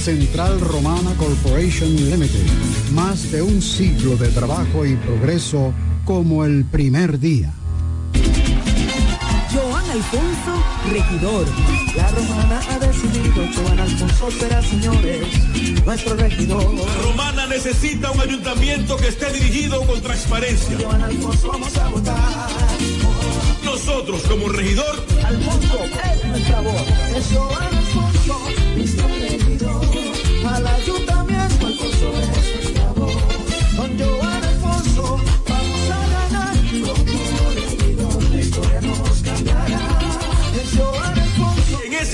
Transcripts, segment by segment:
Central Romana Corporation Limited. Más de un siglo de trabajo y progreso como el primer día. Joan Alfonso, regidor. La romana ha decidido, Joan Alfonso será, señores, nuestro regidor. La romana necesita un ayuntamiento que esté dirigido con transparencia. Joan Alfonso vamos a votar. Nosotros, como regidor, Alfonso es nuestra voz. Es Joan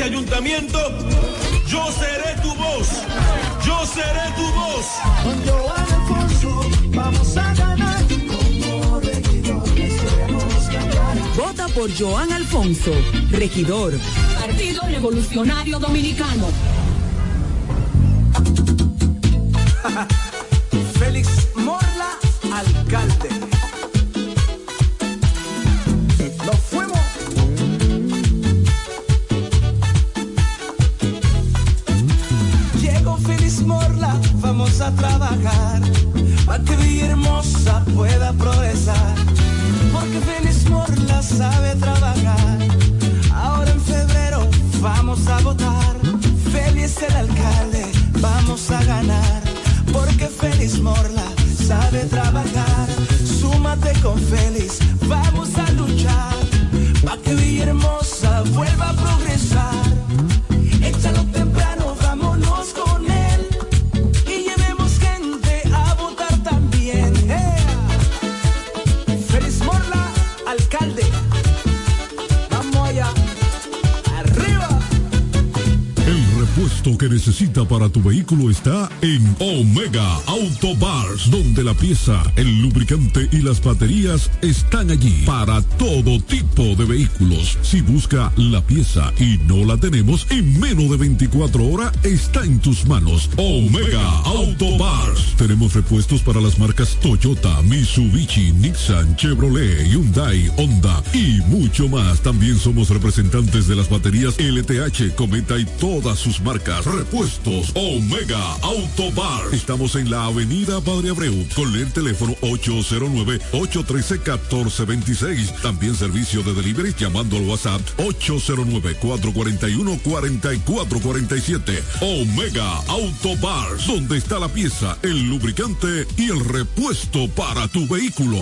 ayuntamiento, yo seré tu voz. Yo seré tu voz. Con Joan Alfonso vamos a ganar. Como regidor. Vota por Joan Alfonso, regidor. Partido Revolucionario Dominicano. Tu vehículo está en Omega Auto Bars, donde la pieza, el lubricante las baterías están allí para todo tipo de vehículos. Si busca la pieza y no la tenemos, en menos de 24 horas está en tus manos. Omega Auto Bars. Tenemos repuestos para las marcas Toyota, Mitsubishi, Nissan, Chevrolet, Hyundai, Honda y mucho más. También somos representantes de las baterías LTH, Cometa y todas sus marcas. Repuestos Omega Auto Bar. Estamos en la avenida Padre Abreu con el teléfono 809-813-1426. También servicio de delivery llamando al WhatsApp 809-441-4447. Omega Auto Bar, donde está la pieza, el lubricante y el repuesto para tu vehículo.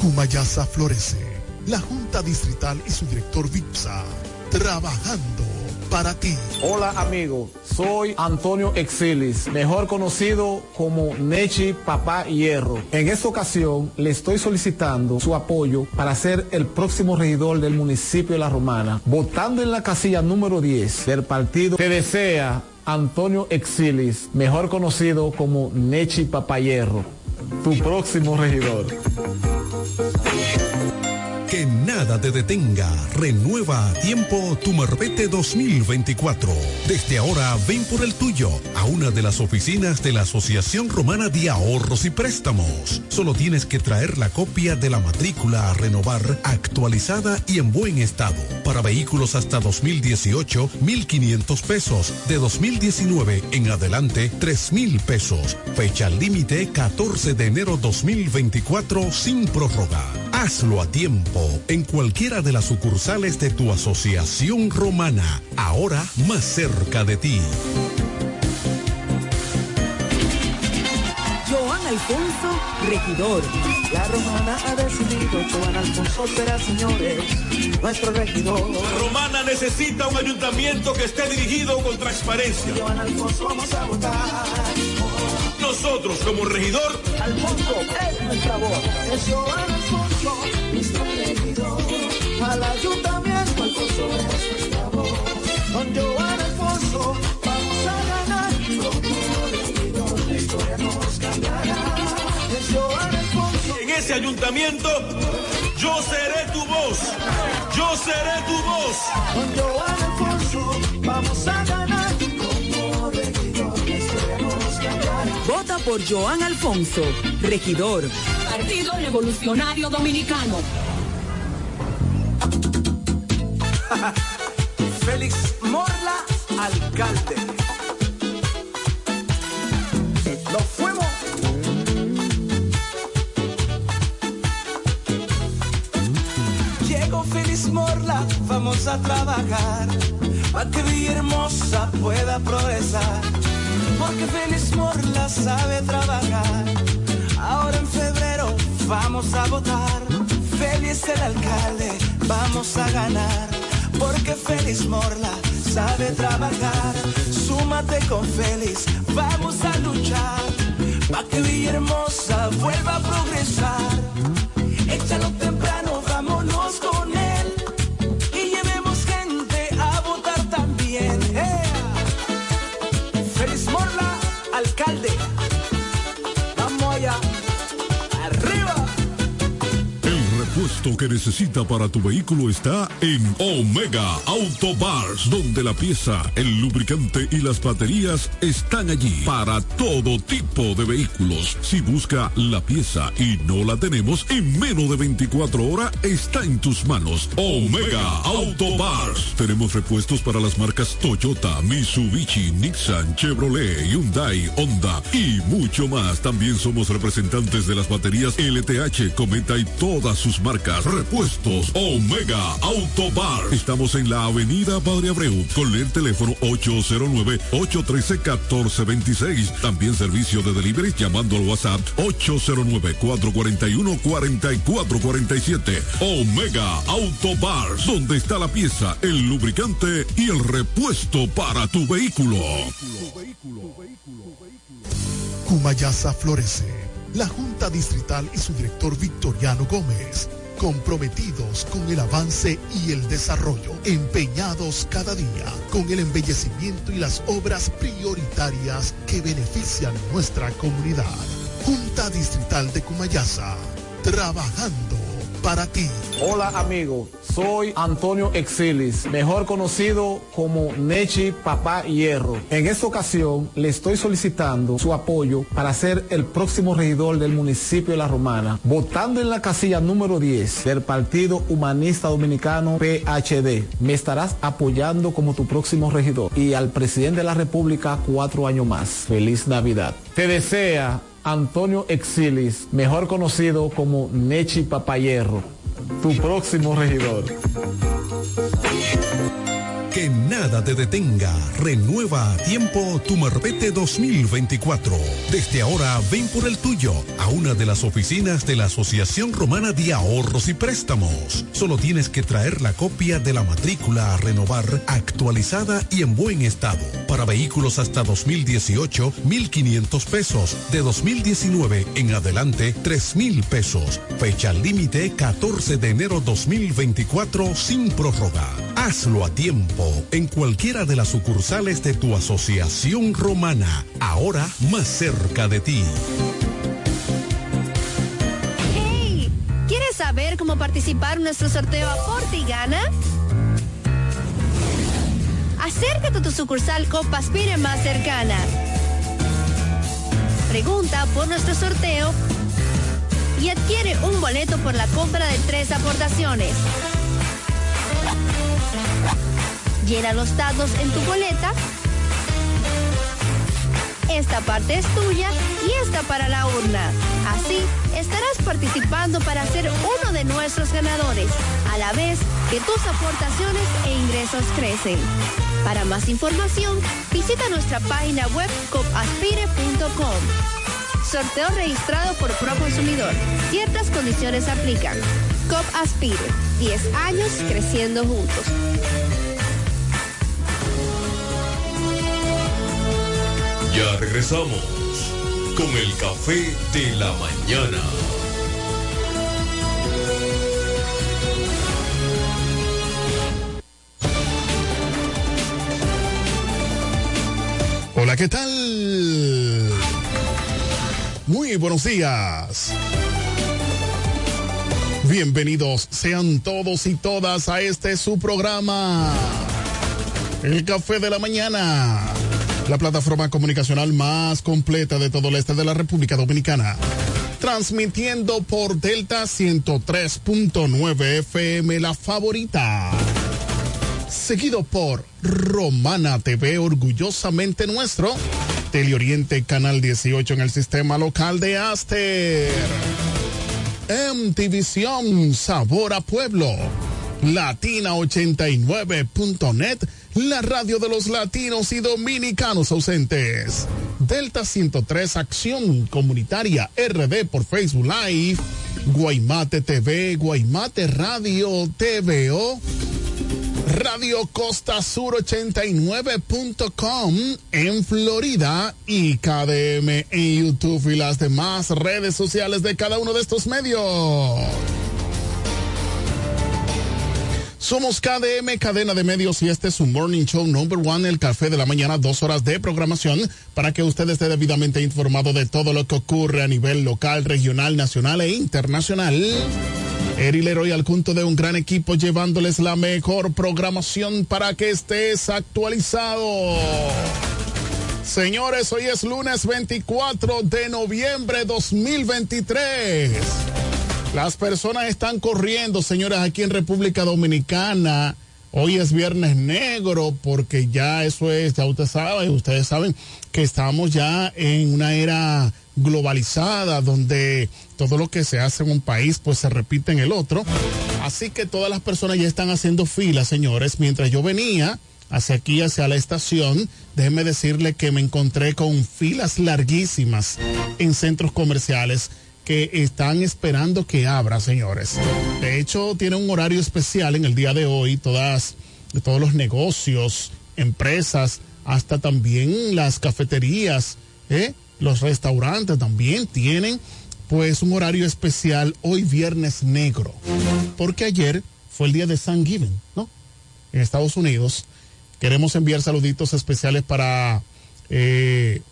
Cumayasa florece. La Junta Distrital y su director VIPSA trabajando para ti. Hola amigos, soy Antonio Exilis, mejor conocido como Nechi Papá Hierro. En esta ocasión le estoy solicitando su apoyo para ser el próximo regidor del municipio de La Romana, votando en la casilla número 10 del partido que desea Antonio Exilis, mejor conocido como Nechi Papá Hierro, tu próximo regidor. Que nada te detenga. Renueva a tiempo tu Marbete 2024. Desde ahora ven por el tuyo a una de las oficinas de la Asociación Romana de Ahorros y Préstamos. Solo tienes que traer la copia de la matrícula a renovar actualizada y en buen estado. Para vehículos hasta 2018, 1.500 pesos. De 2019 en adelante, 3.000 pesos. Fecha límite 14 de enero 2024 sin prórroga. Hazlo a tiempo en cualquiera de las sucursales de tu asociación romana, ahora más cerca de ti. Joan Alfonso, regidor. La romana ha decidido, Joan Alfonso será, señores, nuestro regidor. La romana necesita un ayuntamiento que esté dirigido con transparencia. Joan Alfonso vamos a votar. Nosotros, como regidor, Alfonso es nuestra voz. Es Joan al ayuntamiento Alfonso es nuestra voz. Don Joan Alfonso, vamos a ganar, con tu destino la historia nos cambiará. En ese ayuntamiento yo seré tu voz, yo seré tu voz. Don Joan Alfonso, vamos a ganar. Vota por Joan Alfonso, regidor. Partido Revolucionario Dominicano. Félix Morla, alcalde. Nos fuimos. Llegó Félix Morla, vamos a trabajar para que Villahermosa pueda progresar. Porque Félix Morla sabe trabajar. Ahora en febrero vamos a votar. Félix el alcalde, vamos a ganar. Porque Félix Morla sabe trabajar. Súmate con Félix, vamos a luchar. para que Villahermosa vuelva a progresar. Échalo temprano, vámonos con repuesto que necesita para tu vehículo está en Omega Auto Bars, donde la pieza, el lubricante y las baterías están allí para todo tipo de vehículos. Si busca la pieza y no la tenemos, en menos de 24 horas está en tus manos. Omega Auto Bars. Tenemos repuestos para las marcas Toyota, Mitsubishi, Nissan, Chevrolet, Hyundai, Honda y mucho más. También somos representantes de las baterías LTH, Cometa y todas sus marcas. Repuestos Omega Auto Bar. Estamos en la avenida Padre Abreu con el teléfono 809-813-1426. También servicio de delivery llamando al WhatsApp 809-441-4447. Omega Auto Bar, donde está la pieza, el lubricante y el repuesto para tu vehículo. Cumayasa florece. La Junta Distrital y su director Victoriano Gómez, comprometidos con el avance y el desarrollo, empeñados cada día con el embellecimiento y las obras prioritarias que benefician nuestra comunidad. Junta Distrital de Cumayasa, trabajando para ti. Hola amigo, soy Antonio Exilis, mejor conocido como Nechi Papá Hierro. En esta ocasión le estoy solicitando su apoyo para ser el próximo regidor del municipio de La Romana, votando en la casilla número 10 del Partido Humanista Dominicano PHD. Me estarás apoyando como tu próximo regidor y al presidente de la República cuatro años más. Feliz Navidad. Te desea Antonio Exilis, mejor conocido como Nechi Papayerro, tu próximo regidor. Que nada te detenga. Renueva a tiempo tu Marbete 2024. Desde ahora ven por el tuyo a una de las oficinas de la Asociación Romana de Ahorros y Préstamos. Solo tienes que traer la copia de la matrícula a renovar actualizada y en buen estado. Para vehículos hasta 2018, 1.500 pesos. De 2019 en adelante, 3.000 pesos. Fecha límite 14 de enero 2024 sin prórroga. Hazlo a tiempo en cualquiera de las sucursales de tu asociación romana, ahora más cerca de ti. ¡Hey! ¿Quieres saber cómo participar en nuestro sorteo Aporte y Gana? Acércate a tu sucursal Copaspire más cercana. Pregunta por nuestro sorteo y adquiere un boleto por la compra de tres aportaciones. Llena los datos en tu boleta. Esta parte es tuya y esta para la urna. Así estarás participando para ser uno de nuestros ganadores, a la vez que tus aportaciones e ingresos crecen. Para más información, visita nuestra página web copaspire.com. Sorteo registrado por Proconsumidor. Ciertas condiciones aplican. COP Aspire. 10 años creciendo juntos. Ya regresamos con el café de la mañana. Hola, ¿qué tal? Muy buenos días. Bienvenidos sean todos y todas a este su programa, El Café de la Mañana, la plataforma comunicacional más completa de todo el este de la República Dominicana. Transmitiendo por Delta 103.9 FM, la favorita. Seguido por Romana TV, orgullosamente nuestro. Teleoriente Canal 18 en el sistema local de Aster. MTVision Sabor a Pueblo. Latina89.net, la radio de los latinos y dominicanos ausentes. Delta 103 Acción Comunitaria RD por Facebook Live. Guaymate TV, Guaymate Radio TVO. Radio Costa Sur 89.com en Florida y KDM en YouTube y las demás redes sociales de cada uno de estos medios. Somos KDM, cadena de medios, y este es un morning show number one, el café de la mañana, dos horas de programación para que usted esté debidamente informado de todo lo que ocurre a nivel local, regional, nacional e internacional. Eri Leroy al punto de un gran equipo llevándoles la mejor programación para que estés actualizado. Señores, hoy es lunes 24 de noviembre 2023. Las personas están corriendo, señores, aquí en República Dominicana. Hoy es viernes negro porque ya eso es, ya ustedes saben, ustedes saben que estamos ya en una era globalizada donde todo lo que se hace en un país pues se repite en el otro. Así que todas las personas ya están haciendo filas, señores. Mientras yo venía hacia aquí, hacia la estación, déjenme decirle que me encontré con filas larguísimas en centros comerciales que están esperando que abra, señores. De hecho, tiene un horario especial en el día de hoy, todas, todos los negocios, empresas, hasta también las cafeterías, ¿eh? los restaurantes también tienen pues un horario especial hoy viernes negro. Porque ayer fue el día de San Given, ¿no? En Estados Unidos. Queremos enviar saluditos especiales para eh,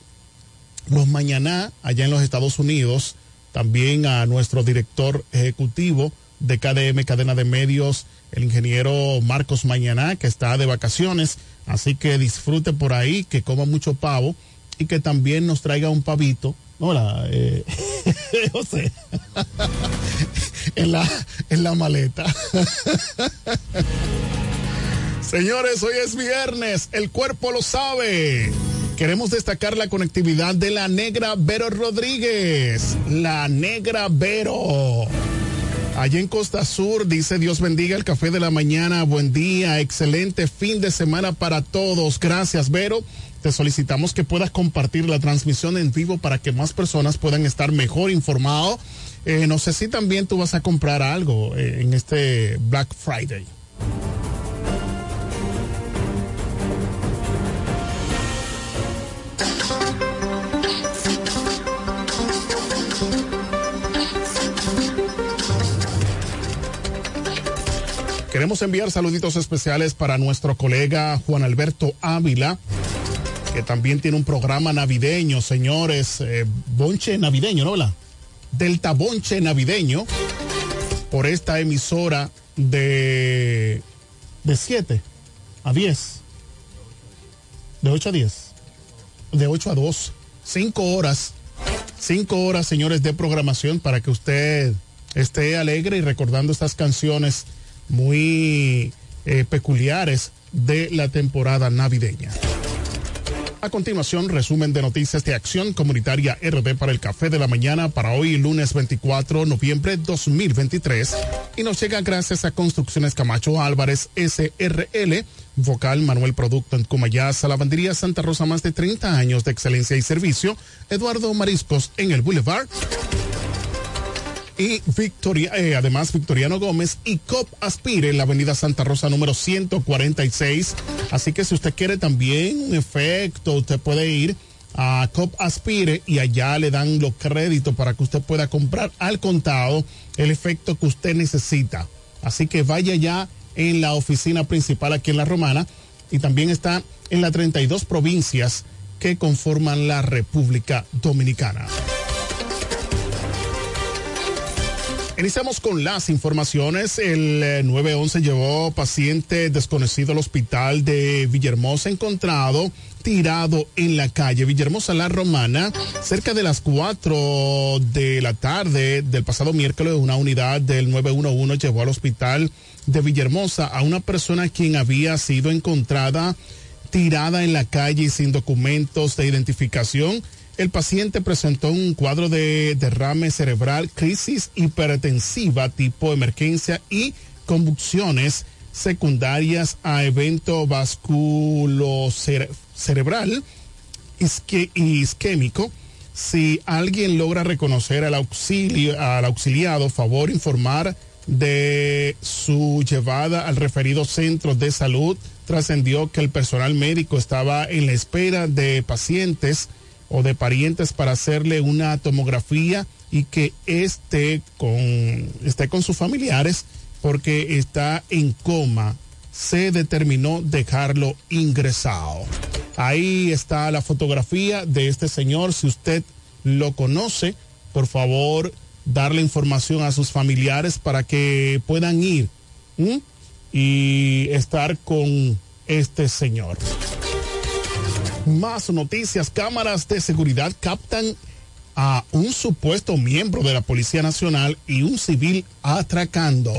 los mañana allá en los Estados Unidos también a nuestro director ejecutivo de KDM, cadena de medios, el ingeniero Marcos Mañaná, que está de vacaciones, así que disfrute por ahí, que coma mucho pavo y que también nos traiga un pavito. Hola, eh, José, en la, en la maleta. Señores, hoy es viernes, el cuerpo lo sabe. Queremos destacar la conectividad de la negra Vero Rodríguez. La negra Vero. Allí en Costa Sur dice Dios bendiga el café de la mañana. Buen día, excelente fin de semana para todos. Gracias, Vero. Te solicitamos que puedas compartir la transmisión en vivo para que más personas puedan estar mejor informados. Eh, no sé si también tú vas a comprar algo eh, en este Black Friday. Queremos enviar saluditos especiales para nuestro colega Juan Alberto Ávila, que también tiene un programa navideño, señores, eh, Bonche Navideño, ¿no? La Delta Bonche Navideño, por esta emisora de, de 7 a 10, de 8 a 10, de 8 a 2, 5 horas, 5 horas, señores, de programación para que usted esté alegre y recordando estas canciones muy eh, peculiares de la temporada navideña. A continuación, resumen de noticias de Acción Comunitaria RD para el Café de la Mañana para hoy, lunes 24 de noviembre 2023. Y nos llega gracias a Construcciones Camacho Álvarez SRL, Vocal Manuel Producto en Cumayasa, Lavandería Santa Rosa, más de 30 años de excelencia y servicio. Eduardo Mariscos en el Boulevard y Victoria, eh, además Victoriano Gómez y COP Aspire en la avenida Santa Rosa número 146. Así que si usted quiere también un efecto, usted puede ir a COP Aspire y allá le dan los créditos para que usted pueda comprar al contado el efecto que usted necesita. Así que vaya ya en la oficina principal aquí en La Romana y también está en las 32 provincias que conforman la República Dominicana. Iniciamos con las informaciones. El 911 llevó paciente desconocido al hospital de Villahermosa encontrado tirado en la calle Villahermosa La Romana cerca de las 4 de la tarde del pasado miércoles una unidad del 911 llevó al hospital de Villahermosa a una persona quien había sido encontrada tirada en la calle sin documentos de identificación el paciente presentó un cuadro de derrame cerebral, crisis hipertensiva tipo emergencia y convulsiones secundarias a evento vasculocerebral isquémico. Si alguien logra reconocer al, auxilio, al auxiliado, favor informar de su llevada al referido centro de salud. Trascendió que el personal médico estaba en la espera de pacientes o de parientes para hacerle una tomografía y que esté con, esté con sus familiares porque está en coma. Se determinó dejarlo ingresado. Ahí está la fotografía de este señor. Si usted lo conoce, por favor, darle información a sus familiares para que puedan ir y estar con este señor. Más noticias, cámaras de seguridad captan a un supuesto miembro de la Policía Nacional y un civil atracando.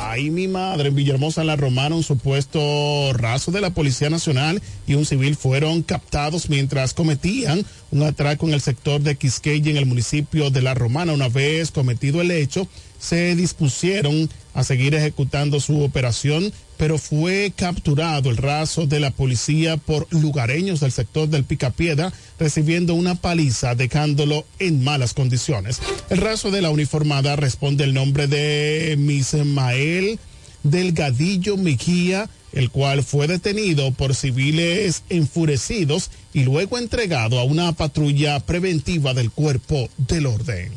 Ahí mi madre, en Villahermosa, la Romana, un supuesto raso de la Policía Nacional y un civil fueron captados mientras cometían un atraco en el sector de Quisqueya, en el municipio de La Romana. Una vez cometido el hecho, se dispusieron a seguir ejecutando su operación, pero fue capturado el raso de la policía por lugareños del sector del Picapiedra, recibiendo una paliza, dejándolo en malas condiciones. El raso de la uniformada responde el nombre de Mismael Delgadillo Mejía, el cual fue detenido por civiles enfurecidos y luego entregado a una patrulla preventiva del cuerpo del orden.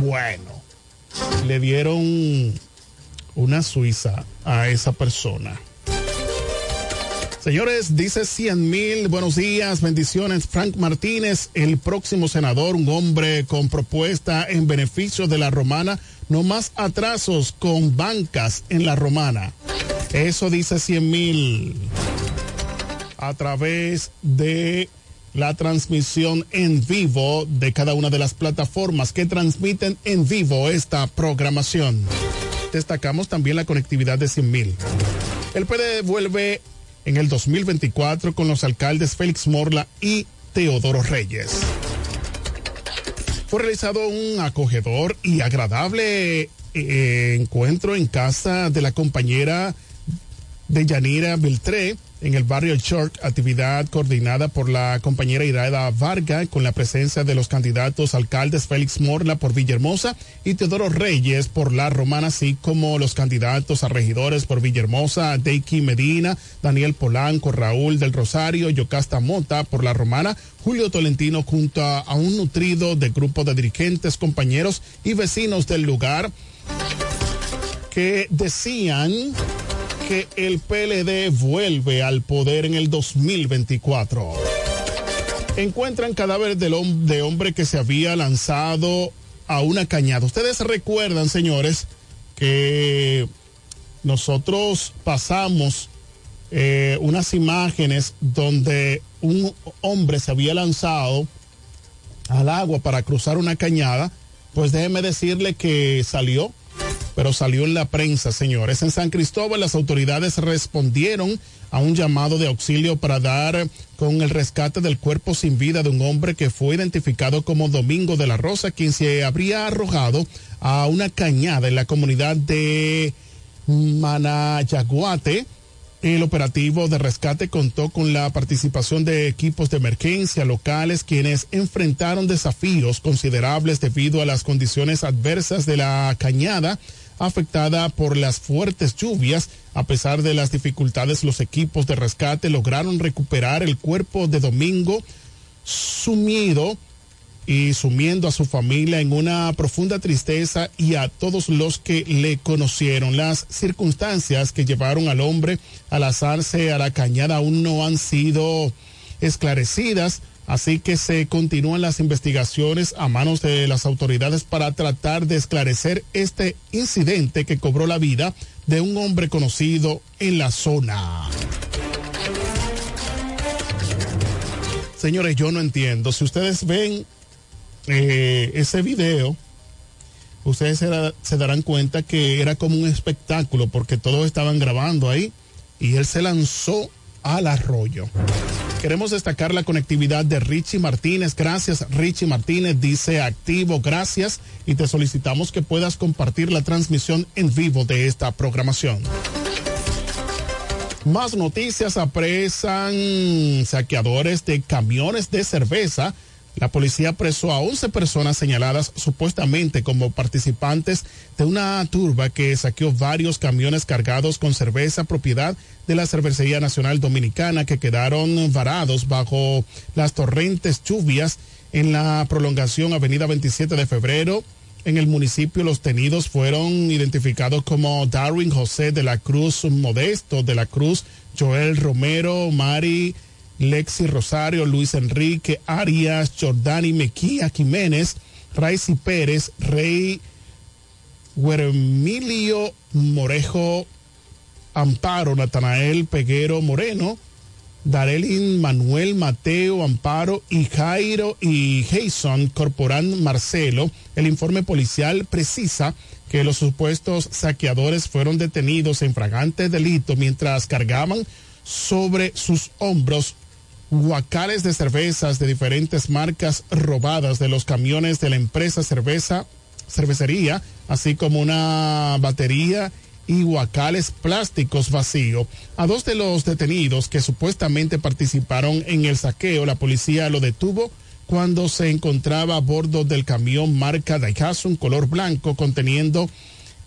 Bueno le dieron una suiza a esa persona. Señores, dice 100 mil, buenos días, bendiciones. Frank Martínez, el próximo senador, un hombre con propuesta en beneficio de la romana, no más atrasos con bancas en la romana. Eso dice 100 mil a través de la transmisión en vivo de cada una de las plataformas que transmiten en vivo esta programación. Destacamos también la conectividad de 100.000. El PD vuelve en el 2024 con los alcaldes Félix Morla y Teodoro Reyes. Fue realizado un acogedor y agradable eh, encuentro en casa de la compañera de Yanira Beltré en el barrio Short, actividad coordinada por la compañera Iraida Varga con la presencia de los candidatos alcaldes Félix Morla por Villahermosa y Teodoro Reyes por La Romana, así como los candidatos a regidores por Villahermosa, Deiki Medina, Daniel Polanco, Raúl del Rosario, Yocasta Mota por La Romana, Julio Tolentino junto a un nutrido de grupo de dirigentes, compañeros y vecinos del lugar que decían que el PLD vuelve al poder en el 2024. Encuentran cadáveres de, de hombre que se había lanzado a una cañada. Ustedes recuerdan, señores, que nosotros pasamos eh, unas imágenes donde un hombre se había lanzado al agua para cruzar una cañada. Pues déjeme decirle que salió pero salió en la prensa, señores. En San Cristóbal las autoridades respondieron a un llamado de auxilio para dar con el rescate del cuerpo sin vida de un hombre que fue identificado como Domingo de la Rosa, quien se habría arrojado a una cañada en la comunidad de Manayaguate. El operativo de rescate contó con la participación de equipos de emergencia locales quienes enfrentaron desafíos considerables debido a las condiciones adversas de la cañada afectada por las fuertes lluvias. A pesar de las dificultades, los equipos de rescate lograron recuperar el cuerpo de Domingo sumido y sumiendo a su familia en una profunda tristeza y a todos los que le conocieron. Las circunstancias que llevaron al hombre a lanzarse a la cañada aún no han sido esclarecidas Así que se continúan las investigaciones a manos de las autoridades para tratar de esclarecer este incidente que cobró la vida de un hombre conocido en la zona. Señores, yo no entiendo. Si ustedes ven eh, ese video, ustedes se, se, darán cuenta que era como un espectáculo porque todos estaban grabando ahí y él se lanzó al arroyo. Queremos destacar la conectividad de Richie Martínez. Gracias, Richie Martínez. Dice activo, gracias. Y te solicitamos que puedas compartir la transmisión en vivo de esta programación. Más noticias apresan saqueadores de camiones de cerveza. La policía apresó a 11 personas señaladas supuestamente como participantes de una turba que saqueó varios camiones cargados con cerveza propiedad de la Cervecería Nacional Dominicana que quedaron varados bajo las torrentes lluvias en la prolongación Avenida 27 de Febrero. En el municipio los tenidos fueron identificados como Darwin José de la Cruz Modesto de la Cruz, Joel Romero, Mari Lexi Rosario, Luis Enrique Arias, Jordani Mequía Jiménez, Raicy Pérez, Rey Guermilio Morejo Amparo, Natanael Peguero Moreno, Darelin Manuel Mateo Amparo y Jairo y Jason Corporán Marcelo. El informe policial precisa que los supuestos saqueadores fueron detenidos en fragante delito mientras cargaban sobre sus hombros guacales de cervezas de diferentes marcas robadas de los camiones de la empresa cerveza cervecería, así como una batería y guacales plásticos vacíos. A dos de los detenidos que supuestamente participaron en el saqueo, la policía lo detuvo cuando se encontraba a bordo del camión marca Daihatsu color blanco conteniendo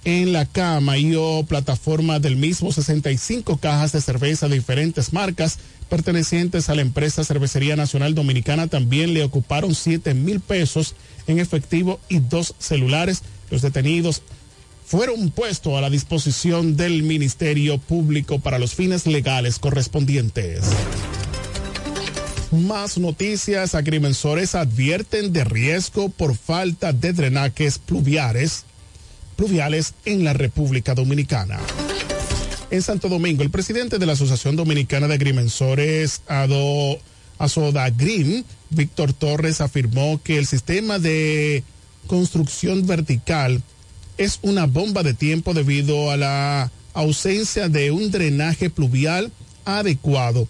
en la cama y o plataforma del mismo 65 cajas de cerveza de diferentes marcas pertenecientes a la empresa Cervecería Nacional Dominicana. También le ocuparon 7 mil pesos en efectivo y dos celulares. Los detenidos fueron puestos a la disposición del Ministerio Público para los fines legales correspondientes. Más noticias, agrimensores advierten de riesgo por falta de drenajes pluviales, pluviales en la República Dominicana. En Santo Domingo, el presidente de la Asociación Dominicana de Agrimensores, Ado, Green, Víctor Torres, afirmó que el sistema de construcción vertical es una bomba de tiempo debido a la ausencia de un drenaje pluvial adecuado.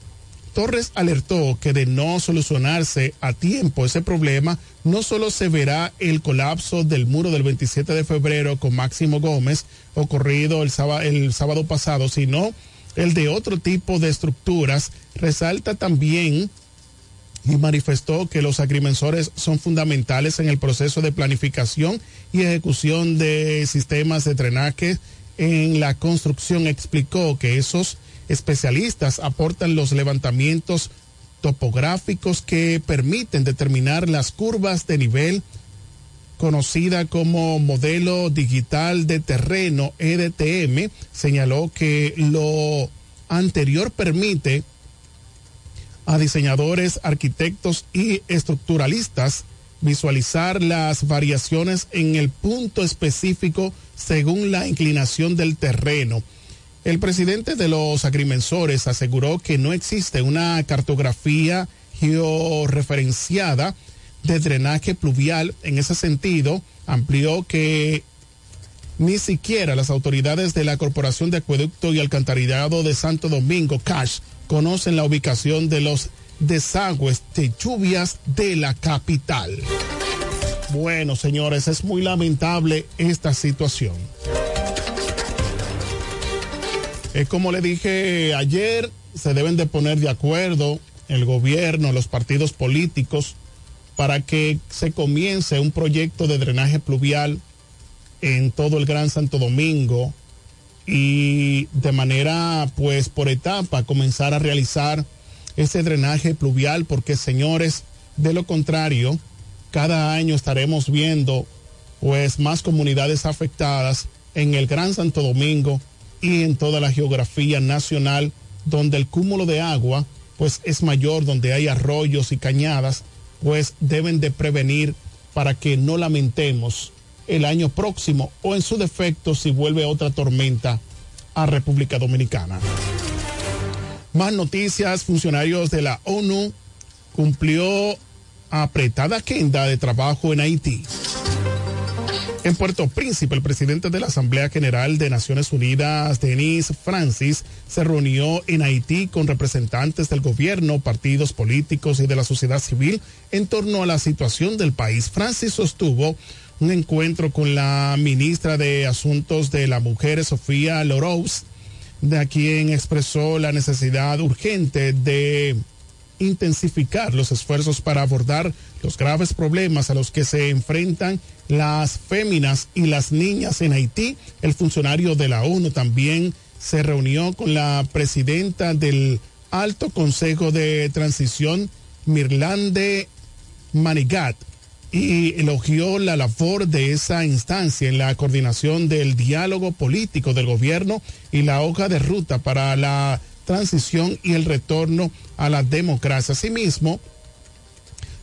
Torres alertó que de no solucionarse a tiempo ese problema, no solo se verá el colapso del muro del 27 de febrero con Máximo Gómez, ocurrido el sábado, el sábado pasado, sino el de otro tipo de estructuras. Resalta también y manifestó que los agrimensores son fundamentales en el proceso de planificación y ejecución de sistemas de drenaje en la construcción. Explicó que esos especialistas aportan los levantamientos topográficos que permiten determinar las curvas de nivel conocida como modelo digital de terreno EDTM, señaló que lo anterior permite a diseñadores, arquitectos y estructuralistas visualizar las variaciones en el punto específico según la inclinación del terreno. El presidente de los agrimensores aseguró que no existe una cartografía georreferenciada de drenaje pluvial. En ese sentido, amplió que ni siquiera las autoridades de la Corporación de Acueducto y Alcantarillado de Santo Domingo, CASH, conocen la ubicación de los desagües de lluvias de la capital. Bueno, señores, es muy lamentable esta situación. Es como le dije ayer, se deben de poner de acuerdo el gobierno, los partidos políticos, para que se comience un proyecto de drenaje pluvial en todo el Gran Santo Domingo, y de manera pues por etapa comenzar a realizar ese drenaje pluvial porque señores, de lo contrario, cada año estaremos viendo pues más comunidades afectadas en el Gran Santo Domingo y en toda la geografía nacional donde el cúmulo de agua pues es mayor, donde hay arroyos y cañadas, pues deben de prevenir para que no lamentemos el año próximo o en su defecto si vuelve otra tormenta a República Dominicana. Más noticias, funcionarios de la ONU cumplió apretada agenda de trabajo en Haití. En Puerto Príncipe, el presidente de la Asamblea General de Naciones Unidas, Denis Francis, se reunió en Haití con representantes del gobierno, partidos políticos y de la sociedad civil en torno a la situación del país. Francis sostuvo un encuentro con la ministra de Asuntos de la Mujer, Sofía Lorous, de quien expresó la necesidad urgente de intensificar los esfuerzos para abordar los graves problemas a los que se enfrentan las féminas y las niñas en Haití. El funcionario de la ONU también se reunió con la presidenta del Alto Consejo de Transición, Mirlande Manigat, y elogió la labor de esa instancia en la coordinación del diálogo político del gobierno y la hoja de ruta para la transición y el retorno a la democracia. Asimismo,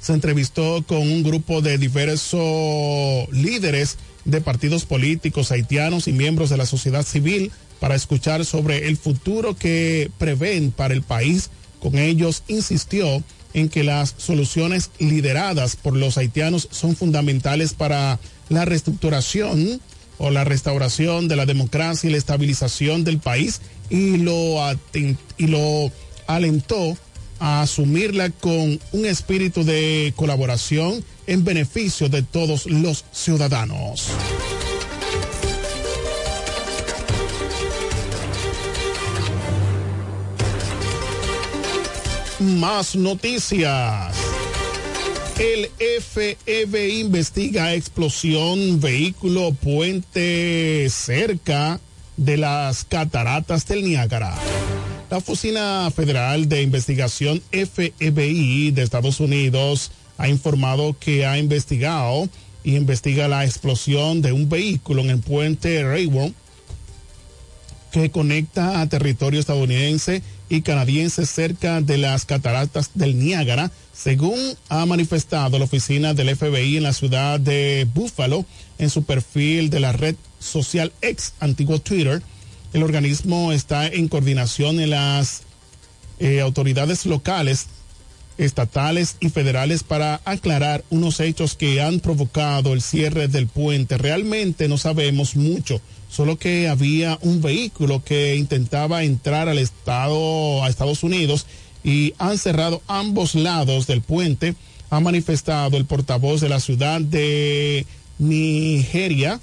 se entrevistó con un grupo de diversos líderes de partidos políticos haitianos y miembros de la sociedad civil para escuchar sobre el futuro que prevén para el país. Con ellos insistió en que las soluciones lideradas por los haitianos son fundamentales para la reestructuración o la restauración de la democracia y la estabilización del país y lo, y lo alentó a asumirla con un espíritu de colaboración en beneficio de todos los ciudadanos. Más noticias. El FEB investiga explosión vehículo puente cerca de las cataratas del Niágara. La Oficina Federal de Investigación FBI de Estados Unidos ha informado que ha investigado y investiga la explosión de un vehículo en el puente Rayward que conecta a territorio estadounidense y canadiense cerca de las cataratas del Niágara, según ha manifestado la oficina del FBI en la ciudad de Buffalo en su perfil de la red social ex antiguo Twitter. El organismo está en coordinación en las eh, autoridades locales, estatales y federales para aclarar unos hechos que han provocado el cierre del puente. Realmente no sabemos mucho, solo que había un vehículo que intentaba entrar al estado, a Estados Unidos y han cerrado ambos lados del puente, ha manifestado el portavoz de la ciudad de Nigeria,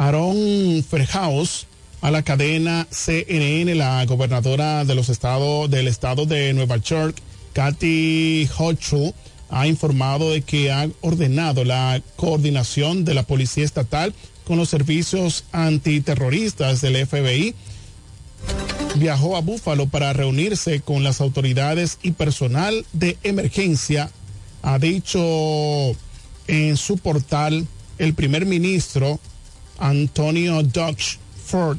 Aaron Ferhaus a la cadena CNN, la gobernadora de los estados del estado de Nueva York, Kathy Hochul, ha informado de que ha ordenado la coordinación de la policía estatal con los servicios antiterroristas del FBI. Viajó a Búfalo para reunirse con las autoridades y personal de emergencia. Ha dicho en su portal el primer ministro Antonio Dodge Ford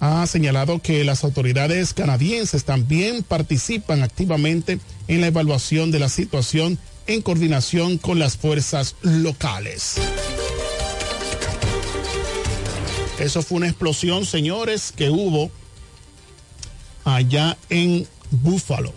ha señalado que las autoridades canadienses también participan activamente en la evaluación de la situación en coordinación con las fuerzas locales. Eso fue una explosión, señores, que hubo allá en Buffalo.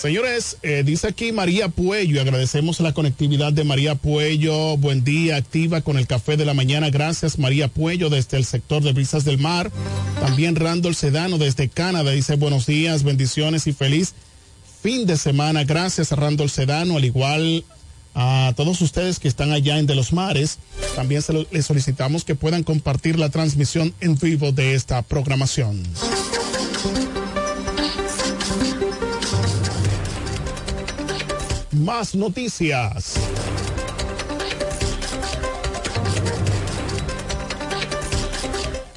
Señores, eh, dice aquí María Puello, agradecemos la conectividad de María Puello, buen día, activa con el café de la mañana, gracias María Puello desde el sector de Brisas del Mar, también Randall Sedano desde Canadá, dice buenos días, bendiciones y feliz fin de semana, gracias a Randall Sedano, al igual a todos ustedes que están allá en De los Mares, también les solicitamos que puedan compartir la transmisión en vivo de esta programación. Más noticias.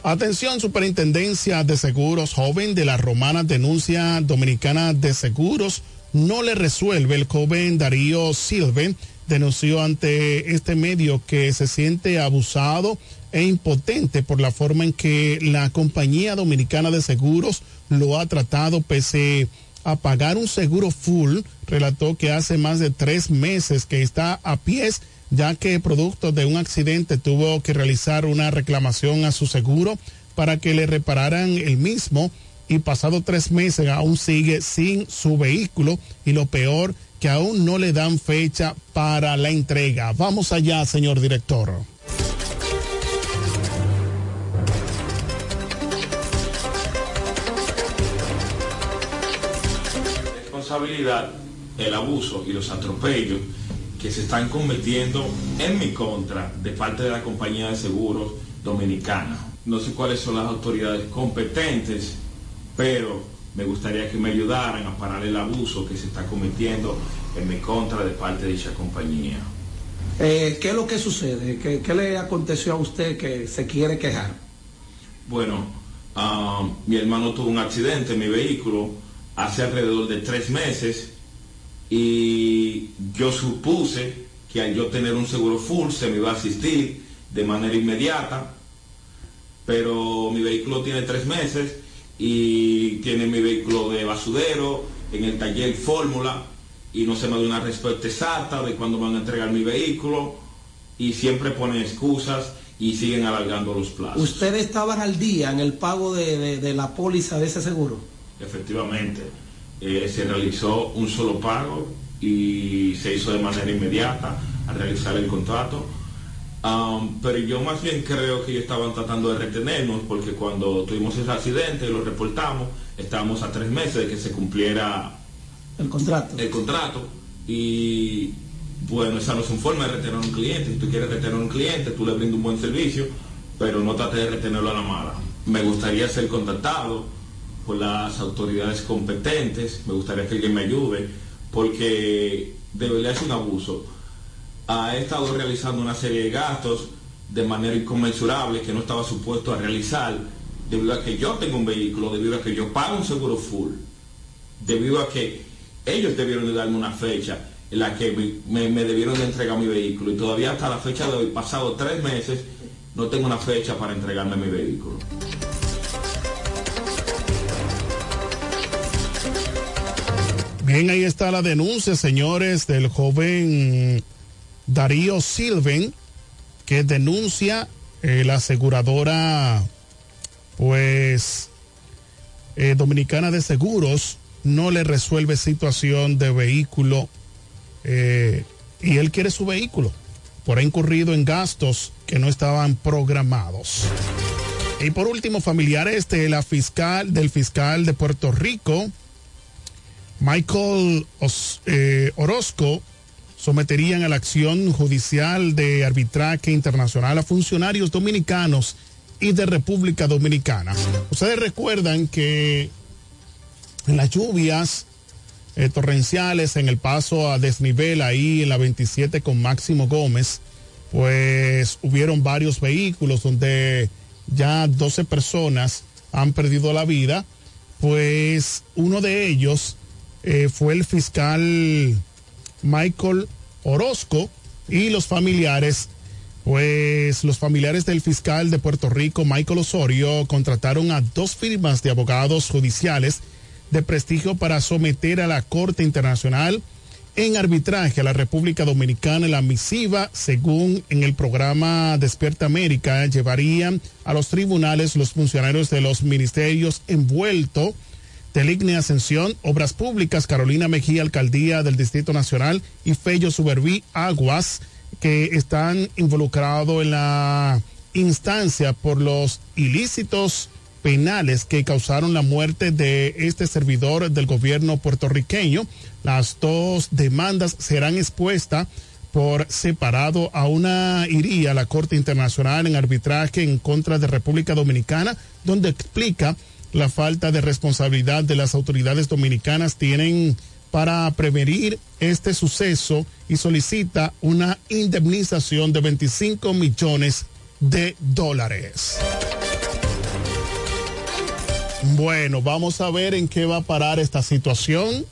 Atención, Superintendencia de Seguros joven de la Romana denuncia dominicana de seguros no le resuelve el joven Darío Silven denunció ante este medio que se siente abusado e impotente por la forma en que la compañía dominicana de seguros lo ha tratado pese a pagar un seguro full. Relató que hace más de tres meses que está a pies ya que producto de un accidente tuvo que realizar una reclamación a su seguro para que le repararan el mismo y pasado tres meses aún sigue sin su vehículo y lo peor que aún no le dan fecha para la entrega. Vamos allá, señor director. Responsabilidad, el abuso y los atropellos que se están cometiendo en mi contra de parte de la compañía de seguros dominicana. No sé cuáles son las autoridades competentes, pero me gustaría que me ayudaran a parar el abuso que se está cometiendo en mi contra de parte de dicha compañía. Eh, ¿Qué es lo que sucede? ¿Qué, ¿Qué, le aconteció a usted que se quiere quejar? Bueno, uh, mi hermano tuvo un accidente en mi vehículo hace alrededor de tres meses y yo supuse que al yo tener un seguro full se me iba a asistir de manera inmediata, pero mi vehículo tiene tres meses y tiene mi vehículo de basudero en el taller Fórmula y no se me da una respuesta exacta de cuándo van a entregar mi vehículo y siempre ponen excusas y siguen alargando los plazos. ¿Ustedes estaban al día en el pago de, de, de la póliza de ese seguro? Efectivamente, eh, se realizó un solo pago y se hizo de manera inmediata al realizar el contrato. Um, pero yo más bien creo que ellos estaban tratando de retenernos porque cuando tuvimos ese accidente y lo reportamos, estábamos a tres meses de que se cumpliera el contrato. El contrato. Y bueno, esa no es una forma de retener a un cliente. Si tú quieres retener a un cliente, tú le brindas un buen servicio, pero no trates de retenerlo a la mala. Me gustaría ser contactado por las autoridades competentes, me gustaría que alguien me ayude, porque de verdad es un abuso. Ha estado realizando una serie de gastos de manera inconmensurable que no estaba supuesto a realizar, debido a que yo tengo un vehículo, debido a que yo pago un seguro full, debido a que ellos debieron de darme una fecha en la que me, me, debieron de entregar mi vehículo y todavía hasta la fecha de hoy, pasado tres meses, no tengo una fecha para entregarme mi vehículo. Ahí está la denuncia, señores, del joven Darío Silven, que denuncia eh, la aseguradora, pues, eh, dominicana de seguros, no le resuelve situación de vehículo eh, y él quiere su vehículo por incurrido en gastos que no estaban programados. Y por último, familiares de la fiscal, del fiscal de Puerto Rico, Michael Os, eh, Orozco, someterían a la acción judicial de arbitraje internacional a funcionarios dominicanos y de República Dominicana. Ustedes recuerdan que en las lluvias eh, torrenciales en el paso a desnivel ahí en la 27 con Máximo Gómez, pues hubieron varios vehículos donde ya 12 personas han perdido la vida, pues uno de ellos eh, fue el fiscal Michael Orozco y los familiares, pues los familiares del fiscal de Puerto Rico, Michael Osorio, contrataron a dos firmas de abogados judiciales de prestigio para someter a la Corte Internacional en arbitraje a la República Dominicana. La misiva, según en el programa Despierta América, llevarían a los tribunales los funcionarios de los ministerios envueltos Teligne Ascensión, Obras Públicas, Carolina Mejía, Alcaldía del Distrito Nacional y Fello Suberví, Aguas, que están involucrados en la instancia por los ilícitos penales que causaron la muerte de este servidor del gobierno puertorriqueño. Las dos demandas serán expuestas por separado a una iría a la Corte Internacional en arbitraje en contra de República Dominicana, donde explica la falta de responsabilidad de las autoridades dominicanas tienen para prevenir este suceso y solicita una indemnización de 25 millones de dólares. Bueno, vamos a ver en qué va a parar esta situación.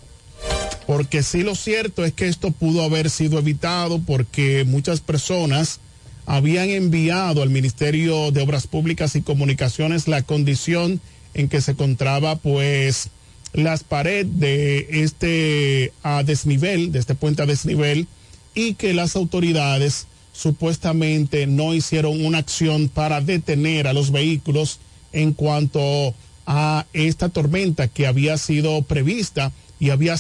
porque sí lo cierto es que esto pudo haber sido evitado porque muchas personas habían enviado al Ministerio de Obras Públicas y Comunicaciones la condición en que se encontraba pues las paredes de este a desnivel, de este puente a desnivel, y que las autoridades supuestamente no hicieron una acción para detener a los vehículos en cuanto a esta tormenta que había sido prevista y había,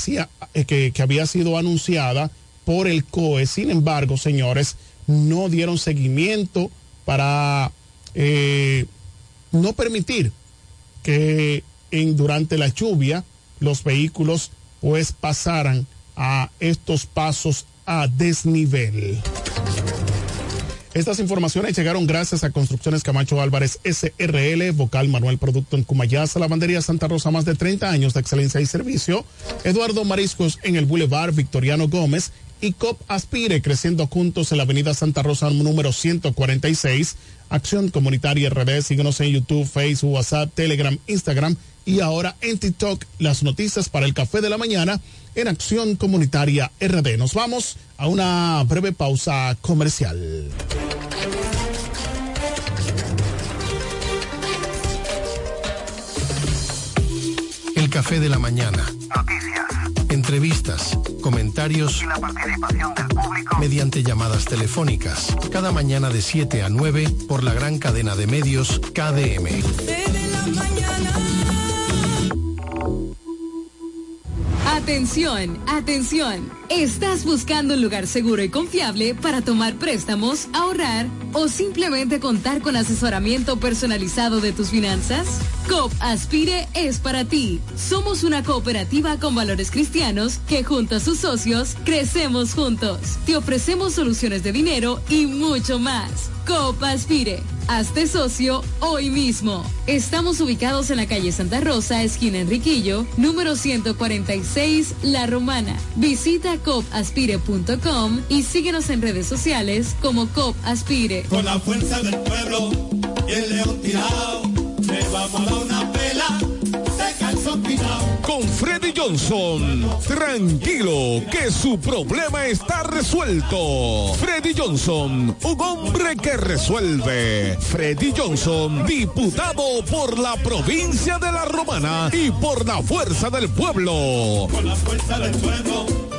eh, que, había sido anunciada por el COE. Sin embargo, señores, no dieron seguimiento para eh, no permitir que durante la lluvia los vehículos pues pasaran a estos pasos a desnivel. Estas informaciones llegaron gracias a Construcciones Camacho Álvarez SRL, Vocal Manuel Producto en Cumayasa, Lavandería Santa Rosa, más de 30 años de excelencia y servicio, Eduardo Mariscos en el Boulevard Victoriano Gómez y COP Aspire, creciendo juntos en la Avenida Santa Rosa número 146, Acción Comunitaria RD, síguenos en YouTube, Facebook, WhatsApp, Telegram, Instagram y ahora en TikTok, las noticias para el café de la mañana en Acción Comunitaria RD. Nos vamos a una breve pausa comercial. El café de la mañana. Noticias. Entrevistas, comentarios y la participación del público mediante llamadas telefónicas. Cada mañana de 7 a 9 por la gran cadena de medios KDM. Atención, atención. ¿Estás buscando un lugar seguro y confiable para tomar préstamos, ahorrar o simplemente contar con asesoramiento personalizado de tus finanzas? COP Aspire es para ti. Somos una cooperativa con valores cristianos que junto a sus socios crecemos juntos. Te ofrecemos soluciones de dinero y mucho más. COP Aspire. Hazte socio hoy mismo. Estamos ubicados en la calle Santa Rosa, esquina Enriquillo, número 146, La Romana. Visita copaspire.com y síguenos en redes sociales como COP Aspire. Con la fuerza del pueblo y el león tirado, le vamos a dar una pela con Freddy Johnson, tranquilo que su problema está resuelto. Freddy Johnson, un hombre que resuelve. Freddy Johnson, diputado por la provincia de La Romana y por la fuerza del pueblo. Con la fuerza del pueblo.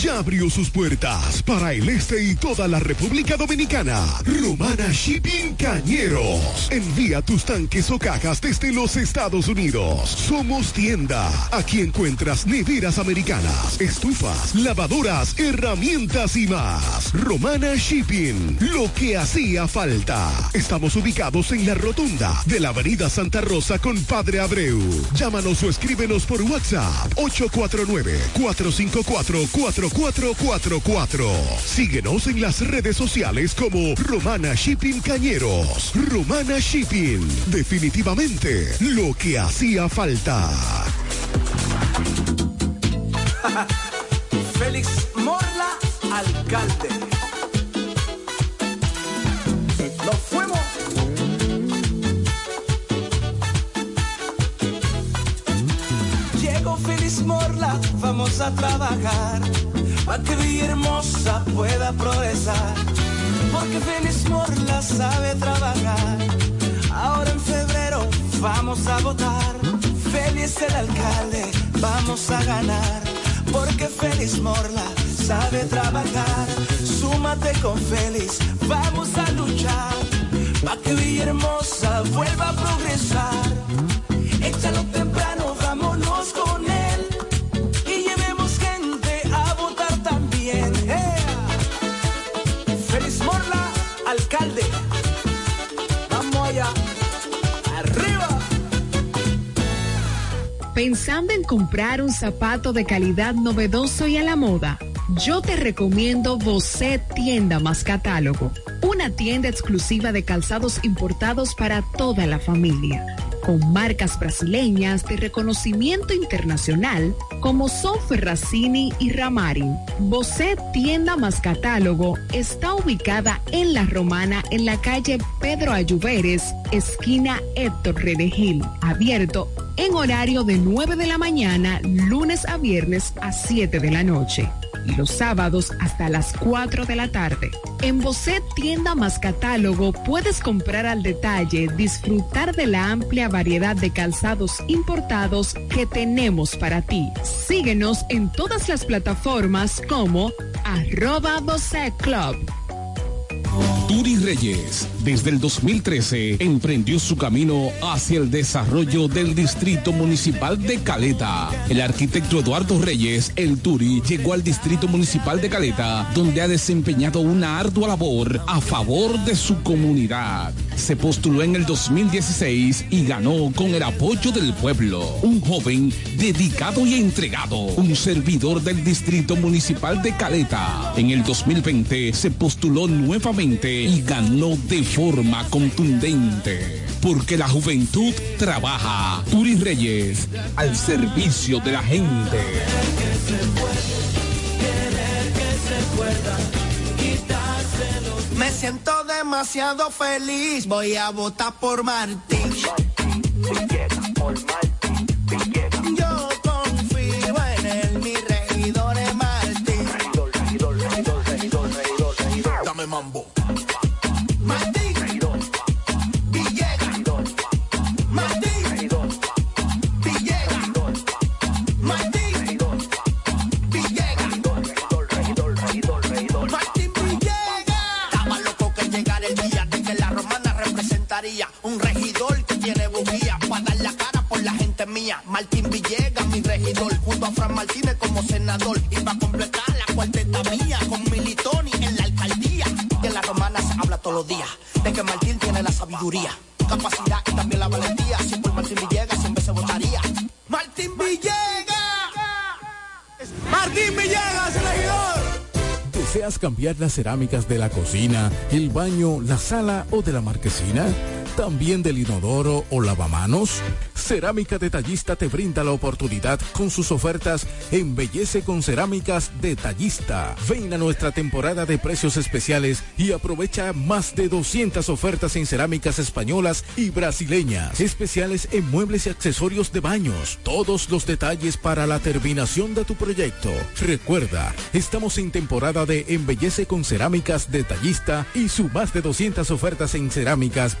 ya abrió sus puertas para el este y toda la República Dominicana. Romana Shipping Cañeros. Envía tus tanques o cajas desde los Estados Unidos. Somos tienda. Aquí encuentras neveras americanas, estufas, lavadoras, herramientas y más. Romana Shipping. Lo que hacía falta. Estamos ubicados en la rotunda de la Avenida Santa Rosa con Padre Abreu. Llámanos o escríbenos por WhatsApp 849 454 4444. Síguenos en las redes sociales como Romana Shipping Cañeros. Romana Shipping. Definitivamente lo que hacía falta. Félix Morla, alcalde. Nos fuimos. Llegó Félix Morla, vamos a trabajar. Para que Villahermosa pueda progresar. Porque Félix Morla sabe trabajar. Ahora en febrero vamos a votar. Félix el alcalde, vamos a ganar. Porque Félix Morla sabe trabajar. Súmate con Félix, vamos a luchar. Para que Villahermosa vuelva a progresar. Échalo temprano, Pensando en comprar un zapato de calidad novedoso y a la moda, yo te recomiendo Bocet Tienda más Catálogo, una tienda exclusiva de calzados importados para toda la familia, con marcas brasileñas de reconocimiento internacional como son Ferracini y Ramarin. Bosé Tienda más Catálogo está ubicada en La Romana en la calle Pedro Ayuberes, esquina Héctor Redegil, abierto en horario de 9 de la mañana, lunes a viernes a 7 de la noche y los sábados hasta las 4 de la tarde. En Bocet Tienda más Catálogo puedes comprar al detalle, disfrutar de la amplia variedad de calzados importados que tenemos para ti. Síguenos en todas las plataformas como arroba Bocet Club. Turi Reyes, desde el 2013, emprendió su camino hacia el desarrollo del Distrito Municipal de Caleta. El arquitecto Eduardo Reyes, el Turi, llegó al Distrito Municipal de Caleta, donde ha desempeñado una ardua labor a favor de su comunidad. Se postuló en el 2016 y ganó con el apoyo del pueblo. Un joven dedicado y entregado, un servidor del Distrito Municipal de Caleta. En el 2020 se postuló nuevamente y ganó de forma contundente. Porque la juventud trabaja. Turi Reyes, al servicio de la gente. Me siento demasiado feliz, voy a votar por Martín. Yo confío en él, mi regidor es Martín. Dame mambo. Martín. Martínez como senador. Y para completar la cuarteta mía con Militoni en la alcaldía. Y en la romana se habla todos los días de que Martín tiene la sabiduría, capacidad y también la valentía. Si por Martín Villegas siempre se votaría. Martín Villegas. Martín Villegas, el regidor. ¿Deseas cambiar las cerámicas de la cocina, el baño, la sala o de la marquesina? ¿También del inodoro o lavamanos? Cerámica Detallista te brinda la oportunidad con sus ofertas Embellece con Cerámicas Detallista. Ven a nuestra temporada de precios especiales y aprovecha más de 200 ofertas en cerámicas españolas y brasileñas. Especiales en muebles y accesorios de baños. Todos los detalles para la terminación de tu proyecto. Recuerda, estamos en temporada de Embellece con Cerámicas Detallista y su más de 200 ofertas en cerámicas,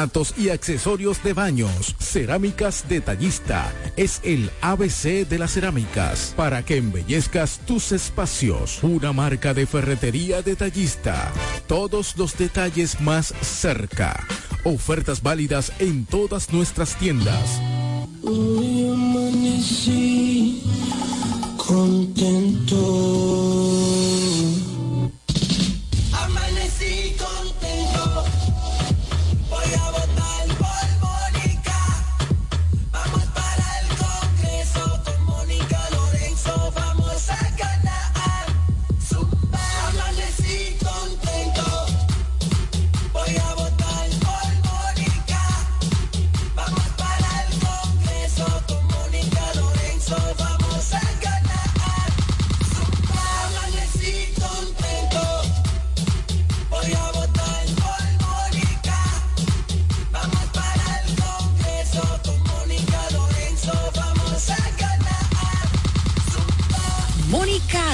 porcelanatos y accesorios de baños. Cerámicas Detallista es el ABC de las cerámicas para que embellezcas tus espacios. Una marca de ferretería detallista. Todos los detalles más cerca. Ofertas válidas en todas nuestras tiendas. Hoy amanecí contento. Voy a votar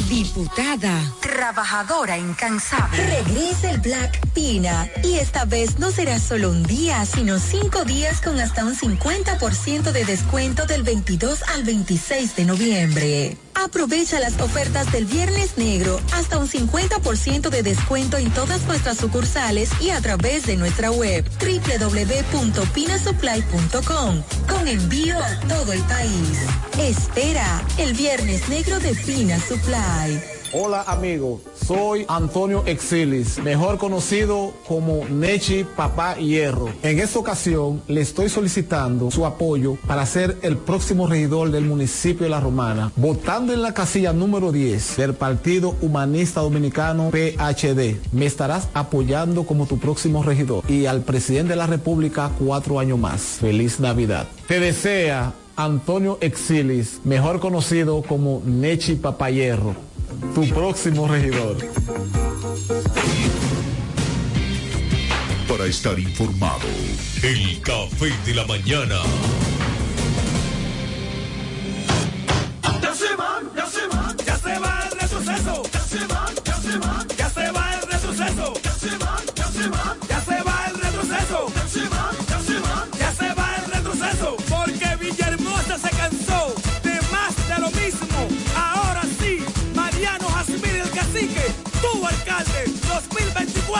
Diputada, trabajadora incansable. Regresa el Black Pina y esta vez no será solo un día, sino cinco días con hasta un 50% de descuento del 22 al 26 de noviembre. Aprovecha las ofertas del Viernes Negro, hasta un 50% de descuento en todas nuestras sucursales y a través de nuestra web www.pinasupply.com con envío a todo el país. Espera el Viernes Negro de Pina Supply. Hola amigos, soy Antonio Exilis, mejor conocido como Nechi Papá Hierro. En esta ocasión le estoy solicitando su apoyo para ser el próximo regidor del municipio de La Romana, votando en la casilla número 10 del Partido Humanista Dominicano PHD. Me estarás apoyando como tu próximo regidor y al presidente de la República cuatro años más. Feliz Navidad. Te desea Antonio Exilis, mejor conocido como Nechi Papayerro, tu próximo regidor. Para estar informado, el café de la mañana.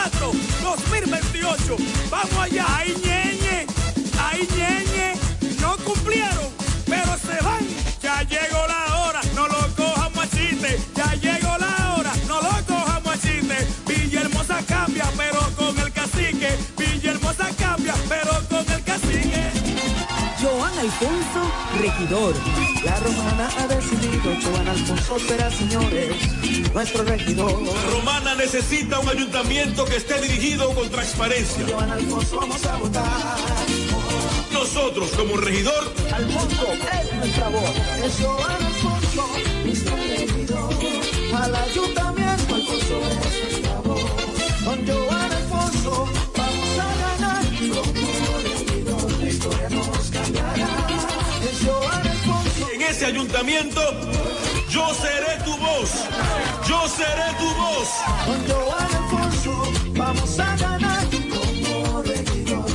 2024, 2028. Vamos allá, ahí ñeñe, ahí ñeñe, no cumplieron, pero se van. Ya llegó la hora, no lo cojan machiste. Ya llegó la hora, no lo cojan machiste. Villahermosa cambia, pero con el cacique. Villahermosa cambia, pero con el cacique. Joan Alfonso, regidor. La romana ha decidido, Joan Alfonso será, señores, nuestro regidor. Romana necesita un ayuntamiento que esté dirigido con transparencia. Joan Alfonso vamos a votar. Nosotros, como regidor, Alfonso es nuestra voz. Es Joan Alfonso, ayuntamiento, yo seré tu voz. Yo seré tu voz. Con Joan Alfonso vamos a ganar. Como regidor,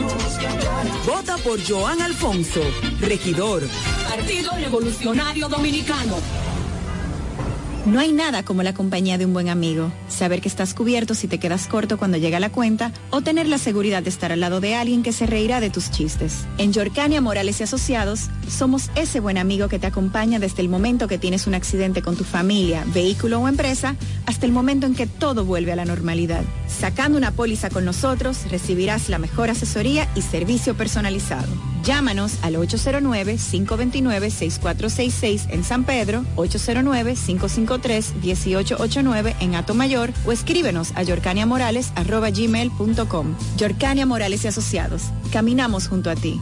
nos cambiará. Vota por Joan Alfonso, regidor. Partido Revolucionario Dominicano. No hay nada como la compañía de un buen amigo. Saber que estás cubierto si te quedas corto cuando llega la cuenta o tener la seguridad de estar al lado de alguien que se reirá de tus chistes. En Yorcania Morales y Asociados somos ese buen amigo que te acompaña desde el momento que tienes un accidente con tu familia, vehículo o empresa hasta el momento en que todo vuelve a la normalidad. Sacando una póliza con nosotros recibirás la mejor asesoría y servicio personalizado. Llámanos al 809-529-6466 en San Pedro, 809-553-1889 en Atomayor o escríbenos a yorcaniamorales.gmail.com. Yorcania Morales y Asociados. Caminamos junto a ti.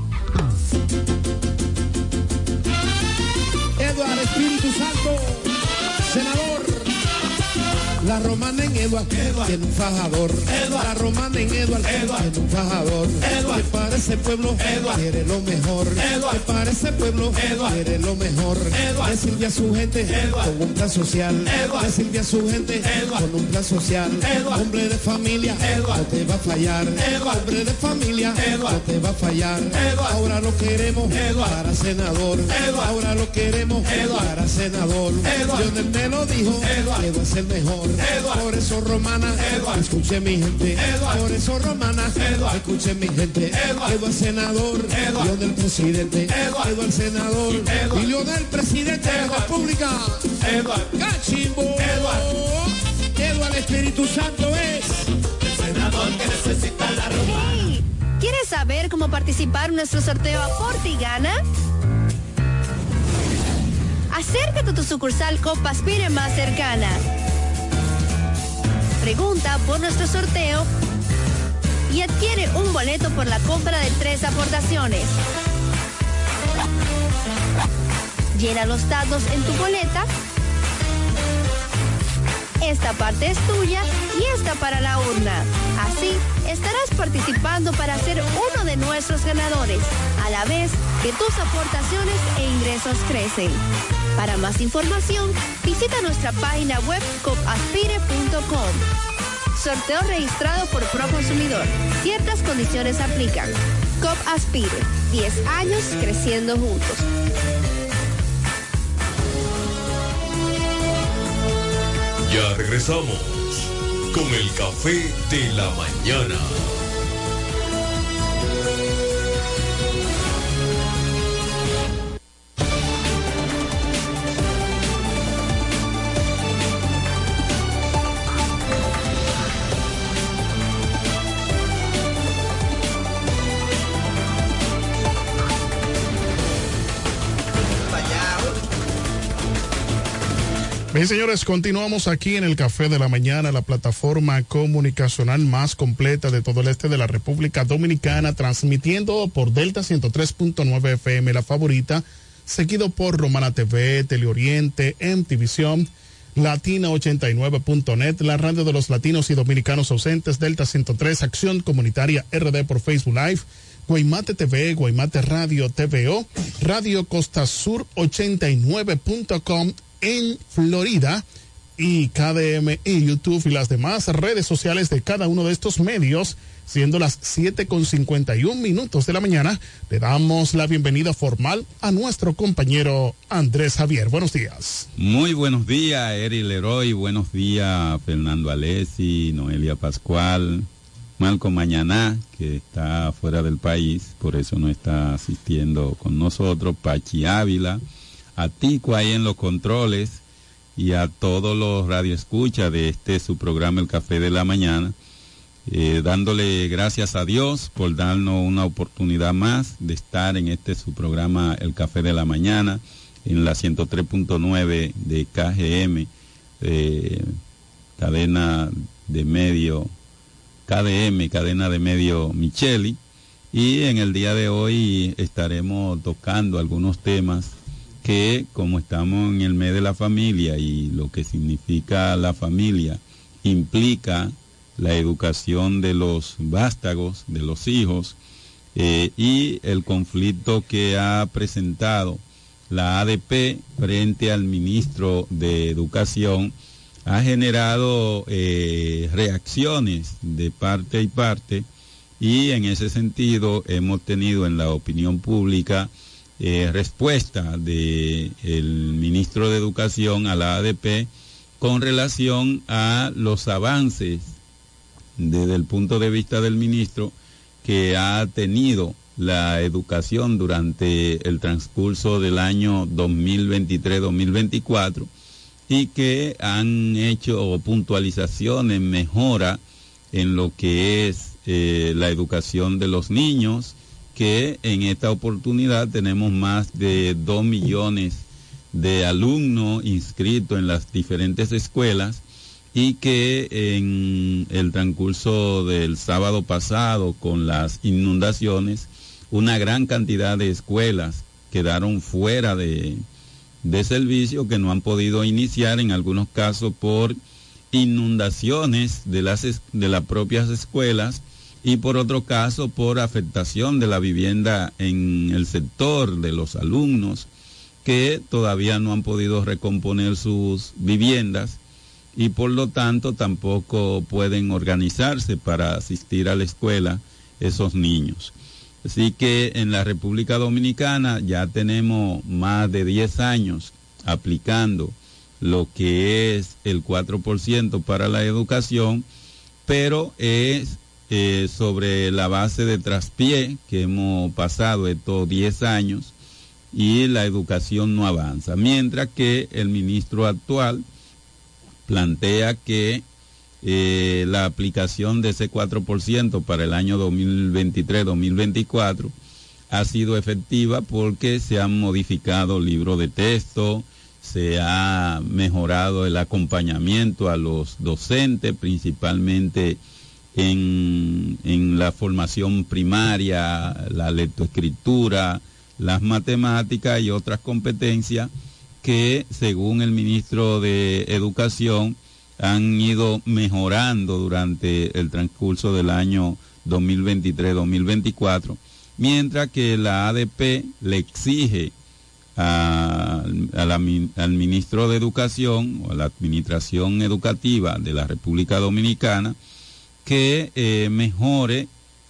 La romana en Eduard, tiene un fajador. La romana en Eduard, tiene un fajador. Que para ese pueblo quiere lo mejor. Que para ese pueblo quiere lo mejor. Que sirve a su gente con un plan social. Que sirve a su gente con un plan social. Hombre de familia, no te va a fallar. Hombre de familia, no te va a fallar. Ahora lo queremos para senador. Ahora lo queremos para senador. Lionel me lo dijo, que va a ser mejor. Por eso romana, escuche mi gente. Por eso romana, escuche mi gente. Eduardo senador, Lionel presidente. Eduardo el senador, y Lionel presidente de la República. Cachimbo. Eduardo Espíritu Santo es Senador que necesita la romana. Hey, ¿Quieres saber cómo participar en nuestro sorteo Aporte y Gana? Acércate a tu sucursal Copa Aspire más cercana. Pregunta por nuestro sorteo y adquiere un boleto por la compra de tres aportaciones. Llena los datos en tu boleta. Esta parte es tuya y esta para la urna. Así estarás participando para ser uno de nuestros ganadores, a la vez que tus aportaciones e ingresos crecen. Para más información, visita nuestra página web copaspire.com. Sorteo registrado por Proconsumidor. Ciertas condiciones aplican. COP Aspire. 10 años creciendo juntos. Ya regresamos con el café de la mañana. Bien, señores, continuamos aquí en el Café de la Mañana, la plataforma comunicacional más completa de todo el este de la República Dominicana, transmitiendo por Delta 103.9 FM, la favorita, seguido por Romana TV, Teleoriente, MTVision, Latina89.net, la radio de los latinos y dominicanos ausentes, Delta 103, Acción Comunitaria RD por Facebook Live, Guaymate TV, Guaymate Radio TVO, Radio Costa Sur 89.com en Florida y KDM en YouTube y las demás redes sociales de cada uno de estos medios, siendo las 7 con 51 minutos de la mañana, le damos la bienvenida formal a nuestro compañero Andrés Javier. Buenos días. Muy buenos días, Eri Leroy. Buenos días, Fernando Alessi, Noelia Pascual, Malco Mañana, que está fuera del país, por eso no está asistiendo con nosotros, Pachi Ávila, a Tico ahí en los controles y a todos los radioescuchas de este su programa El Café de la Mañana, eh, dándole gracias a Dios por darnos una oportunidad más de estar en este su programa El Café de la Mañana en la 103.9 de KGM, eh, cadena de medio KDM, cadena de medio Micheli. Y en el día de hoy estaremos tocando algunos temas que como estamos en el mes de la familia y lo que significa la familia implica la educación de los vástagos, de los hijos, eh, y el conflicto que ha presentado la ADP frente al ministro de Educación ha generado eh, reacciones de parte y parte y en ese sentido hemos tenido en la opinión pública eh, respuesta del ministro de Educación a la ADP con relación a los avances desde el punto de vista del ministro que ha tenido la educación durante el transcurso del año 2023-2024 y que han hecho puntualizaciones, mejora en lo que es eh, la educación de los niños, que en esta oportunidad tenemos más de dos millones de alumnos inscritos en las diferentes escuelas y que en el transcurso del sábado pasado con las inundaciones, una gran cantidad de escuelas quedaron fuera de, de servicio que no han podido iniciar en algunos casos por inundaciones de las, de las propias escuelas y por otro caso por afectación de la vivienda en el sector de los alumnos que todavía no han podido recomponer sus viviendas y por lo tanto tampoco pueden organizarse para asistir a la escuela esos niños. Así que en la República Dominicana ya tenemos más de 10 años aplicando lo que es el 4% para la educación, pero es eh, sobre la base de traspié que hemos pasado estos 10 años y la educación no avanza. Mientras que el ministro actual plantea que eh, la aplicación de ese 4% para el año 2023-2024 ha sido efectiva porque se han modificado libros de texto, se ha mejorado el acompañamiento a los docentes, principalmente en, en la formación primaria, la lectoescritura, las matemáticas y otras competencias que, según el ministro de Educación, han ido mejorando durante el transcurso del año 2023-2024, mientras que la ADP le exige a, a la, al ministro de Educación o a la Administración Educativa de la República Dominicana que eh, mejore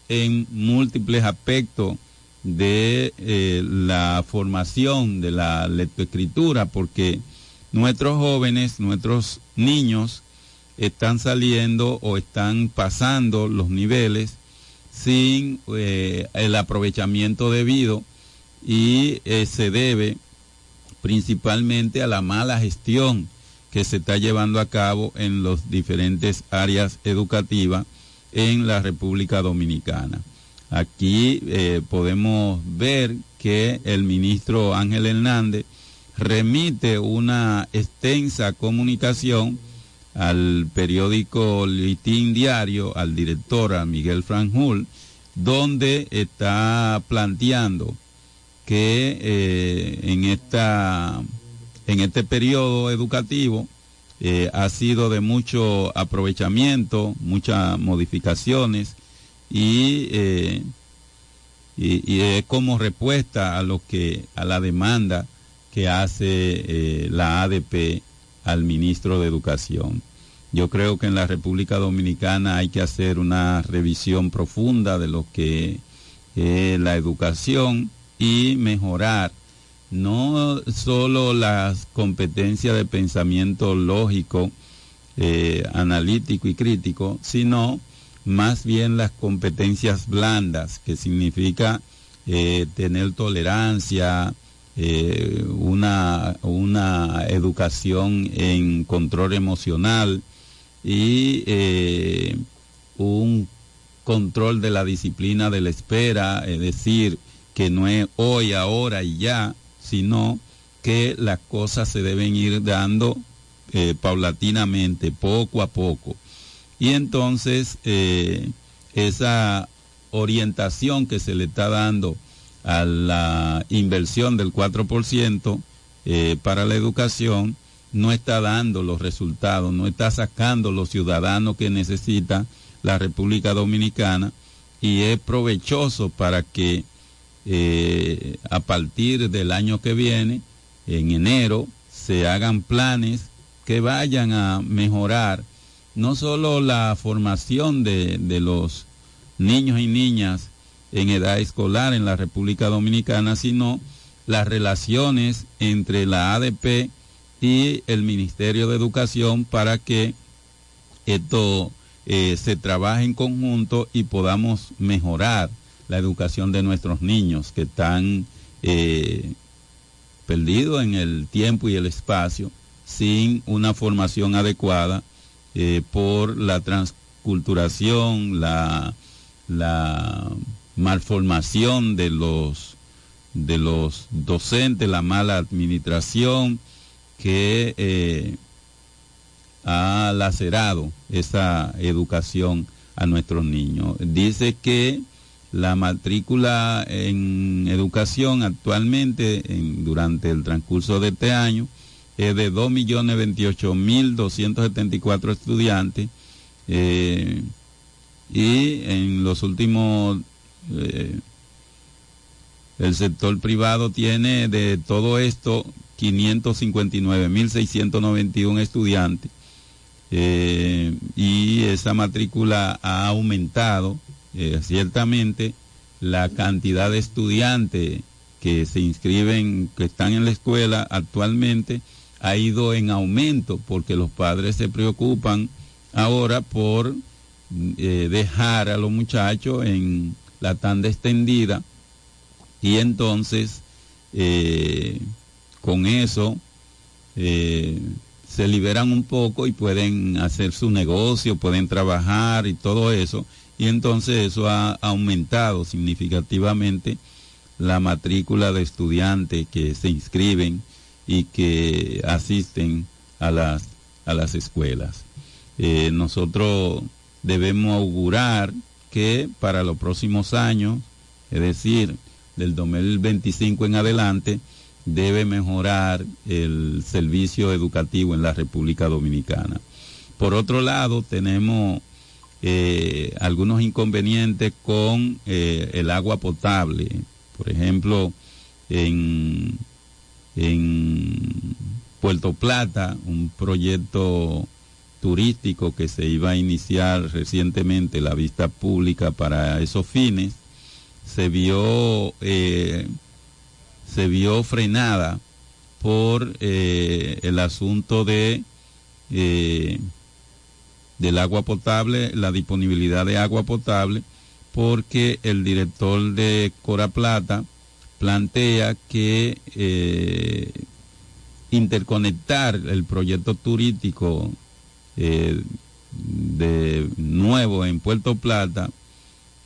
en múltiples aspectos de eh, la formación de la lectoescritura, porque nuestros jóvenes, nuestros niños están saliendo o están pasando los niveles sin eh, el aprovechamiento debido y se debe principalmente a la mala gestión que se está llevando a cabo en las diferentes áreas educativas en la República Dominicana. Aquí eh, podemos ver que el ministro Ángel Hernández remite una extensa comunicación al periódico Litín Diario, al director, a Miguel Franjul, donde está planteando que eh, en, esta, en este periodo educativo eh, ha sido de mucho aprovechamiento, muchas modificaciones y, eh, y, y es como respuesta a lo que a la demanda que hace eh, la ADP al ministro de Educación. Yo creo que en la República Dominicana hay que hacer una revisión profunda de lo que es la educación y mejorar no solo las competencias de pensamiento lógico, eh, analítico y crítico, sino más bien las competencias blandas, que significa eh, tener tolerancia, eh, una, una educación en control emocional y un control de la disciplina de la espera, es decir, que no es hoy, ahora y ya, sino que las cosas se deben ir dando eh, paulatinamente, poco a poco. Y entonces eh, esa orientación que se le está dando a la inversión del 4% eh, para la educación no está dando los resultados, no está sacando los ciudadanos que necesita la República Dominicana y es provechoso para que eh, a partir del año que viene, en enero, se hagan planes que vayan a mejorar no solo la formación de, de los niños y niñas en edad escolar en la República Dominicana, sino las relaciones entre la ADP y el Ministerio de Educación para que esto eh, se trabaje en conjunto y podamos mejorar la educación de nuestros niños que están eh, perdidos en el tiempo y el espacio sin una formación adecuada eh, por la transculturación, la, la malformación de los de los docentes, la mala administración que eh, ha lacerado esa educación a nuestros niños. Dice que la matrícula en educación actualmente, en, durante el transcurso de este año, es de 2.028.274 estudiantes eh, y en los últimos eh, el sector privado tiene de todo esto 559.691 estudiantes eh, y esa matrícula ha aumentado eh, ciertamente la cantidad de estudiantes que se inscriben, que están en la escuela actualmente, ha ido en aumento porque los padres se preocupan ahora por eh, dejar a los muchachos en la tanda extendida y entonces eh, con eso se liberan un poco y pueden hacer su negocio, pueden trabajar y todo eso y entonces eso ha aumentado significativamente la matrícula de estudiantes que se inscriben y que asisten a las, a las escuelas. Eh, nosotros debemos augurar que para los próximos años, es decir, del 2025 en adelante, debe mejorar el servicio educativo en la República Dominicana. Por otro lado, tenemos eh, algunos inconvenientes con eh, el agua potable. Por ejemplo, en, en Puerto Plata, un proyecto turístico que se iba a iniciar recientemente, la vista pública para esos fines, se vio, eh, se vio frenada por el asunto de del agua potable, la disponibilidad de agua potable, porque el director de Cora Plata plantea que eh, interconectar el proyecto turístico eh, de nuevo en Puerto Plata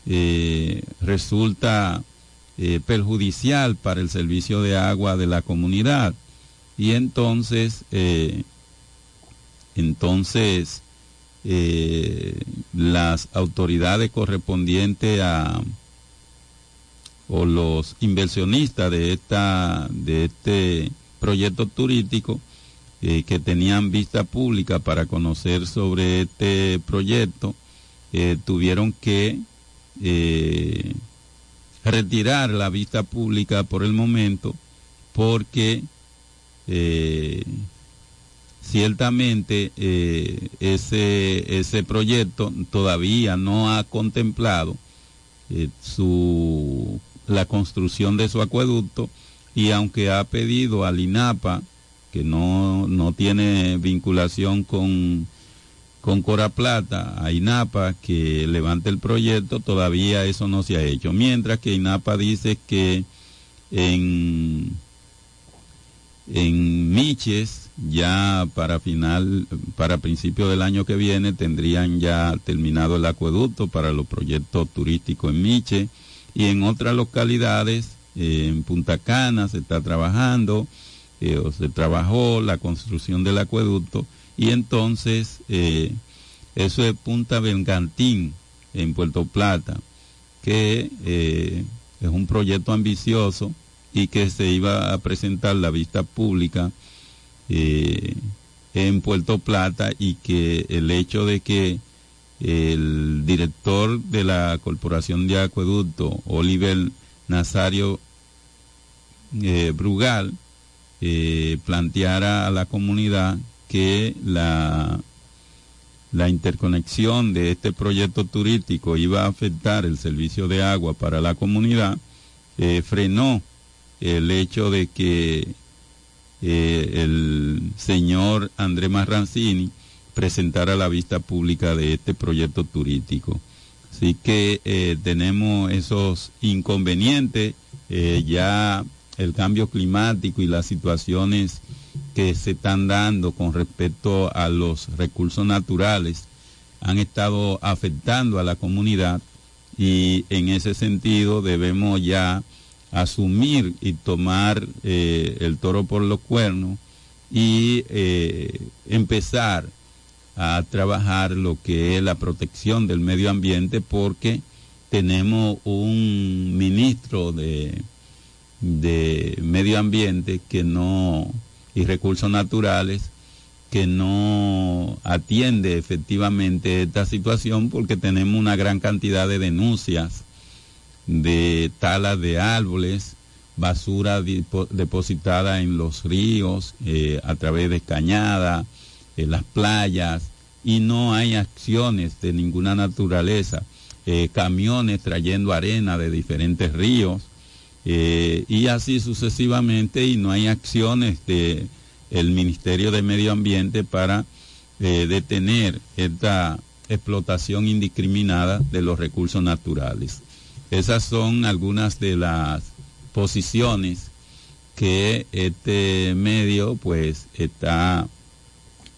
eh, resulta perjudicial para el servicio de agua de la comunidad. y entonces, entonces eh, las autoridades correspondientes a o los inversionistas de esta de este proyecto turístico eh, que tenían vista pública para conocer sobre este proyecto eh, tuvieron que retirar la vista pública por el momento porque ciertamente eh, ese, ese proyecto todavía no ha contemplado eh, su, la construcción de su acueducto y aunque ha pedido al INAPA, que no, no tiene vinculación con, con Cora Plata, a INAPA que levante el proyecto, todavía eso no se ha hecho. Mientras que INAPA dice que en, en Miches, ya para final, para principio del año que viene, tendrían ya terminado el acueducto para los proyectos turísticos en Miche. Y en otras localidades, eh, en Punta Cana se está trabajando, eh, o se trabajó la construcción del acueducto. Y entonces eh, eso es Punta Bengantín en Puerto Plata, que es un proyecto ambicioso y que se iba a presentar la vista pública eh, en Puerto Plata y que el hecho de que el director de la Corporación de Acueducto, Oliver Nazario eh, Brugal, eh, planteara a la comunidad que la, la interconexión de este proyecto turístico iba a afectar el servicio de agua para la comunidad, frenó el hecho de que eh, el señor André Marrancini presentara la vista pública de este proyecto turístico. Así que eh, tenemos esos inconvenientes, eh, ya el cambio climático y las situaciones que se están dando con respecto a los recursos naturales han estado afectando a la comunidad y en ese sentido debemos ya asumir y tomar eh, el toro por los cuernos y eh, empezar a trabajar lo que es la protección del medio ambiente porque tenemos un ministro de, de medio ambiente que no y recursos naturales que no atiende efectivamente esta situación porque tenemos una gran cantidad de denuncias de talas de árboles, basura depositada en los ríos, eh, a través de cañadas, en las playas, y no hay acciones de ninguna naturaleza, eh, camiones trayendo arena de diferentes ríos, eh, y así sucesivamente, y no hay acciones de el Ministerio de Medio Ambiente para detener esta explotación indiscriminada de los recursos naturales. Esas son algunas de las posiciones que este medio pues está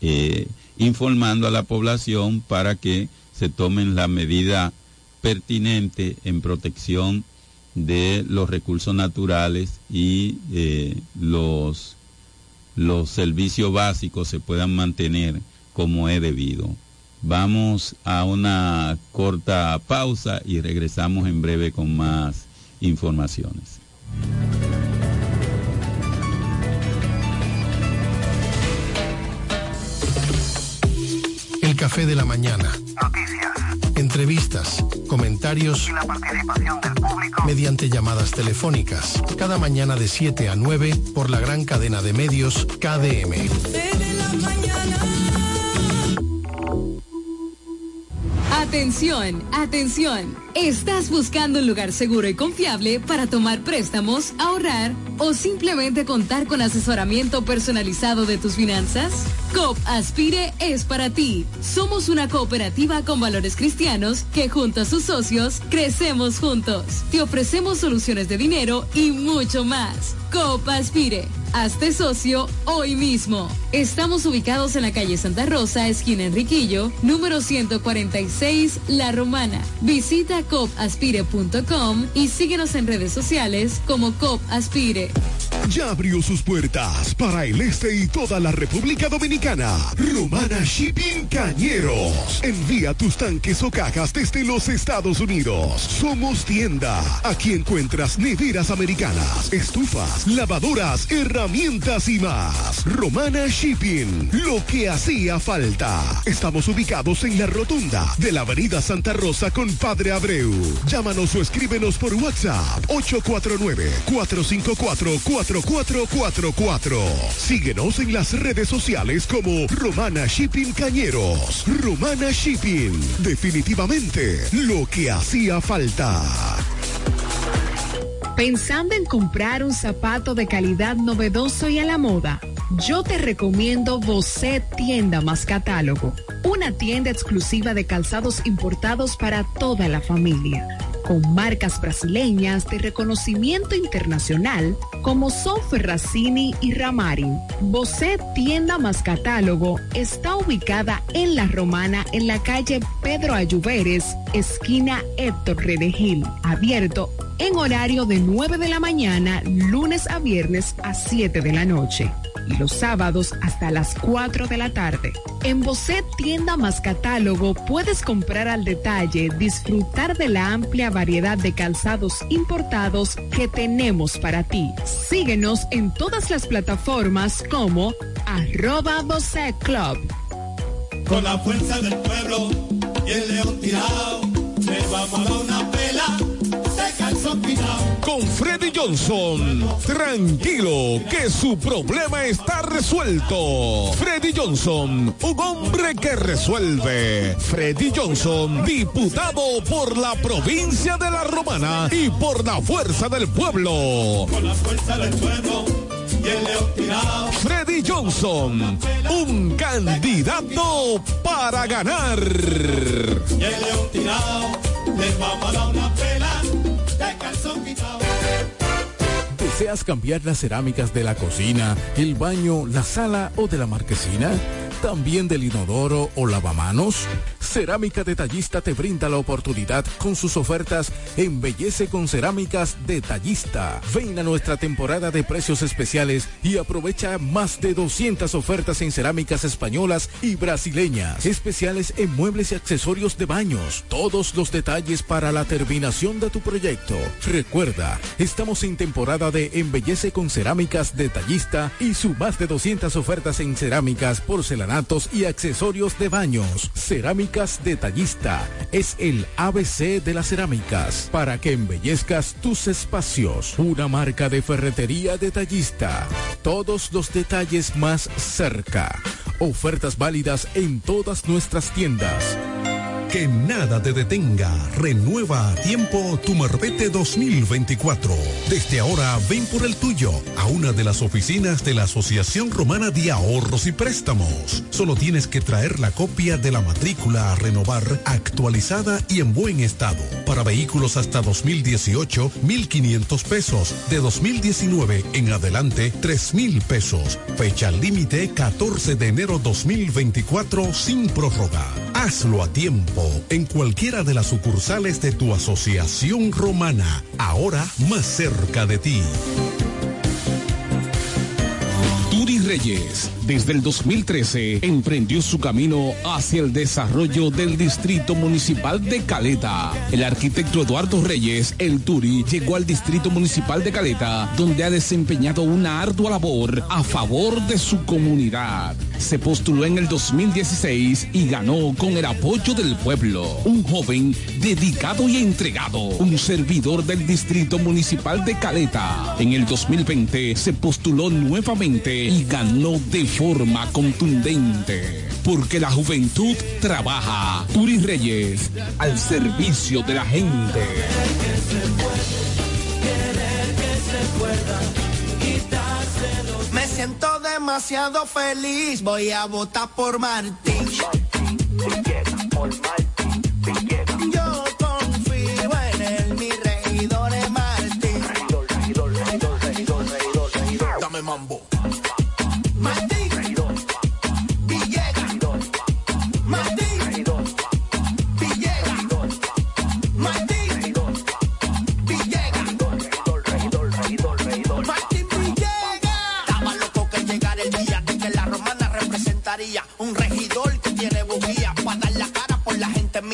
eh, informando a la población para que se tomen la medida pertinente en protección de los recursos naturales y eh, los, los servicios básicos se puedan mantener como es debido. Vamos a una corta pausa y regresamos en breve con más informaciones. El café de la mañana. Noticias. Entrevistas, comentarios Y la participación del público. mediante llamadas telefónicas. Cada mañana de 7 a 9 por la gran cadena de medios KDM. Atención, atención. ¿Estás buscando un lugar seguro y confiable para tomar préstamos, ahorrar o simplemente contar con asesoramiento personalizado de tus finanzas? COP Aspire es para ti. Somos una cooperativa con valores cristianos que junto a sus socios crecemos juntos. Te ofrecemos soluciones de dinero y mucho más. COP Aspire Hazte socio hoy mismo. Estamos ubicados en la calle Santa Rosa, esquina Enriquillo, número 146, La Romana. Visita copaspire.com y síguenos en redes sociales como Copaspire. Ya abrió sus puertas para el este y toda la República Dominicana. Romana Shipping Cañeros. Envía tus tanques o cajas desde los Estados Unidos. Somos tienda. Aquí encuentras neveras americanas, estufas, lavadoras, herramientas y más. Romana Shipping. Lo que hacía falta. Estamos ubicados en la rotunda de la Avenida Santa Rosa con Padre Abreu. Llámanos o escríbenos por WhatsApp 849 454 4444. Síguenos en las redes sociales como Romana Shipping Cañeros. Romana Shipping. Definitivamente lo que hacía falta. Pensando en comprar un zapato de calidad novedoso y a la moda, yo te recomiendo Bocet Tienda más Catálogo, una tienda exclusiva de calzados importados para toda la familia con marcas brasileñas de reconocimiento internacional como Son Ferracini y Ramarin. Bosé Tienda más Catálogo está ubicada en La Romana en la calle Pedro Ayuberes, esquina Héctor Redegil, abierto en horario de 9 de la mañana, lunes a viernes a 7 de la noche y los sábados hasta las 4 de la tarde. En Bocet Tienda más Catálogo puedes comprar al detalle, disfrutar de la amplia variedad de calzados importados que tenemos para ti. Síguenos en todas las plataformas como arroba Bocet Club. Con la fuerza del pueblo y el león tirado, le vamos a dar. Con Freddy Johnson, tranquilo que su problema está resuelto. Freddy Johnson, un hombre que resuelve. Freddy Johnson, diputado por la provincia de La Romana y por la fuerza del pueblo. Con la fuerza del pueblo. Freddy Johnson, un candidato para ganar. ¿Deseas cambiar las cerámicas de la cocina, el baño, la sala o de la marquesina? ¿También del inodoro o lavamanos? Cerámica Detallista te brinda la oportunidad con sus ofertas Embellece con Cerámicas Detallista. Ven a nuestra temporada de precios especiales y aprovecha más de 200 ofertas en cerámicas españolas y brasileñas. Especiales en muebles y accesorios de baños. Todos los detalles para la terminación de tu proyecto. Recuerda, estamos en temporada de Embellece con Cerámicas Detallista y su más de 200 ofertas en cerámicas, porcelanatos y accesorios de baños. Cerámicas Detallista es el ABC de las cerámicas para que embellezcas tus espacios. Una marca de ferretería detallista. Todos los detalles más cerca. Ofertas válidas en todas nuestras tiendas. Que nada te detenga. Renueva a tiempo tu Marbete 2024. Desde ahora ven por el tuyo a una de las oficinas de la Asociación Romana de Ahorros y Préstamos. Solo tienes que traer la copia de la matrícula a renovar actualizada y en buen estado. Para vehículos hasta 2018, 1.500 pesos. De 2019 en adelante, 3.000 pesos. Fecha límite 14 de enero 2024 sin prórroga. Hazlo a tiempo en cualquiera de las sucursales de tu asociación romana, ahora más cerca de ti. Turi Reyes, desde el 2013, emprendió su camino hacia el desarrollo del Distrito Municipal de Caleta. El arquitecto Eduardo Reyes, el Turi, llegó al Distrito Municipal de Caleta, donde ha desempeñado una ardua labor a favor de su comunidad. Se postuló en el 2016 y ganó con el apoyo del pueblo. Un joven dedicado y entregado, un servidor del Distrito Municipal de Caleta. En el 2020 se postuló nuevamente y ganó de forma contundente. Porque la juventud trabaja. Turi Reyes, al servicio de la gente. Me siento demasiado feliz, voy a votar por Martín. Yo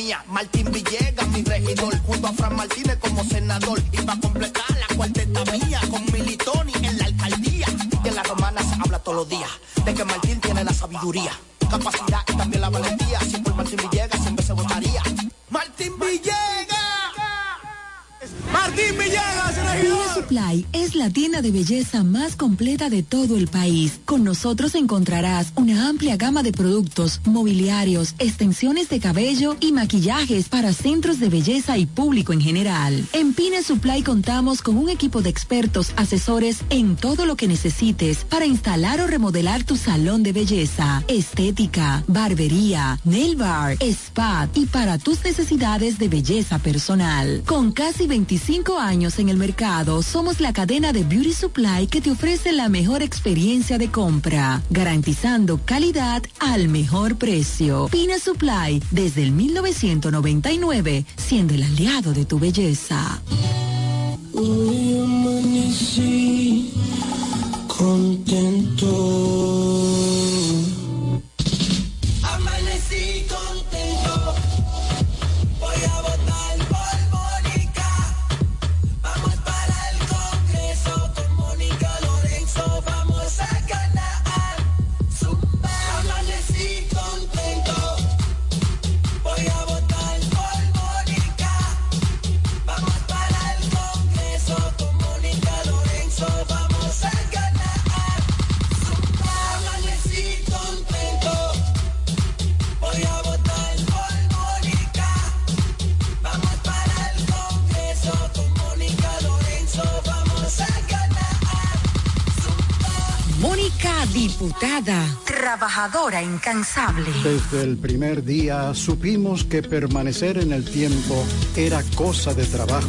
Villegas, mi regidor, junto a Fran Martínez como senador. Y para completar la cuarteta mía, con Militoni en la alcaldía. Y en la romana se habla todos los días, de que Martín tiene la sabiduría, capacidad Supply es la tienda de belleza más completa de todo el país. Con nosotros encontrarás una amplia gama de productos, mobiliarios, extensiones de cabello y maquillajes para centros de belleza y público en general. En Pina Supply contamos con un equipo de expertos asesores en todo lo que necesites para instalar o remodelar tu salón de belleza, estética, barbería, nail bar, spa y para tus necesidades de belleza personal. Con casi 25 años en el mercado, somos la cadena de Beauty Supply que te ofrece la mejor experiencia de compra, garantizando calidad al mejor precio. Pina Supply, desde el 1999, siendo el aliado de tu belleza. Diputada, trabajadora incansable. Desde el primer día supimos que permanecer en el tiempo era cosa de trabajo.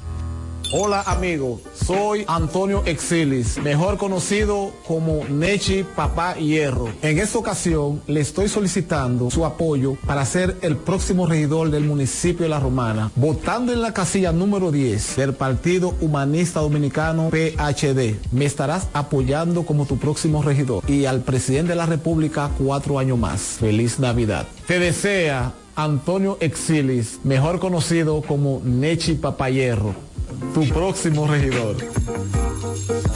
Hola amigo, soy Antonio Exilis, mejor conocido como Nechi Papá. En esta ocasión le estoy solicitando su apoyo para ser el próximo regidor del municipio de La Romana, votando en la casilla número 10 del Partido Humanista Dominicano PHD. Me estarás apoyando como tu próximo regidor y al presidente de la República cuatro años más. Feliz Navidad. Te desea Antonio Exilis, mejor conocido como Nechi Papayerro, tu próximo regidor.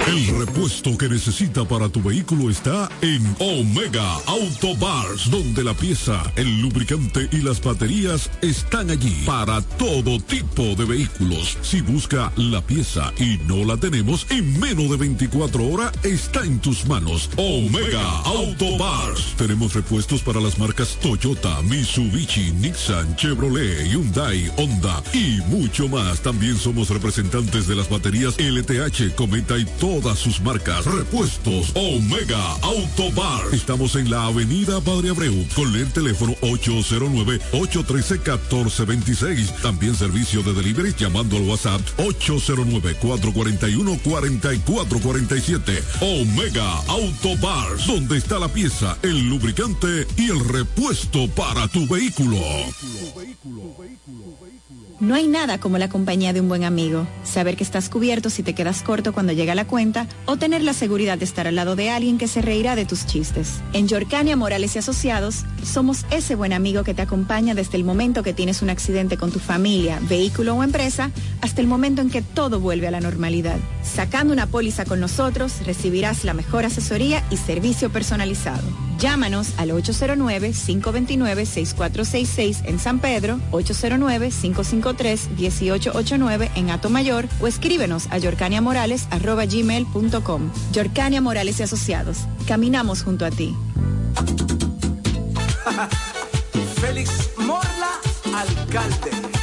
El repuesto que necesita para tu vehículo está en Omega Auto Bars, donde la pieza, el lubricante y las baterías están allí para todo tipo de vehículos. Si busca la pieza y no la tenemos, en menos de 24 horas está en tus manos. Omega Auto Bars. Tenemos repuestos para las marcas Toyota, Mitsubishi, Nissan, Chevrolet, Hyundai, Honda y mucho más. También somos representantes de las baterías LTH, Cometa y todas sus marcas. Repuestos Omega Auto Bar. Estamos en la avenida Padre Abreu con el teléfono 809-813-1426. También servicio de delivery llamando al WhatsApp 809-441-4447. Omega Auto Bar, donde está la pieza, el lubricante y el repuesto para tu vehículo. No hay nada como la compañía de un buen amigo. Saber que estás cubierto si te quedas corto cuando llega la cuenta o tener la seguridad de estar al lado de alguien que se reirá de tus chistes. En Yorcania Morales y Asociados somos ese buen amigo que te acompaña desde el momento que tienes un accidente con tu familia, vehículo o empresa hasta el momento en que todo vuelve a la normalidad. Sacando una póliza con nosotros recibirás la mejor asesoría y servicio personalizado. Llámanos al 809-529-6466 en San Pedro, 809-553-1889 en Atomayor o escríbenos a yorcaniamorales.gmail.com. Yorcania Morales y Asociados. Caminamos junto a ti. Félix Morla, alcalde.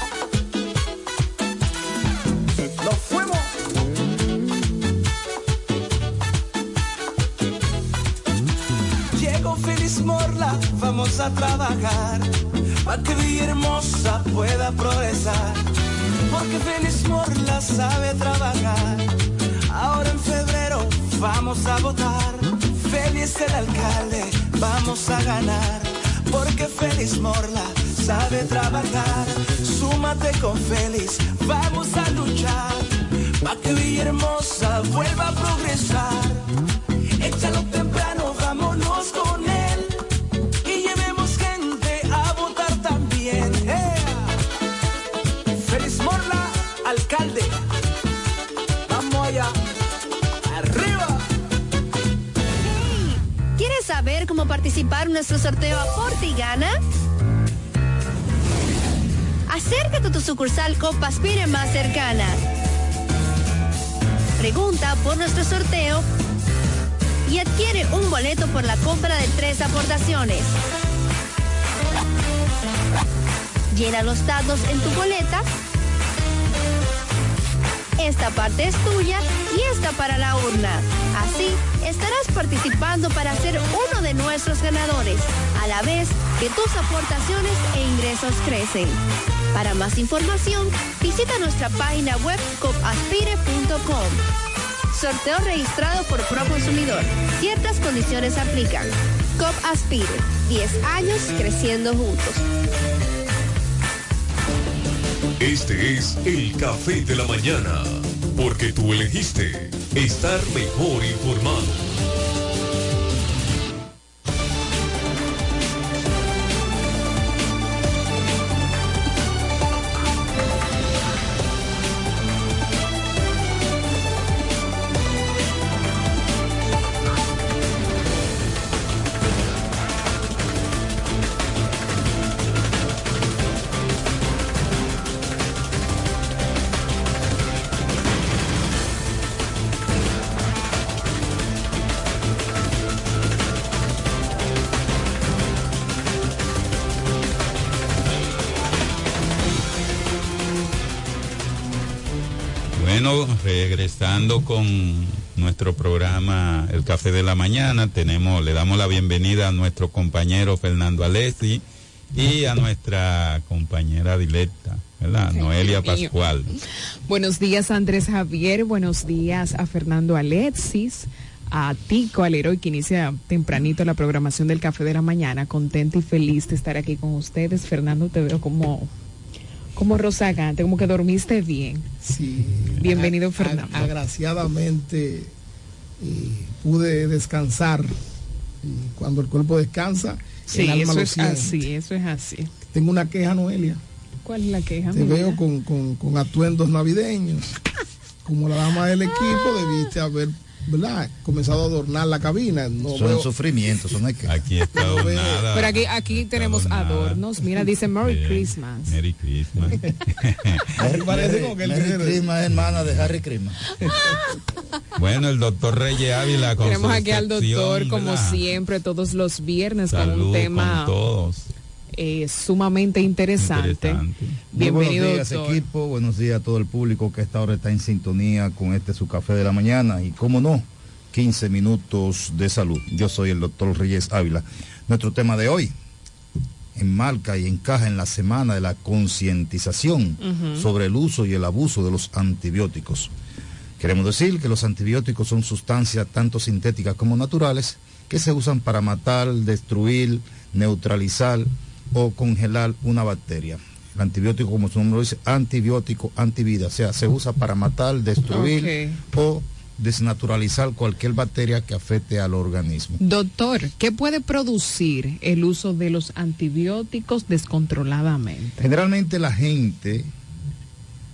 Morla, vamos a trabajar para que Villahermosa pueda progresar. Félix Morla sabe trabajar. Ahora en febrero vamos a votar. Félix el alcalde, vamos a ganar. Porque Félix Morla sabe trabajar. Súmate con Félix, vamos a luchar. Pa' que Villahermosa vuelva a progresar. Participar en nuestro sorteo Aporte y Gana? Acércate a tu sucursal Copa Aspire más cercana. Pregunta por nuestro sorteo y adquiere un boleto por la compra de tres aportaciones. Llena los datos en tu boleta. Esta parte es tuya y esta para la urna. Así estarás participando para ser uno de nuestros ganadores, a la vez que tus aportaciones e ingresos crecen. Para más información, visita nuestra página web copaspire.com. Sorteo registrado por Proconsumidor. Ciertas condiciones aplican. COP Aspire. 10 años creciendo juntos. Este es el café de la mañana, porque tú elegiste estar mejor informado. Regresando con nuestro programa El Café de la Mañana, tenemos, le damos la bienvenida a nuestro compañero Fernando Alessi y a nuestra compañera directa, ¿verdad? Noelia. Pascual. Buenos días Andrés Javier, buenos días a Fernando Alexis, a Tico Aleroy que inicia tempranito la programación del Café de la Mañana, contenta y feliz de estar aquí con ustedes. Fernando, te veo como, como rozagante, como que dormiste bien. Sí. Bienvenido, A- Fernando. a- agraciadamente eh, pude descansar. Y cuando el cuerpo descansa, Sí, el alma eso lo es siente. así, eso es así. Tengo una queja, Noelia. ¿Cuál es la queja? Te mía? veo con, con- con atuendos navideños. Como la dama del equipo, debiste haber, ¿verdad? Comenzado a adornar la cabina. No Son veo- sufrimientos, son hay que. Aquí está nada. Pero aquí, aquí tenemos adornos. Mira, dice Merry Christmas. Merry Christmas. Parece como que el Merry Christmas es hermana de Harry Christmas. bueno, el doctor Reyes Ávila con Tenemos su aquí al doctor, como ¿verdad? siempre, todos los viernes con Salud un tema con todos. Eh, sumamente interesante. Muy Bienvenido, buenos días, doctor. equipo. Buenos días a todo el público que a esta hora está en sintonía con este su café de la mañana. Y cómo no, 15 minutos de salud. Yo soy el doctor Reyes Ávila. Nuestro tema de hoy enmarca y encaja en la semana de la concientización sobre el uso y el abuso de los antibióticos. Queremos decir que los antibióticos son sustancias tanto sintéticas como naturales que se usan para matar, destruir, neutralizar o congelar una bacteria. El antibiótico, como su nombre lo dice, antibiótico, antivida, o sea, se usa para matar, destruir o desnaturalizar cualquier bacteria que afecte al organismo. Doctor, ¿qué puede producir el uso de los antibióticos descontroladamente? Generalmente la gente,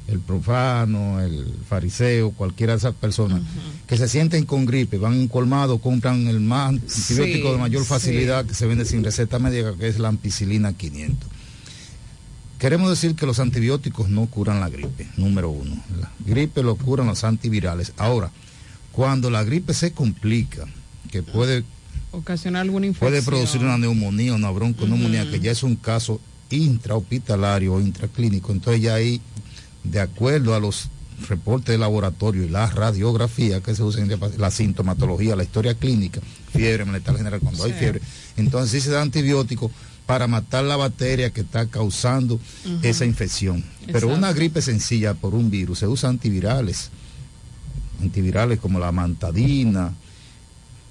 el profano, el fariseo, cualquiera de esas personas que se sienten con gripe, van colmado, compran el más antibiótico Sí, de mayor sí. facilidad que se vende sin receta médica, que es la ampicilina 500. Queremos decir que los antibióticos no curan la gripe, número uno. La gripe lo curan los antivirales. Ahora, cuando la gripe se complica, que puede ¿Ocasionar alguna infección? puede producir una neumonía, una bronconeumonía, que ya es un caso intrahospitalario o intraclínico. Entonces ya ahí, de acuerdo a los reportes de laboratorio y la radiografía que se usan, la sintomatología, la historia clínica, fiebre, malestar general, cuando hay fiebre, entonces sí se da antibiótico para matar la bacteria que está causando esa infección. Pero una gripe sencilla por un virus se usa antivirales, antivirales como la mantadina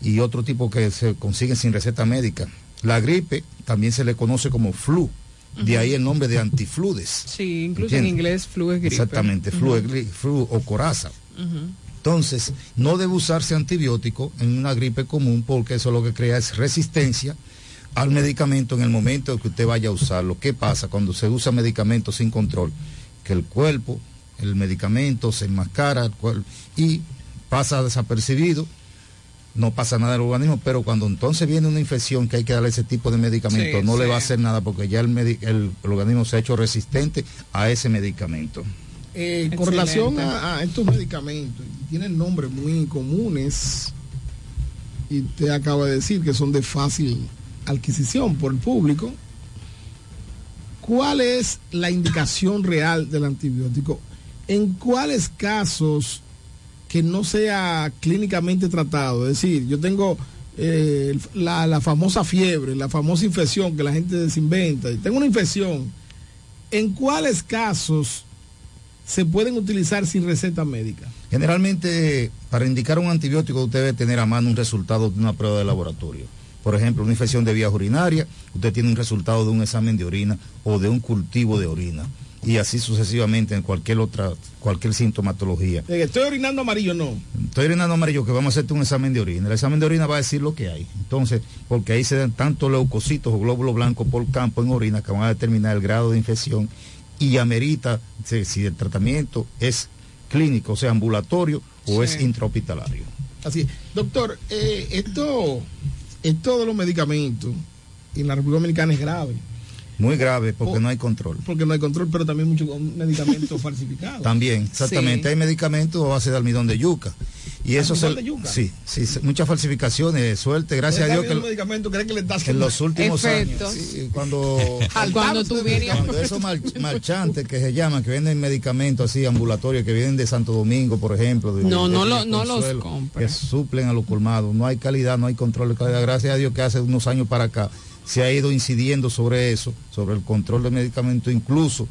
y otro tipo que se consiguen sin receta médica. La gripe también se le conoce como flu, de ahí el nombre de antifludes. Sí, incluso en inglés flu es gripe. Exactamente, flu, es gri- flu o coraza. Entonces, no debe usarse antibiótico en una gripe común porque eso lo que crea es resistencia al medicamento en el momento que usted vaya a usarlo. ¿Qué pasa cuando se usa medicamento sin control? Que el cuerpo, el medicamento se enmascara el cuerpo, y pasa desapercibido, no pasa nada el organismo, pero cuando entonces viene una infección que hay que darle ese tipo de medicamento, Sí, no le va a hacer nada porque ya el, el- el organismo se ha hecho resistente a ese medicamento. Eh, con relación a, a estos medicamentos, tienen nombres muy comunes y usted acaba de decir que son de fácil adquisición por el público. ¿Cuál es la indicación real del antibiótico? ¿En cuáles casos que no sea clínicamente tratado? Es decir, yo tengo eh, la, la famosa fiebre, la famosa infección que la gente se inventa. Tengo una infección. ¿En cuáles casos se pueden utilizar sin receta médica? Generalmente, para indicar un antibiótico, usted debe tener a mano un resultado de una prueba de laboratorio. Por ejemplo, una infección de vías urinarias, usted tiene un resultado de un examen de orina o de un cultivo de orina. Y así sucesivamente en cualquier otra, cualquier sintomatología. Eh, Estoy orinando amarillo, no. Estoy orinando amarillo que vamos a hacerte un examen de orina. El examen de orina va a decir lo que hay. Entonces, porque ahí se dan tanto leucocitos o glóbulos blancos por campo en orina que van a determinar el grado de infección y amerita si, si el tratamiento es clínico, o sea, ambulatorio o es intrahospitalario. Así es. Doctor, eh, esto, esto de los medicamentos en la República Dominicana es grave. Muy grave porque Oh. no hay control. Porque no hay control, pero también muchos medicamentos falsificados. También, exactamente. Sí. Hay medicamentos a base de almidón de yuca. Y eso ¿Almidón se, de yuca? Sí, sí, muchas falsificaciones. Suerte, gracias a Dios que el medicamento que le en los últimos Efectos. años, sí, cuando, Cuando tú vienes- cuando esos mar- marchantes que se llaman, que venden medicamentos así ambulatorios, que vienen de Santo Domingo, por ejemplo, de- No, de- no de lo- no los Consuelo, compre. que suplen a los colmados. No hay calidad, no hay control de calidad. Gracias a Dios que hace unos años para acá se ha ido incidiendo sobre eso, sobre el control de medicamentos, incluso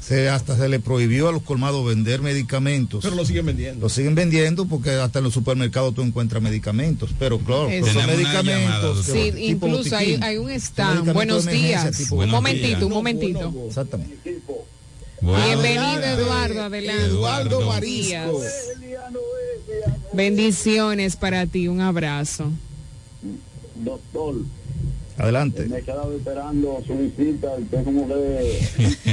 se hasta se le prohibió a los colmados vender medicamentos. Pero lo siguen vendiendo. Lo siguen vendiendo porque hasta en los supermercados tú encuentras medicamentos, pero claro, son medicamentos. que- Sí, tipo incluso hay, un stand. Buenos días. tipo Un momentito, un momentito. Exactamente. Bienvenido Eduardo, adelante. Eduardo Marisco. Bendiciones para ti, un abrazo. Doctor, Adelante. me he quedado esperando su visita. Usted como que...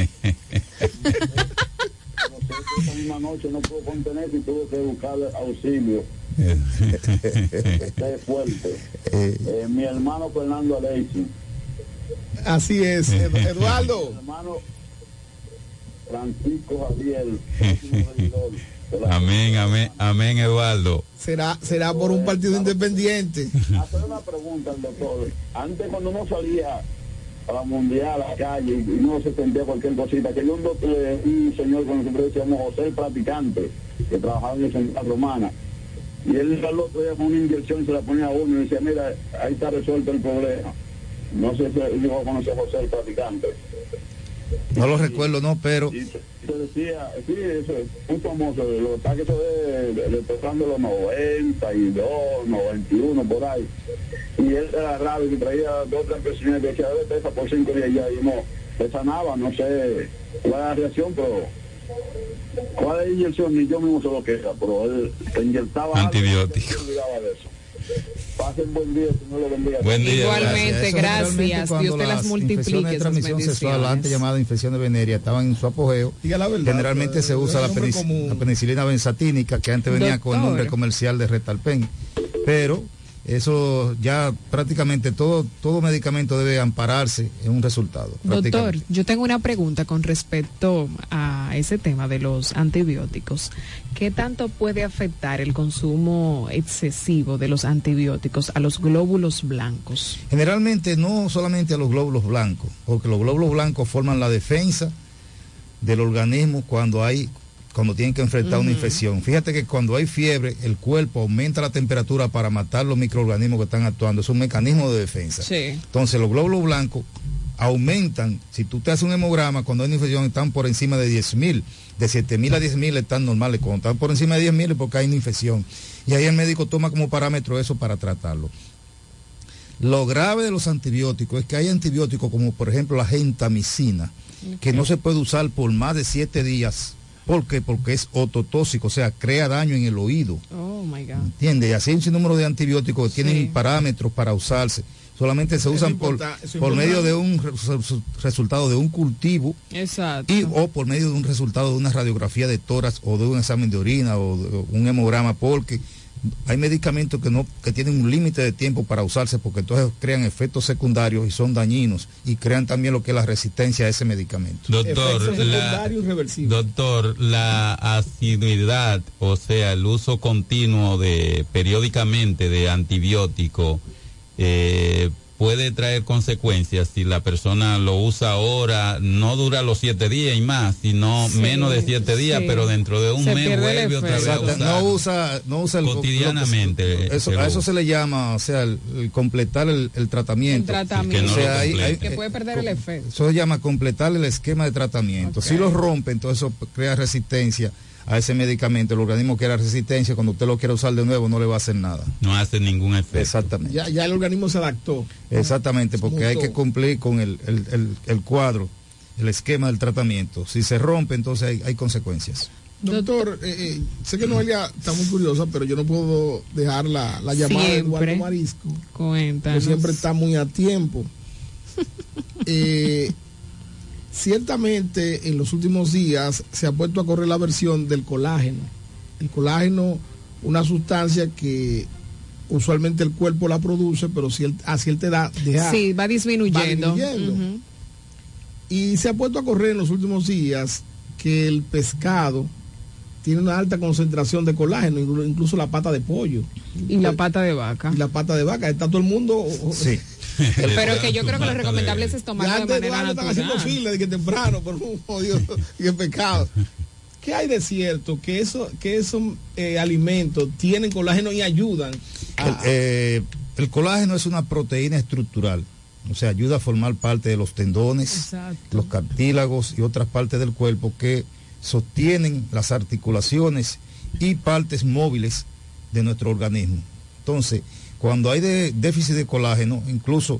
Esta misma noche no pudo contenerse y tuve que buscar auxilio. Usted es fuerte. Eh, mi hermano Fernando Alexi. Así es, Ed- Eduardo. Mi hermano Francisco Javier. La- Amén, amén, amén, Eduardo. Será, será por un partido independiente. hacer una pregunta al doctor. Antes cuando uno salía a la mundial, a la calle, y uno se sentía cualquier cosita, que había un, doctor, eh, un señor con siempre decíamos José el Practicante, que trabajaba en el Central Romana. Y él al otro día con una inyección se la ponía a uno y decía, mira, ahí está resuelto el problema. No sé si yo conoce a José el Practicante. No lo recuerdo, no, pero Y se se decía, sí, eso es muy famoso, lo que pasa es que eso es de- de- tocando los 92, 91, por ahí. Y él era raro y traía dos tres personas que decía, debe esa por cinco días ya, y no, le sanaba, no sé cuál era la reacción, pero cuál es la inyección, ni yo mismo sé lo que era, pero él te inyectaba algo, Antibiótico. y olvidaba de eso. Pasen buen día, Señor bendiga. Buen día. Igualmente, gracias. generalmente Dios te cuando las multiplique. infecciones de transmisión sexual, antes llamadas infecciones venéreas, estaban en su apogeo. Diga la verdad, Generalmente se usa la, penic- común. la penicilina benzatínica, que antes venía con el Doctor. nombre comercial de Retalpen. Pero eso ya prácticamente todo, todo medicamento debe ampararse en un resultado. Doctor, yo tengo una pregunta con respecto a ese tema de los antibióticos. ¿Qué tanto puede afectar el consumo excesivo de los antibióticos a los glóbulos blancos? Generalmente no solamente a los glóbulos blancos, porque los glóbulos blancos forman la defensa del organismo cuando hay cuando tienen que enfrentar una infección. Fíjate que cuando hay fiebre, el cuerpo aumenta la temperatura para matar los microorganismos que están actuando. Es un mecanismo de defensa. Sí. Entonces los glóbulos blancos aumentan, si tú te haces un hemograma, cuando hay una infección están por encima de 10 mil, de 7 mil a 10 mil están normales, cuando están por encima de 10 mil es porque hay una infección. Y ahí el médico toma como parámetro eso para tratarlo. Lo grave de los antibióticos es que hay antibióticos como por ejemplo la gentamicina, que no se puede usar por más de 7 días. ¿Por qué? Porque es ototóxico, o sea, crea daño en el oído. Oh my God. ¿Entiendes? Y así hay un sinnúmero de antibióticos que tienen parámetros para usarse. Solamente se Eso usan por, por medio de un resu- resultado de un cultivo Exacto. y o por medio de un resultado de una radiografía de toras o de un examen de orina o de un hemograma, porque hay medicamentos que no que tienen un límite de tiempo para usarse porque entonces crean efectos secundarios y son dañinos y crean también lo que es la resistencia a ese medicamento. Doctor, la, doctor, la asiduidad, o sea, el uso continuo de periódicamente de antibiótico eh, puede traer consecuencias si la persona lo usa ahora, no dura los siete días y más, sino Sí, menos de siete días, sí. pero dentro de un Se mes vuelve otra vez a usar. no usa, no usa el Cotidianamente, Eso, se a eso se le llama, o sea, el, el completar el, el tratamiento. El tratamiento. O sea, hay- hay- que puede perder el efecto. Eso se llama completar el esquema de tratamiento. Si lo rompe, entonces eso crea resistencia a ese medicamento. El organismo crea resistencia, cuando usted lo quiera usar de nuevo no le va a hacer nada. No hace ningún efecto. Exactamente. Ya, ya el organismo se adaptó. Exactamente, porque hay que cumplir con el, el- el- el cuadro, el esquema del tratamiento. Si se rompe, entonces hay, hay consecuencias. Doctor, eh, eh, sé que Noelia está muy curiosa, pero yo no puedo dejar la, la llamada de. Eduardo Marisco, Cuéntanos. que siempre está muy a tiempo. Eh, ciertamente en los últimos días se ha puesto a correr la versión del colágeno. El colágeno, una sustancia que usualmente el cuerpo la produce, pero si él, así él te da, deja- Sí, va disminuyendo. va disminuyendo. Y se ha puesto a correr en los últimos días que el pescado tiene una alta concentración de colágeno, inclu- incluso la pata de pollo. Y la pata de vaca. Y la pata de vaca. Está todo el mundo. Sí. Pero que yo creo que lo recomendable es tomarlo de manera Eduardo están haciendo natural. fila de que temprano, pero un jodido y el pecado. ¿Qué hay de cierto? Que, eso, que esos eh, alimentos tienen colágeno y ayudan. El, eh, el colágeno es una proteína estructural, o sea, ayuda a formar parte de los tendones, los cartílagos y otras partes del cuerpo que sostienen las articulaciones y partes móviles de nuestro organismo. Entonces, cuando hay de- déficit de colágeno, incluso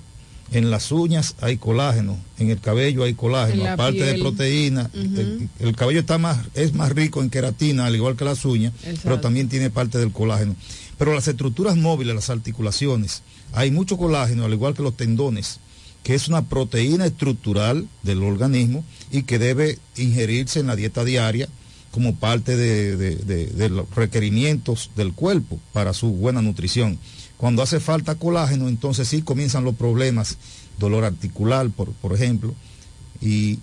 en las uñas hay colágeno, en el cabello hay En colágeno, aparte de proteína, el, el cabello está más, es más rico en queratina, al igual que las uñas, Exacto. pero también tiene parte del colágeno. Pero las estructuras móviles, las articulaciones, hay mucho colágeno, al igual que los tendones, que es una proteína estructural del organismo y que debe ingerirse en la dieta diaria como parte de, de- de- de los requerimientos del cuerpo para su buena nutrición. Cuando hace falta colágeno, entonces sí comienzan los problemas, dolor articular, por, por ejemplo, y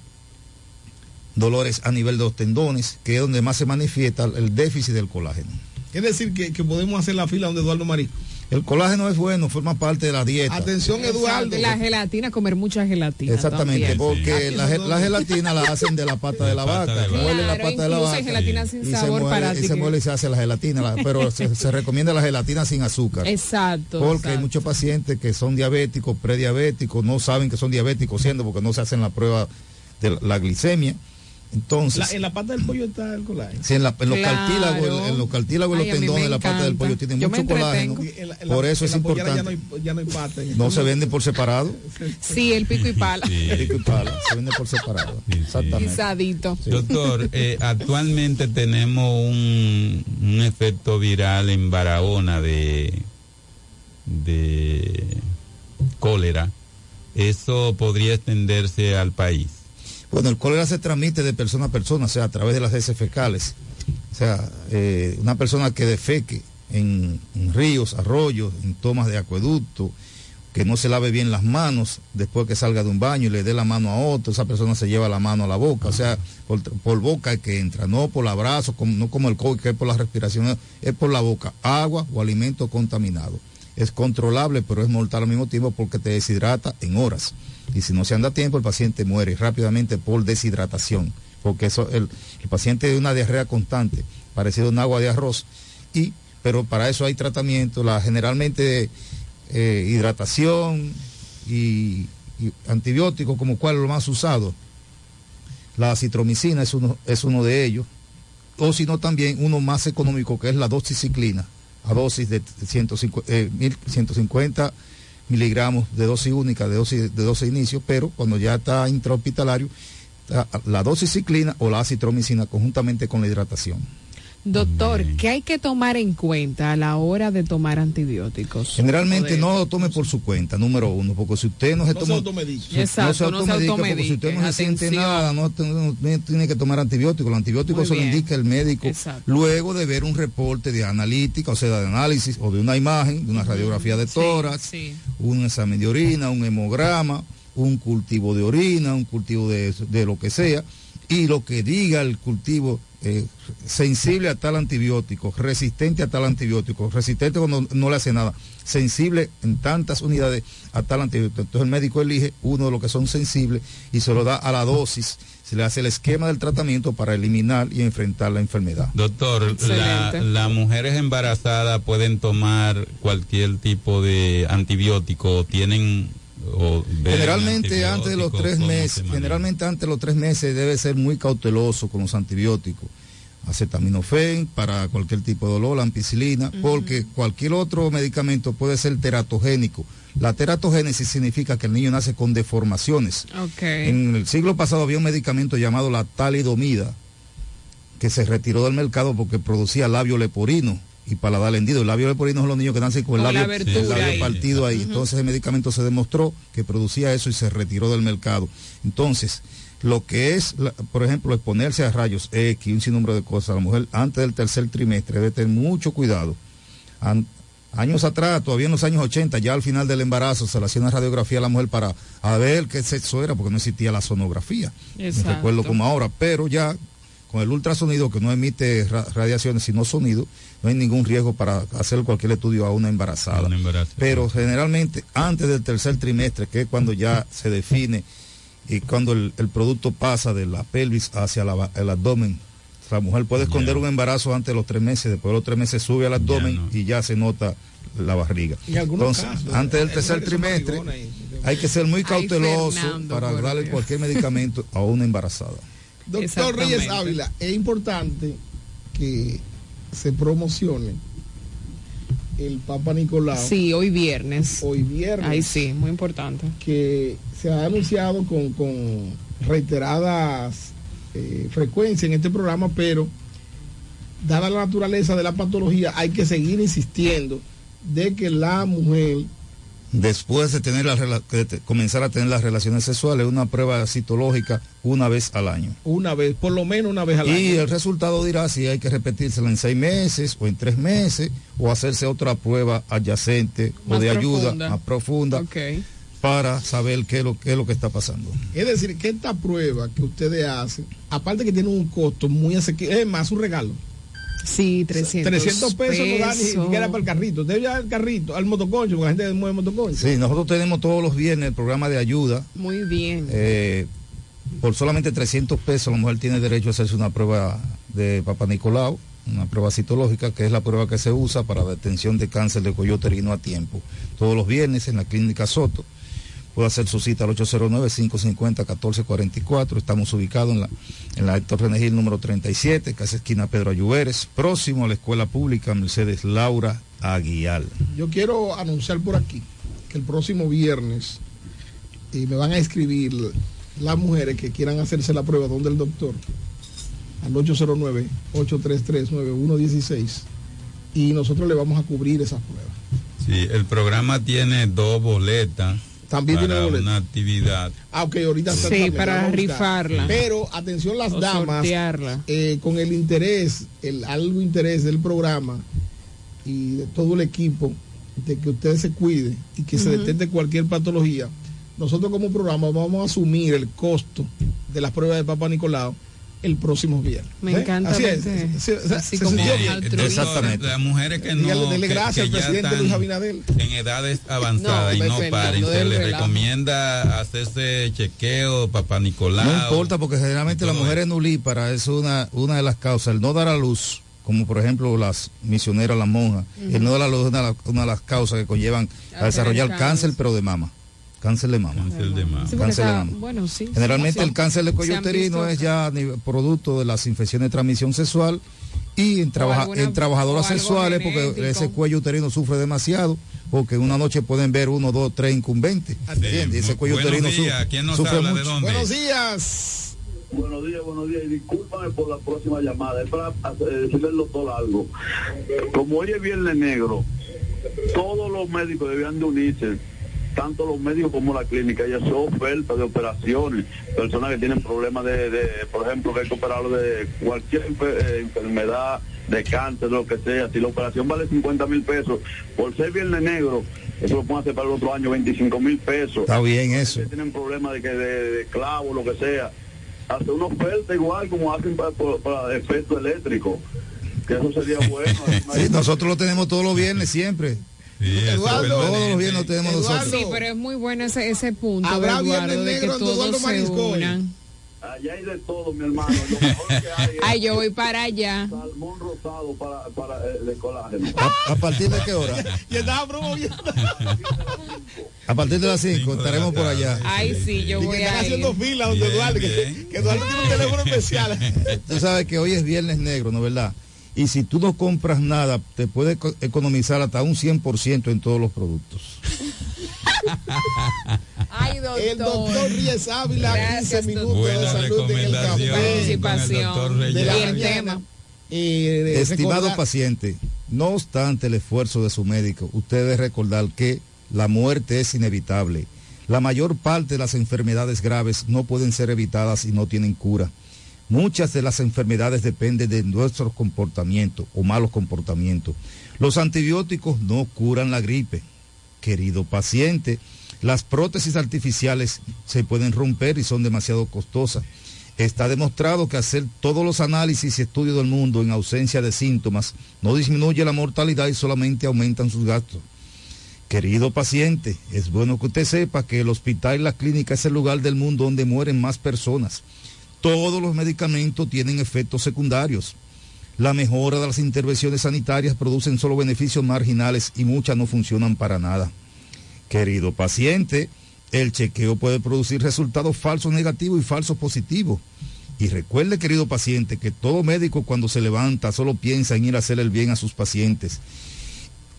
dolores a nivel de los tendones, que es donde más se manifiesta el déficit del colágeno. Es decir, que, que podemos hacer la fila donde Eduardo Marisco. El colágeno es bueno, forma parte de la dieta. Atención, Eduardo. La gelatina, comer mucha gelatina. Exactamente, también. porque la, ge- la gelatina la hacen de la pata de la vaca, muelen la pata de la vaca gelatina sin y se muele, para y se muele y se hace la gelatina, la- pero se, se recomienda la gelatina sin azúcar. Exacto. Porque hay muchos pacientes que son diabéticos, prediabéticos, no saben que son diabéticos siendo porque no se hacen la prueba de la, la glicemia. Entonces, La- en la pata del pollo está el colágeno. Sí, en, la- en los Claro. cartílagos, en, en los cartílagos y Ay, los tendones, la pata del pollo tiene Yo me mucho colágeno. la- Por eso es importante. Ya no hay, ya no hay pata. No se venden por separado. Sí, el pico y pala. Pico y pala, se vende por separado. Exactamente. Guisadito. Doctor, eh, actualmente tenemos un, un efecto viral en Barahona de, de cólera. ¿Eso podría extenderse al país? Bueno, el cólera se transmite de persona a persona, o sea, a través de las heces fecales. O sea, eh, una persona que defeque en, ríos, arroyos, en tomas de acueducto, que no se lave bien las manos después que salga de un baño y le dé la mano a otro, esa persona se lleva la mano a la boca, o sea, por, por boca que entra, no por el no como el COVID, que es por la respiración, es por la boca, agua o alimento contaminado. Es controlable, pero es mortal al mismo tiempo porque te deshidrata en horas. Y si no se anda a tiempo, el paciente muere rápidamente por deshidratación, porque el, paciente de una diarrea constante, parecido a un agua de arroz, y, pero para eso hay tratamiento, la, generalmente eh, hidratación y antibióticos, como cuál es lo más usado. La acitromicina es uno, es uno de ellos, o si no también uno más económico que es la doxiciclina, a dosis de 150, eh, 1150 miligramos de dosis única, de dosis, de dosis inicio, pero cuando ya está intrahospitalario, la doxiciclina o la acitromicina conjuntamente con la hidratación. Doctor, ¿qué hay que tomar en cuenta a la hora de tomar antibióticos? Generalmente no lo tome por su cuenta, número uno, porque si usted no se No toma... se automedique. si- Exacto, no se automedique, porque si usted no se siente nada, no, no- no tiene que tomar antibióticos. Los antibióticos se lo indica el médico Exacto. luego de ver un reporte de analítica, o sea, de análisis o de una imagen, de una radiografía de tórax, un examen de orina, un hemograma, un cultivo de orina, un cultivo de, de lo que sea, y lo que diga el cultivo eh, sensible a tal antibiótico, resistente a tal antibiótico, resistente cuando no le hace nada, sensible en tantas unidades a tal antibiótico. Entonces el médico elige uno de los que son sensibles y se lo da a la dosis, se le hace el esquema del tratamiento para eliminar y enfrentar la enfermedad. Doctor, la- las mujeres embarazadas pueden tomar cualquier tipo de antibiótico, tienen o Generalmente antes de los tres ¿cómo se meses, generalmente antes de los tres meses debe ser muy cauteloso con los antibióticos. Acetaminofén para cualquier tipo de dolor, la ampicilina, porque cualquier otro medicamento puede ser teratogénico. La teratogénesis significa que el niño nace con deformaciones. En el siglo pasado había un medicamento llamado la talidomida, que se retiró del mercado porque producía labio leporino y paladar hendido. El labio leporino son los niños que nacen con el la labio, el partido ahí. Entonces el medicamento se demostró que producía eso y se retiró del mercado. Entonces, lo que es, la- por ejemplo, exponerse a rayos X, un sinnúmero de cosas, la mujer antes del tercer trimestre debe tener mucho cuidado. An- años atrás, todavía en los años 80, ya al final del embarazo, se le hacía una radiografía a la mujer para a ver qué sexo era, porque no existía la sonografía. No Exacto. recuerdo como ahora, pero ya con el ultrasonido que no emite ra- radiaciones sino sonido, no hay ningún riesgo para hacer cualquier estudio a una embarazada. Pero generalmente antes del tercer trimestre, que es cuando ya se define y cuando el, el producto pasa de la pelvis hacia la el abdomen, la mujer puede esconder un embarazo antes de los tres meses, después de los tres meses sube al abdomen y ya se nota la barriga. Entonces, casos, antes del tercer trimestre, hay que ser muy Ay, cauteloso Fernando, para darle Dios. cualquier medicamento a una embarazada. Doctor Reyes. Ávila, es importante que se promocione el Papa Nicolau. Sí, hoy viernes. Hoy viernes. Ay, sí, muy importante. Que se ha anunciado con, con reiteradas eh, frecuencias en este programa, pero dada la naturaleza de la patología, hay que seguir insistiendo de que la mujer Después de tener la de comenzar a tener las relaciones sexuales, una prueba citológica una vez al año. una vez, por lo menos una vez al Y año. el resultado dirá si hay que repetírsela en seis meses o en tres meses o hacerse otra prueba adyacente o de ayuda profunda. más profunda para saber qué es, lo, qué es lo que está pasando. Es decir, que esta prueba que ustedes hacen, aparte que tiene un costo muy asequible, es más un regalo. Sí, 300, 300 pesos, no da ni pesos. siquiera para el carrito. Usted ya el carrito, al motoconcho, porque la gente mueve motoconcho. Sí, nosotros tenemos todos los viernes el programa de ayuda. Muy bien. Eh, por solamente 300 pesos la mujer tiene derecho a hacerse una prueba de Papa Nicolau, una prueba citológica, que es la prueba que se usa para la detención de cáncer de cuello uterino a tiempo. Todos los viernes en la clínica Soto. Puede hacer su cita al 809-550-1444. Estamos ubicados en la, en la Héctor René Gil número 37, casi esquina Pedro Ayuberes, próximo a la Escuela Pública Mercedes Laura Aguial. Yo quiero anunciar por aquí que el próximo viernes eh, me van a escribir las mujeres que quieran hacerse la prueba donde el doctor al 809-833-9116 y nosotros le vamos a cubrir esas pruebas. Sí, el programa tiene dos boletas. También para tiene boletas. una actividad. Ah, ok, ahorita Sí, para rifarla. Pero atención las O damas, sortearla. eh, con el interés, el algo interés del programa y de todo el equipo, de que ustedes se cuide y que se detecte cualquier patología, nosotros como programa vamos a asumir el costo de las pruebas de Papa Nicolau el próximo viernes. Me ¿Eh? encanta Así es. Se- se- así como Exactamente. Las mujeres que no. Dele que- gracias que al ya presidente están Luis Abinadel. En edades avanzadas No, y no paren, se les recomienda hacerse chequeo, papá Nicolau. No importa porque generalmente las mujeres nulíparas es una, una de las causas, el no dar a luz, como por ejemplo las misioneras, las monjas, el no dar a luz es una, de las- una de las causas que conllevan a, A desarrollar cáncer. pero de mama. Cáncer de mama. Cáncer de mama. Sí, Cáncer de está- mama. bueno, sí. Generalmente sí, el cáncer de cuello uterino es ya producto de las infecciones de transmisión sexual y en, trabaja- alguna- en trabajadoras sexuales porque ese cuello uterino sufre demasiado porque una noche pueden ver uno, dos, tres incumbentes. ¿entiendes? Y ese cuello Buenos uterino días. sufre, ¿Quién nos sufre habla? ¿De mucho. dónde? Buenos días. Buenos días, buenos días. Y discúlpame por la próxima llamada. Es para hacer- decirle al doctor algo. Como hoy es Viernes Negro, todos los médicos debían de unirse, tanto los médicos como la clínica, y hacer ofertas de operaciones. Personas que tienen problemas de, de, por ejemplo, que hay que operarlo de cualquier eh, enfermedad, de cáncer, lo que sea. Si la operación vale 50 mil pesos, por ser Viernes Negro, eso lo pueden hacer para el otro año 25 mil pesos. Está bien eso. Que tienen problemas de, que de, de clavo, lo que sea. Hacer una oferta igual como hacen para, para, para efecto eléctrico. Que eso sería bueno. Sí, nosotros lo tenemos todos los viernes siempre. Eduardo, todos los viernes lo tenemos nosotros. Sí, pero es muy bueno ese, ese punto, Habrá Eduardo, Viernes de que Negro en todos Eduardo se unan. Allá hay de todo, mi hermano. Lo mejor que hay Ay, yo voy para allá. salmón rosado para, para eh, de colágeno. ¿A, a partir de qué hora? Y estaba promoviendo. A partir de las 5 estaremos por allá. Ay, sí, yo Y voy que están a haciendo ir. fila donde Eduardo, que, que Eduardo tiene un teléfono especial. Tú sabes que hoy es viernes negro, ¿no es verdad? Y si tú no compras nada, te puedes co- economizar hasta un 100% en todos los productos. Ay, doctor. El doctor Ries Ávila, Gracias, 15 doctor. minutos de salud en el café. Participación. con el doctor de la Y el tema. Eh, Estimado recordar- paciente, no obstante el esfuerzo de su médico, usted debe recordar que la muerte es inevitable. La mayor parte de las enfermedades graves no pueden ser evitadas y no tienen cura. Muchas de las enfermedades dependen de nuestros comportamientos o malos comportamientos. Los antibióticos no curan la gripe. Querido paciente, las prótesis artificiales se pueden romper y son demasiado costosas. Está demostrado que hacer todos los análisis y estudios del mundo en ausencia de síntomas no disminuye la mortalidad y solamente aumentan sus gastos. Querido paciente, es bueno que usted sepa que el hospital y la clínica es el lugar del mundo donde mueren más personas. Todos los medicamentos tienen efectos secundarios. La mejora de las intervenciones sanitarias producen solo beneficios marginales y muchas no funcionan para nada. Querido paciente, el chequeo puede producir resultados falsos negativos y falsos positivos. Y recuerde, querido paciente, que todo médico cuando se levanta solo piensa en ir a hacer el bien a sus pacientes.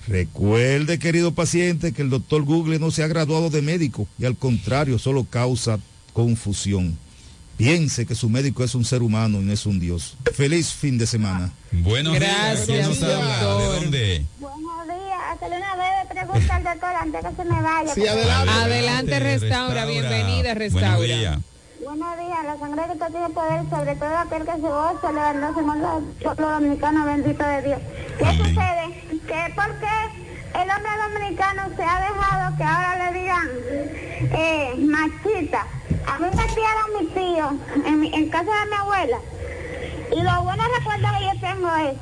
Recuerde, querido paciente, que el doctor Google no se ha graduado de médico y al contrario solo causa confusión. Piense que su médico es un ser humano y no es un dios. Feliz fin de semana. Buenos Gracias, días. ¿Quién nos habla? ¿De doctor. dónde? Buenos días, hacerle una breve pregunta al doctor antes que se me vaya. Sí, adelante. Adelante, restaura. Bienvenida, restaura. Buenos días. Buenos días, la sangre de Cristo tiene poder sobre todo aquel que se goza, levantarse con los pueblo dominicano, bendito de Dios. ¿Qué Amén. sucede? Que porque el hombre dominicano se ha dejado que ahora le digan eh, machita. A mí me criaron mis tíos en, mi- en casa de mi abuela. Y los buenos recuerdos que yo tengo es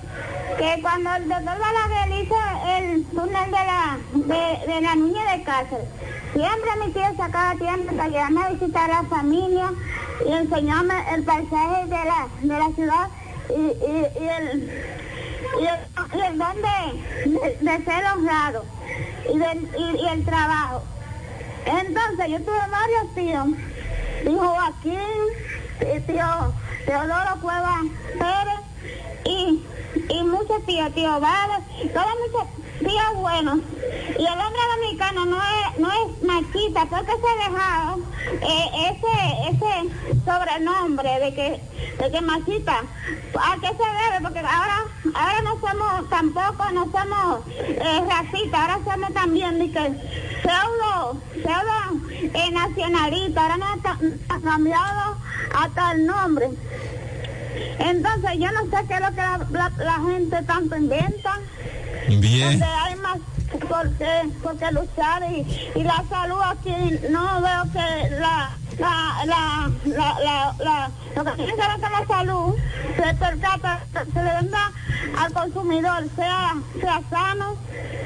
que cuando el doctor Balaguer hizo el túnel de la, de, de la niña de cárcel, siempre mi tío sacaba tiempo para llevarme a visitar a la familia y enseñarme el paisaje de la, de la ciudad y, y, y el y el, y el don de, de- de ser honrado y, del, y, y el trabajo. Entonces yo tuve varios tíos, tío Joaquín, y tío Teodoro Cueva Pérez y, y muchos tíos, tío Vales, todos muchos tíos buenos. Y el hombre dominicano no es, no es machista porque se ha dejado eh, ese, ese sobrenombre de que, de que machista. ¿A qué se debe? Porque ahora, ahora no somos tampoco, no somos eh, racistas, ahora somos también de que pseudo, pseudo eh, nacionalistas, ahora nos ha, ha cambiado hasta el nombre. Entonces yo no sé qué es lo que la, la- la gente tanto inventa, Bien. donde hay más por qué, por qué luchar y, y la salud aquí no veo que la la la la la, lo que tiene que la salud se percata se le venda al consumidor sea sea sano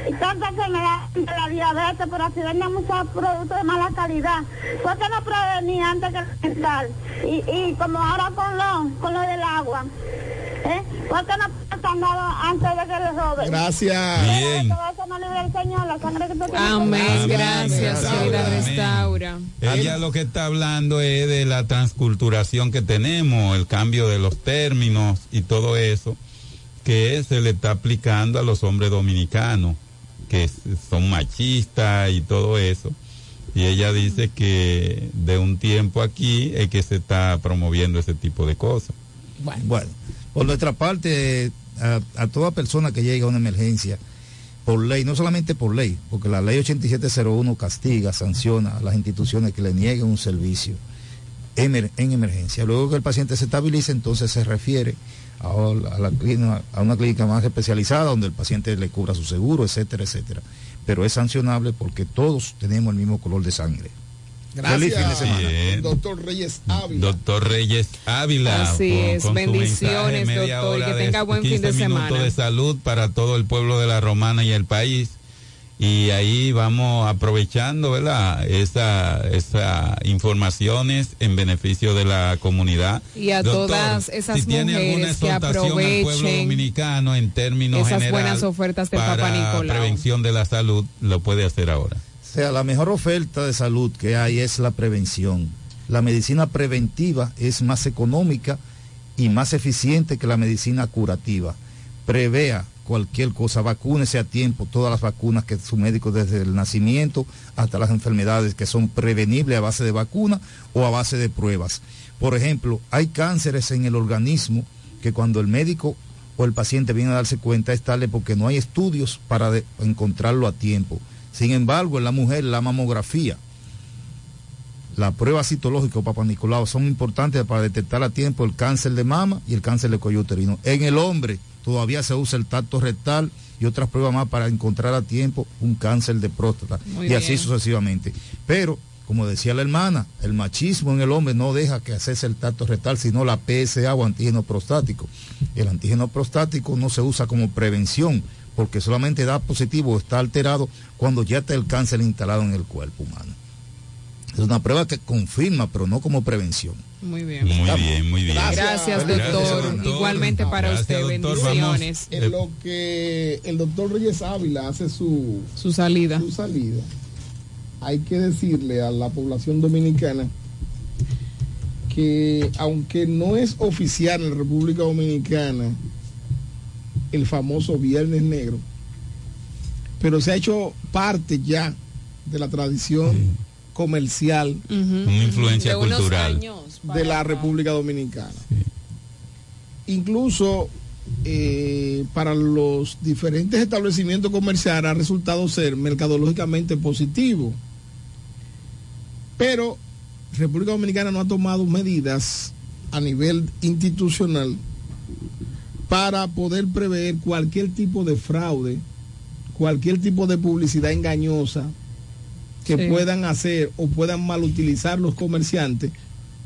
y tanta enfermedad de la diabetes pero si venden muchos productos de mala calidad. ¿por qué no prevenir antes que mental y, y como ahora con lo con lo del agua ¿Eh? ¿Por qué no pasan nada antes de que les roben? Gracias. Bien. Todo eso no libre el Señor, la sangre que tú tienes. Amén, Amén. gracias, Amén. Restaura. Ella lo que está hablando es de la transculturación que tenemos, el cambio de los términos y todo eso que se le está aplicando a los hombres dominicanos, que son machistas y todo eso. Y ella dice que de un tiempo aquí es que se está promoviendo ese tipo de cosas. Bueno, por nuestra parte, a, toda persona que llegue a una emergencia, por ley, no solamente por ley, porque la ley 8701 castiga, sanciona a las instituciones que le nieguen un servicio en emergencia. Luego que el paciente se estabilice, entonces se refiere a, a una clínica más especializada donde el paciente le cubra su seguro, etcétera, etcétera. Pero es sancionable porque todos tenemos el mismo color de sangre. Feliz fin de Gracias, semana. Bien. doctor Reyes Ávila. Doctor Reyes Ávila. Así es, su bendiciones, mensaje, media doctor, y que de tenga buen fin 15 de minutos semana. de salud para todo el pueblo de la Romana y el país. Y ahí vamos aprovechando, ¿verdad? Esa, esa informaciones en beneficio de la comunidad. Y a Doctor, todas esas si tiene alguna mujeres que exhortación al pueblo aprovechen dominicano en términos esas general buenas ofertas del para Papa Nicolau. prevención de la salud, lo puede hacer ahora. O sea, la mejor oferta de salud que hay es la prevención. La medicina preventiva es más económica y más eficiente que la medicina curativa. Prevea cualquier cosa, vacúnese a tiempo, todas las vacunas que su médico desde el nacimiento hasta las enfermedades que son prevenibles a base de vacuna o a base de pruebas. Por ejemplo, hay cánceres en el organismo que cuando el médico o el paciente viene a darse cuenta es tarde porque no hay estudios para encontrarlo a tiempo. Sin embargo, en la mujer la mamografía, la prueba citológica o Papa Nicolau son importantes para detectar a tiempo el cáncer de mama y el cáncer de cuello uterino. En el hombre todavía se usa el tacto rectal y otras pruebas más para encontrar a tiempo un cáncer de próstata Muy y así sucesivamente. Pero, como decía la hermana, el machismo en el hombre no deja que hacerse el tacto rectal, sino la PSA o antígeno prostático. El antígeno prostático no se usa como prevención, porque solamente da positivo o está alterado cuando ya está el cáncer instalado en el cuerpo humano. Es una prueba que confirma, pero no como prevención. Muy bien. Muy bien, muy bien. Gracias, Gracias, doctor. doctor. Igualmente para Gracias, usted, doctor. bendiciones. En lo que el doctor Reyes Ávila hace su, Su salida. su salida, hay que decirle a la población dominicana que aunque no es oficial en la República Dominicana el famoso Viernes Negro, pero se ha hecho parte ya de la tradición comercial Una influencia De cultural. de la República Dominicana. Incluso eh, para los diferentes establecimientos comerciales ha resultado ser mercadológicamente positivo. Pero República Dominicana no ha tomado medidas a nivel institucional para poder prever cualquier tipo de fraude, cualquier tipo de publicidad engañosa que Sí. puedan hacer o puedan mal utilizar los comerciantes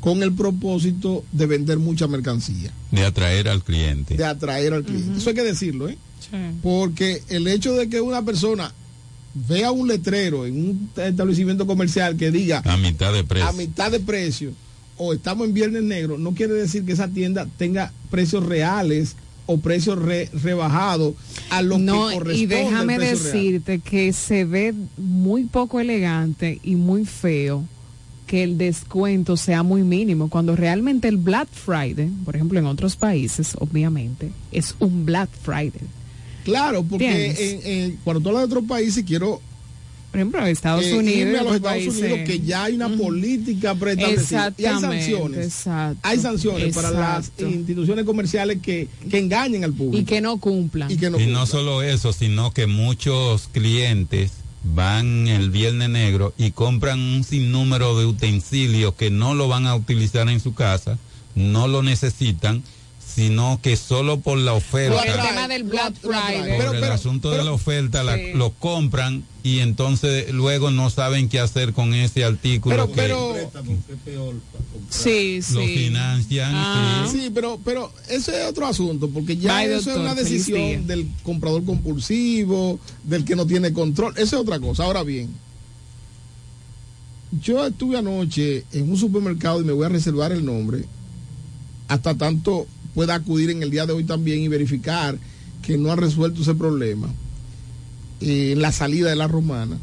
con el propósito de vender mucha mercancía, De atraer al cliente. de atraer al cliente. Eso hay que decirlo, ¿eh? Sí. Porque el hecho de que una persona vea un letrero en un establecimiento comercial que diga A mitad de precio. a mitad de precio o estamos en viernes negro, no quiere decir que esa tienda tenga precios reales o precios re- rebajados a lo No, que y corresponde al déjame real. decirte que se ve muy poco elegante y muy feo que el descuento sea muy mínimo, cuando realmente el Black Friday, por ejemplo en otros países, obviamente, es un Black Friday. Claro, porque en- en- cuando tú hablas de otros países, quiero Por ejemplo, Estados eh, Unidos. irme y a los otros Estados países. Unidos que ya hay una política preestablecida y hay sanciones. exacto. Hay sanciones para las instituciones comerciales que, que engañen al público. Y que no cumplan. Y que no y cumplan. no solo eso, sino que muchos clientes van el viernes negro y compran un sinnúmero de utensilios que no lo van a utilizar en su casa, no lo necesitan, sino que solo por la oferta, Por el tema del Black Friday. por el asunto de la oferta, la- Sí. lo compran y entonces luego no saben qué hacer con ese artículo Pero- que pero- Sí, lo sí. financian. Ah. sí. Sí, pero, pero eso es otro asunto, porque ya Bye, eso doctor. es una decisión del comprador compulsivo, del que no tiene control. Eso es otra cosa. Ahora bien, yo estuve anoche en un supermercado y me voy a reservar el nombre hasta tanto pueda acudir en el día de hoy también y verificar que no han resuelto ese problema eh, la salida de la romana.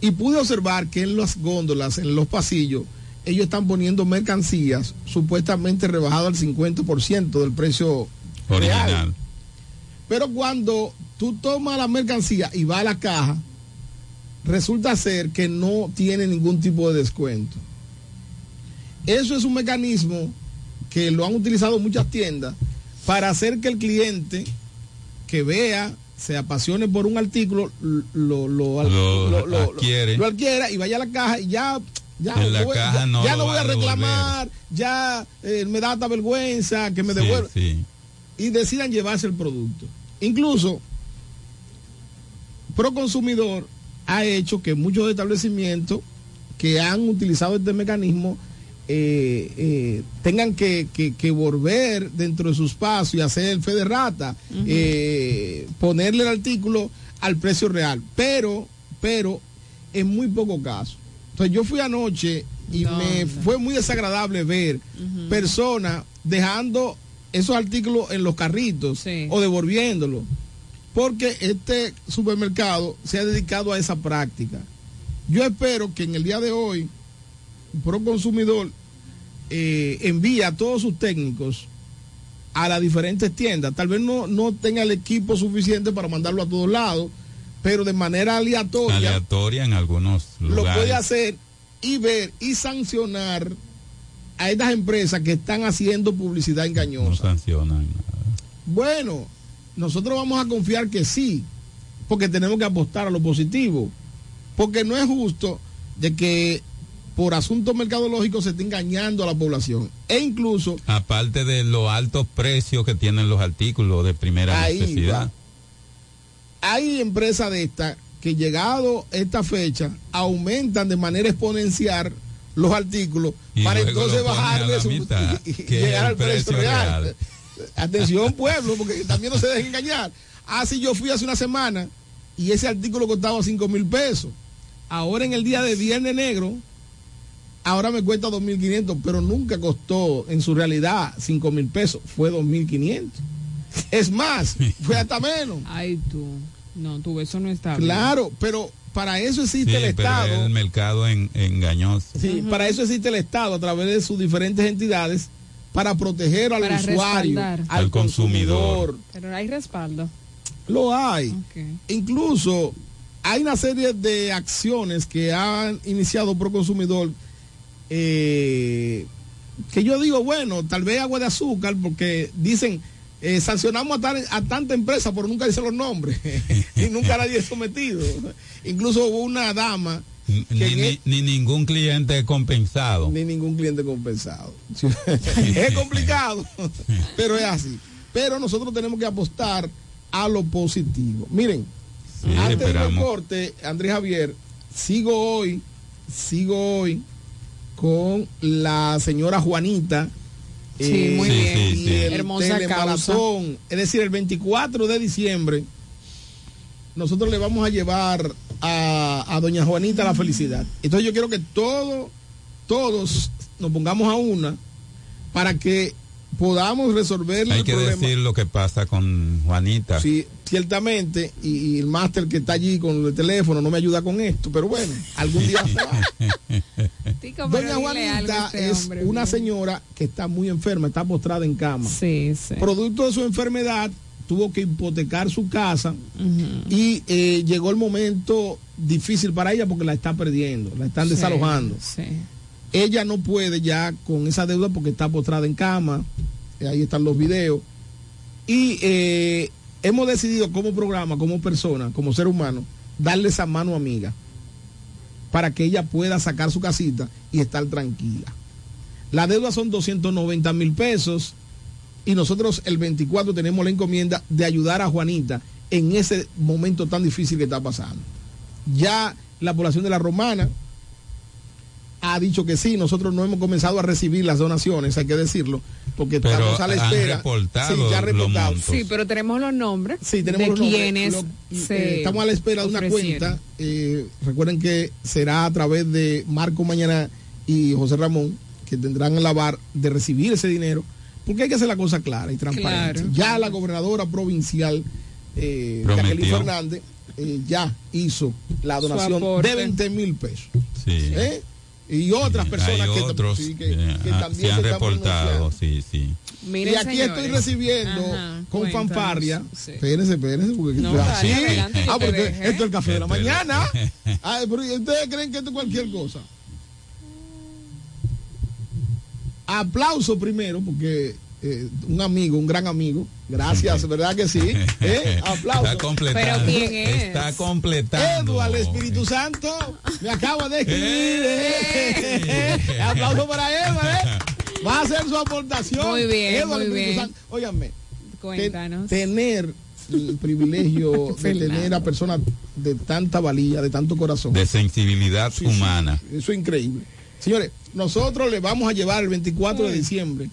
Y pude observar que en las góndolas, en los pasillos, ellos están poniendo mercancías supuestamente rebajadas al 50% del precio Original. real. Pero cuando tú tomas la mercancía y va a la caja, resulta ser que no tiene ningún tipo de descuento. Eso es un mecanismo que lo han utilizado muchas tiendas para hacer que el cliente que vea, se apasione por un artículo, lo, lo, Lo lo- adquiere. adquiera y vaya a la caja y ya, ya, En la voy- caja ya- no ya lo no voy a reclamar, ya eh, me da esta vergüenza que me Sí, devuelva sí. y decidan llevarse el producto. Incluso, Proconsumidor ha hecho que muchos establecimientos que han utilizado este mecanismo eh, eh, tengan que, que- que volver dentro de su espacio y hacer el fe de rata, eh, ponerle el artículo al precio real, pero, pero en muy poco caso. Entonces yo fui anoche y me fue muy desagradable ver personas dejando esos artículos en los carritos o devolviéndolos, porque este supermercado se ha dedicado a esa práctica. Yo espero que en el día de hoy Proconsumidor eh, envía a todos sus técnicos a las diferentes tiendas. Tal vez no, no tenga el equipo suficiente para mandarlo a todos lados, pero de manera aleatoria Aleatoria en algunos lo lugares. puede hacer y ver y sancionar a estas empresas que están haciendo publicidad No engañosa. sancionan. Bueno, nosotros vamos a confiar que sí, porque tenemos que apostar a lo positivo, porque no es justo de que por asuntos mercadológicos se esté engañando a la población. E incluso Aparte de los altos precios que tienen los artículos de primera Ahí necesidad. va. hay empresas de estas que llegado esta fecha aumentan de manera exponencial los artículos Y para entonces bajarle su mitad, y, llegar al precio precio real. real. Atención pueblo, porque también no se dejen engañar. Así yo fui hace una semana y ese artículo costaba 5 mil pesos. Ahora en el día de Viernes Negro, ahora me cuesta 2.500, pero nunca costó en su realidad 5 mil pesos, fue 2.500. Es más, fue hasta menos. Ay, tú. No, tú, eso no está bien. Claro, pero para eso existe Sí, el pero Estado. el mercado en, engañoso. Sí, para eso existe el Estado a través de sus diferentes entidades para proteger al Para usuario, al, Al consumidor. consumidor. Pero hay respaldo. Lo hay. Incluso hay una serie de acciones que han iniciado Proconsumidor eh, que yo digo, bueno, tal vez agua de azúcar, porque dicen, eh, sancionamos a, tal- a tanta empresa, pero nunca dicen los nombres y nunca nadie es sometido. Incluso hubo una dama Ni, ni- ni ningún cliente compensado. ni ningún cliente compensado. es complicado, pero es así. Pero nosotros tenemos que apostar a lo positivo. Miren, Sí, antes del esperamos. corte, Andrés Javier, sigo hoy, sigo hoy con la señora Juanita. Sí, muy Sí, bien. sí, sí. y el Hermosa telemaratón. Es decir, el 24 de diciembre, nosotros le vamos a llevar a, a doña Juanita la felicidad. Entonces yo quiero que todos, todos nos pongamos a una para que podamos resolver Hay el que problema. decir lo que pasa con Juanita. Sí, ciertamente, y, y el máster que está allí con el teléfono no me ayuda con esto, pero bueno, algún día se va. Tico, Doña Juanita este es hombre, una bien. señora que está muy enferma, está postrada en cama. Sí, sí. Producto de su enfermedad, tuvo que hipotecar su casa y eh, llegó el momento difícil para ella porque la está perdiendo, la están Sí, desalojando. Sí. Ella no puede ya con esa deuda porque está postrada en cama, eh, ahí están los videos. Y eh, hemos decidido como programa, como persona, como ser humano, darle esa mano amiga para que ella pueda sacar su casita y estar tranquila. La deuda son 290 mil pesos y nosotros el 24 tenemos la encomienda de ayudar a Juanita en ese momento tan difícil que está pasando. Ya la población de la Romana ha dicho que sí, nosotros no hemos comenzado a recibir las donaciones, hay que decirlo, porque Pero estamos a la han espera. reportado sí, ya reportado. Sí, pero tenemos los nombres Sí, tenemos de los nombres. quienes Lo- se eh, estamos a la espera de una cuenta. eh, recuerden que será a través de Marco Mañana y José Ramón, que tendrán la bar de recibir ese dinero porque hay que hacer la cosa clara y transparente. Claro. Ya la gobernadora provincial, eh, Fernández, eh, ya hizo la donación de 20 mil pesos. Sí. ¿Eh? Y otras personas Hay que, otros sí, que- eh, que ah, también se han se reportado, sí, sí. Miren, y aquí señores. estoy recibiendo Ajá, con cuéntanos. fanfarria. Sí. Espérense, espérense, porque No, ah, sí. adelante, Ah, porque esto es el café de la mañana. Ay, pero ¿y ustedes creen que esto es cualquier cosa. Aplauso primero, porque eh, un amigo, un gran amigo, gracias, ¿verdad que sí? ¿Eh? Aplauso. Está completando. Pero ¿quién es? Está completando. Eduardo Espíritu Santo me acaba de escribir. eh. Aplauso para Eduardo. eh. Va a hacer su aportación. Muy bien, Eduardo muy Espíritu bien. Santo. Óigame, Cuéntanos. te- tener el privilegio de tener a personas de tanta valía, de tanto corazón. De sensibilidad Sí, sí, humana. Eso es increíble. Señores, nosotros le vamos a llevar el 24 de diciembre.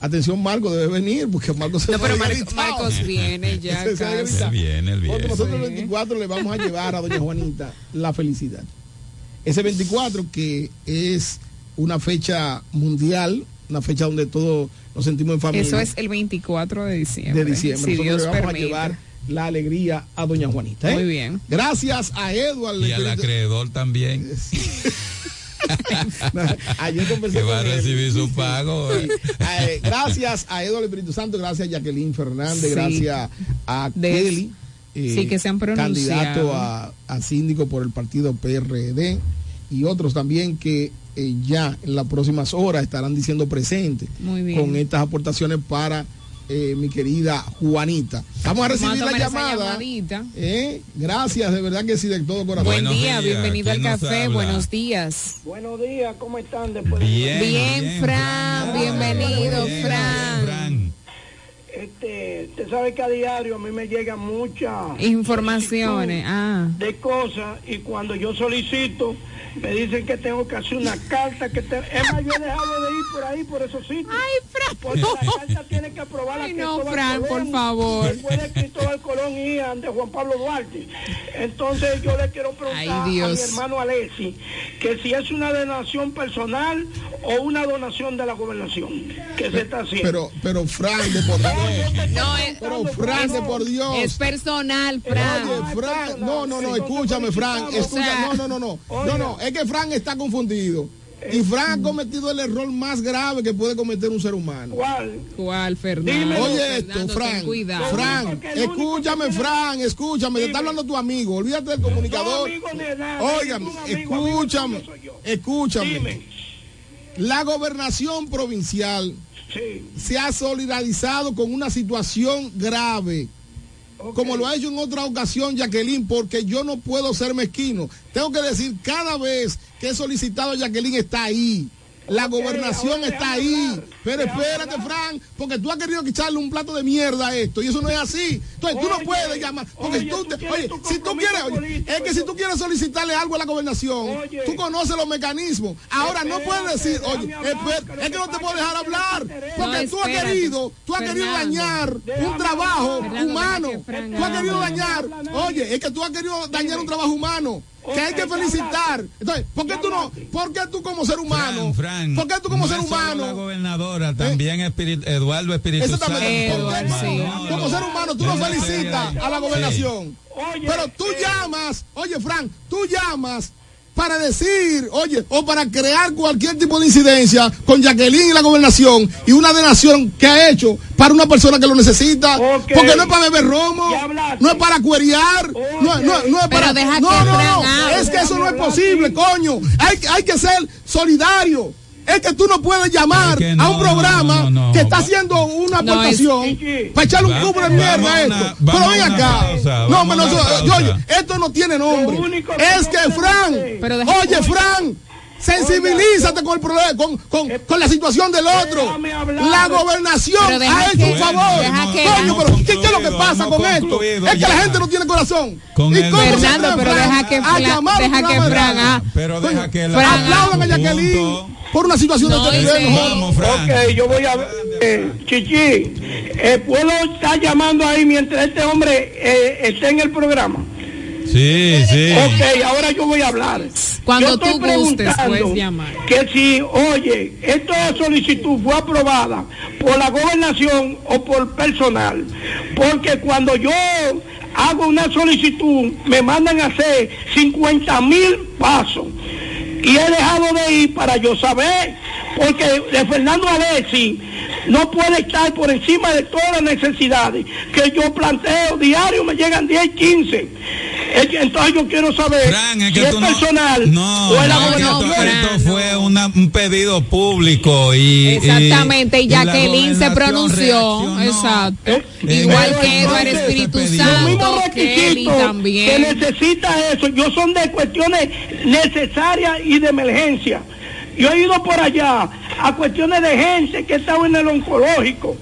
Atención, Marco debe venir, porque Marco se No, pero Mar-. Marcos viene ya Se- se casi. Él viene, él Porque viene. nosotros el Sí. 24 le vamos a llevar a doña Juanita la felicidad. Ese 24 que es una fecha mundial, una fecha donde todos nos sentimos en familia. Eso es el 24 de diciembre. de diciembre. Si Nosotros Dios le vamos permite. a llevar la alegría a doña Juanita. ¿eh? Muy bien. Gracias a Edward. Y al acreedor también. Ayer conversé Que va a recibir su pago. Eh, gracias a Eduardo Espíritu Santo, gracias a Jacqueline Fernández, Sí. gracias a De- Kelly, eh, sí, que se han pronunciado. candidato a, a síndico por el partido PRD, y otros también que eh, ya en las próximas horas estarán diciendo presente Muy bien. con estas aportaciones para eh, mi querida Juanita. Vamos a recibir la llamada. Eh, Gracias, de verdad que sí, de todo corazón. Buen día, días. bienvenido al ¿Quién nos café. habla? Buenos días. Buenos días, ¿cómo están después? Bien, Bien, Fran, bienvenido, Bien, Fran. Fran. Este, usted sabe que a diario a mí me llegan muchas Informaciones. Ah, de cosas y cuando yo solicito me dicen que tengo que hacer una carta que te... es más yo he dejado de ir por ahí por esos sitios Ay, Fran. porque la carta tiene que aprobar Ay, no, Fran, por favor. después de Cristóbal Colón y ante Juan Pablo Duarte entonces yo le quiero preguntar Ay, a mi hermano Alessi que si es una donación personal o una donación de la gobernación que se está haciendo Pero, pero Fran, de por Dios. No, es, Pero Fran, de por Dios. es personal, Fran. Oye, Fran, no, no, no, escúchame, Fran, escucha, no, no, no, no, no, no, es que Fran está confundido. Y Fran ha cometido el error más grave que puede cometer un ser humano. ¿Cuál? ¿Cuál, Fernando? Oye esto, Fernando, Fran, cuidado. Fran, escúchame, Fran, escúchame, te está hablando tu amigo, olvídate del comunicador. Óigame, escúchame, escúchame. La gobernación provincial Sí. se ha solidarizado con una situación grave. Como lo ha hecho en otra ocasión Jacqueline, porque yo no puedo ser mezquino. Tengo que decir, cada vez que he solicitado a Jacqueline está ahí. La gobernación está ahí. Pero espérate. Fran, porque tú has querido echarle un plato de mierda a esto y eso no es así. Entonces tú no puedes llamar. Porque oye, tú, te- oye, si tú quieres, oye, es que si tú quieres solicitarle algo a la gobernación, Oye. tú conoces los mecanismos. Ahora no puedes decir, oye, es que que no te puedo dejar hablar. Porque No, tú has querido, tú has querido Fernando. dañar un trabajo humano. deja que Fran Tú has querido dañar, oye, es que tú has querido dañar un trabajo humano. Que hay que felicitar. Entonces, ¿por qué tú no? ¿Por qué tú como ser humano? Fran, Fran, ¿Por qué tú como no ser solo La humano? gobernadora, también Espíritu- Eduardo Espíritu Santo. Exactamente. ¿Por qué Eduardo, tú, sí. como ser humano, tú no felicitas a la gobernación? Oye, Pero tú eh, llamas, oye, Frank, tú llamas para decir, oye, o para crear cualquier tipo de incidencia con Jacqueline y la gobernación y una donación que ha hecho para una persona que lo necesita, porque no es para beber romo, no es para cuerear, no, es- no es- no es para... deja no, que no, no, es que eso no es posible, coño. Hay, hay que ser solidario. Es que tú no puedes llamar Es que a un programa no, no, no. que está haciendo una aportación es- para echarle un cubo de mierda a una- esto. Pero ven acá. pausa, no, pero oye, esto no tiene nombre. Es que Fran, oye, Fran, sensibilízate con el problema, con, con, con la situación del otro. La gobernación ha hecho que- un favor. Coño, pero ¿qué, qué es lo que pasa con esto? Es que ya. la gente no tiene corazón. Con ¿Y el- cómo Fernando, pero deja que deja que ha- Pero deja que la- aplaudan a. Jacqueline por una situación No, de y este nivel. señor. no. Vamos, Fran. Ok, yo voy a eh, Chichi, eh, ¿puedo estar llamando ahí mientras este hombre eh, esté en el programa? Sí, sí. Ok, ahora yo voy a hablar. Cuando Yo estoy tú gustes, preguntando puedes llamar. Que si, oye, esta solicitud fue aprobada por la gobernación o por personal. Porque cuando yo hago una solicitud, me mandan a hacer 50 mil pasos. Y he dejado de ir para yo saber, porque de Fernando Alessi no puede estar por encima de todas las necesidades que yo planteo diario, me llegan 10 y 15. Es que Entonces yo quiero saber es si es personal No, o es la no, que esto, gobernación. esto fue una- un pedido público y Exactamente, y y Jacqueline se gobernación pronunció, exacto. Igual Pero que Eduardo Espíritu Los mismos Santo, requisitos que también. necesita eso, yo son de cuestiones necesarias y de emergencia. Yo he ido por allá a cuestiones de gente que he estado en el oncológico,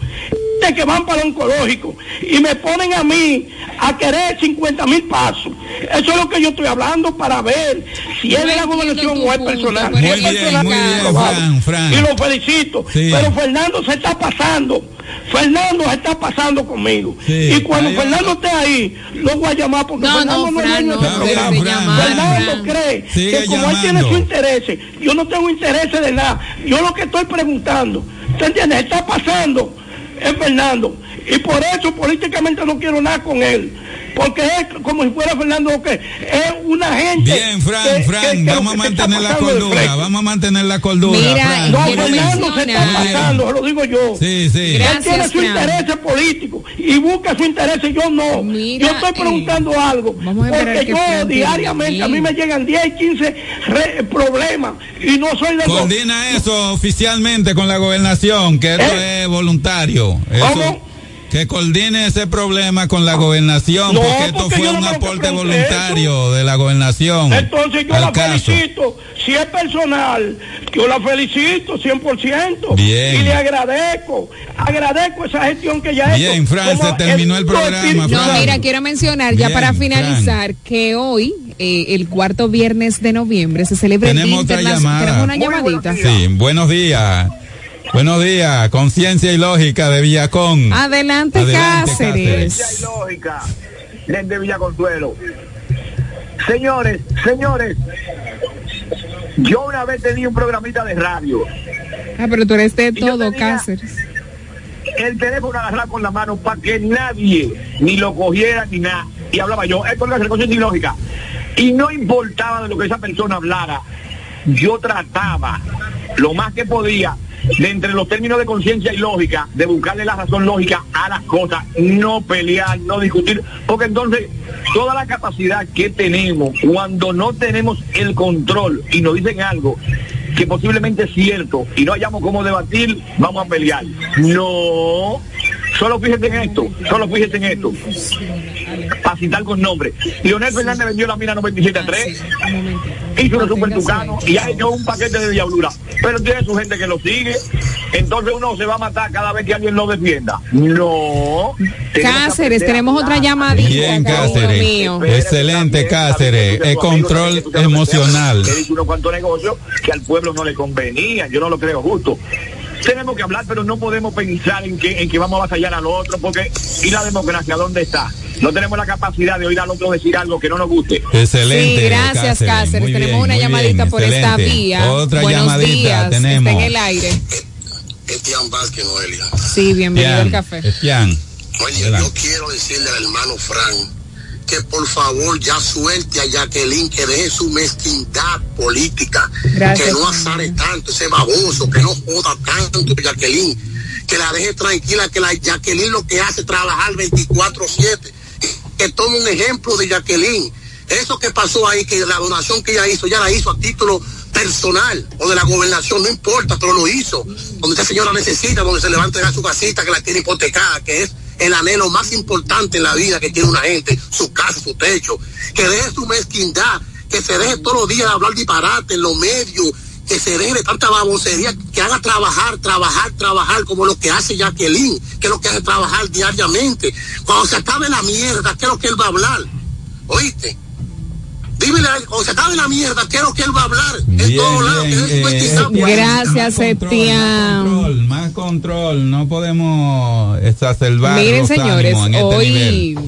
que van para el oncológico, y me ponen a mí a querer 50 mil pasos. Eso es lo que yo estoy hablando para ver si es de la gobernación o es personal. Muy bien, personal, muy bien, aprobado. Fran, Fran. Y lo felicito. Sí. Pero Fernando se está pasando. Fernando se está pasando conmigo. Sí. Y cuando Ay, Fernando esté ahí, lo voy a llamar porque No, Fernando no, no, es Fran, no, este programa. debe llamar, Fernando Fran. cree Sigue que como él tiene su interés, yo no tengo interés de nada. Yo lo que estoy preguntando, ¿te entiendes? Está pasando en Fernando. Y por eso políticamente no quiero nada con él. Porque es como si fuera Fernando que es una gente. Bien, Fran, que- Fran, que- que lo vamos a mantener la cordura, vamos a mantener la cordura. Mira. No, Fernando se está pasando, lo digo yo. Sí, sí. Él tiene su Fran. interés político y busca su interés, yo no. Mira, yo estoy preguntando algo, porque que yo Fran diariamente, a mí me llegan 10 y 15 re- problemas y no soy de los... Coordina eso oficialmente con la gobernación, que esto es voluntario. Eso- ¿Eh? ¿Cómo? Que coordine ese problema con la gobernación, No, porque esto porque fue no un aporte voluntario de la gobernación. Entonces yo la caso. felicito, si es personal, yo la felicito 100% Bien. y le agradezco, agradezco esa gestión que ya ha hecho. Bien, Fran, se terminó el programa. No, Fran. mira, quiero mencionar ya Bien, para finalizar que hoy, eh, el cuarto viernes de noviembre, se celebra el Día Tenemos otra Internacional. llamada. Tenemos una llamadita. Sí, buenos días. Buenos días, conciencia y lógica de Villacón. Adelante, Adelante, Cáceres. Cáceres. lógica desde Villa Consuelo. Señores, señores, yo una vez tenía un programita de radio. Ah, pero tú eres de Y todo, Cáceres. El teléfono agarrado con la mano para que nadie ni lo cogiera ni nada. Y hablaba yo, esto es la conciencia y lógica. Y no importaba de lo que esa persona hablara, yo trataba lo más que podía de entre los términos de conciencia y lógica, de buscarle la razón lógica a las cosas, no pelear, no discutir, porque entonces toda la capacidad que tenemos cuando no tenemos el control y nos dicen algo que posiblemente es cierto y no hayamos cómo debatir, vamos a pelear. No, solo fíjate en esto, solo fíjate en esto. Para citar con nombre. Leonel Fernández vendió la mina 97 a 3, hizo una super tucano y ha hecho un paquete de diablura. Pero tiene su gente que lo sigue. Entonces uno se va a matar cada vez que alguien lo defienda. No. que Cáceres, tenemos otra llamadita. Bien, Cáceres. mío. Excelente, Cáceres. Es control emocional. He dicho unos cuantos negocios que al pueblo no le convenían. Yo no lo creo justo. Tenemos que hablar, pero no podemos pensar en que, en que vamos a avasallar al otro, porque ¿y la democracia dónde está? No tenemos la capacidad de oír al otro decir algo que no nos guste. Excelente. Sí, gracias, Cáceres. Muy Tenemos bien, una llamadita bien, por esta vía. Otra Buenos llamadita días, tenemos. Está en el aire. Estian Vázquez, Noelia. Sí, bienvenido al café. Estian. Oye, Adelante. yo quiero decirle al hermano Frank que por favor ya suelte a Jacqueline, que deje su mezquindad política, Gracias, que no azare tanto ese baboso, que no joda tanto Jacqueline, que la deje tranquila, que la Jacqueline lo que hace es trabajar 24-7, que tome un ejemplo de Jacqueline. Eso que pasó ahí, que la donación que ella hizo, ya la hizo a título personal o de la gobernación, no importa, pero lo hizo. Donde esta señora necesita, donde se le va a su casita que la tiene hipotecada, que es el anhelo más importante en la vida que tiene una gente, su casa, su techo. Que deje su mezquindad, que se deje todos los días de hablar disparate en los medios, que se deje de tanta babosería, que haga trabajar, trabajar, trabajar, como lo que hace Jacqueline, que es lo que hace trabajar diariamente. Cuando se acabe la mierda, ¿qué es lo que él va a hablar? ¿Oíste? Dímele, a él, cuando se acabe la mierda, ¿qué es lo que él va a hablar? en Bien, todos lados, eh. Gracias, Más Etiam. control, más control. No podemos exacerbar Miren, los señores, ánimos en este hoy nivel.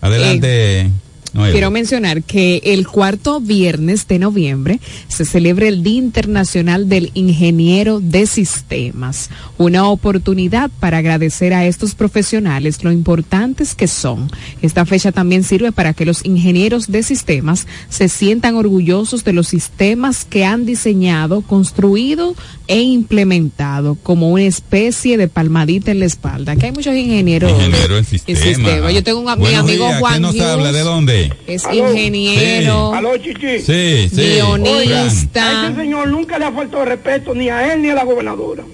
Adelante. Quiero mencionar que el cuarto viernes de noviembre se celebra el Día Internacional del Ingeniero de Sistemas, una oportunidad para agradecer a estos profesionales lo importantes que son. Esta fecha también sirve para que los ingenieros de sistemas se sientan orgullosos de los sistemas que han diseñado, construido e implementado como una especie de palmadita en la espalda. Aquí hay muchos ingenieros Ingeniero en sistema. sistema. Yo tengo un, mi amigo días, Juan ¿quién nos Hughes, habla? ¿De dónde? Es Aló. ingeniero. Aló, Chichi. Sí, sí. Guionista. A ese señor nunca le ha faltado respeto ni a él ni a la gobernadora.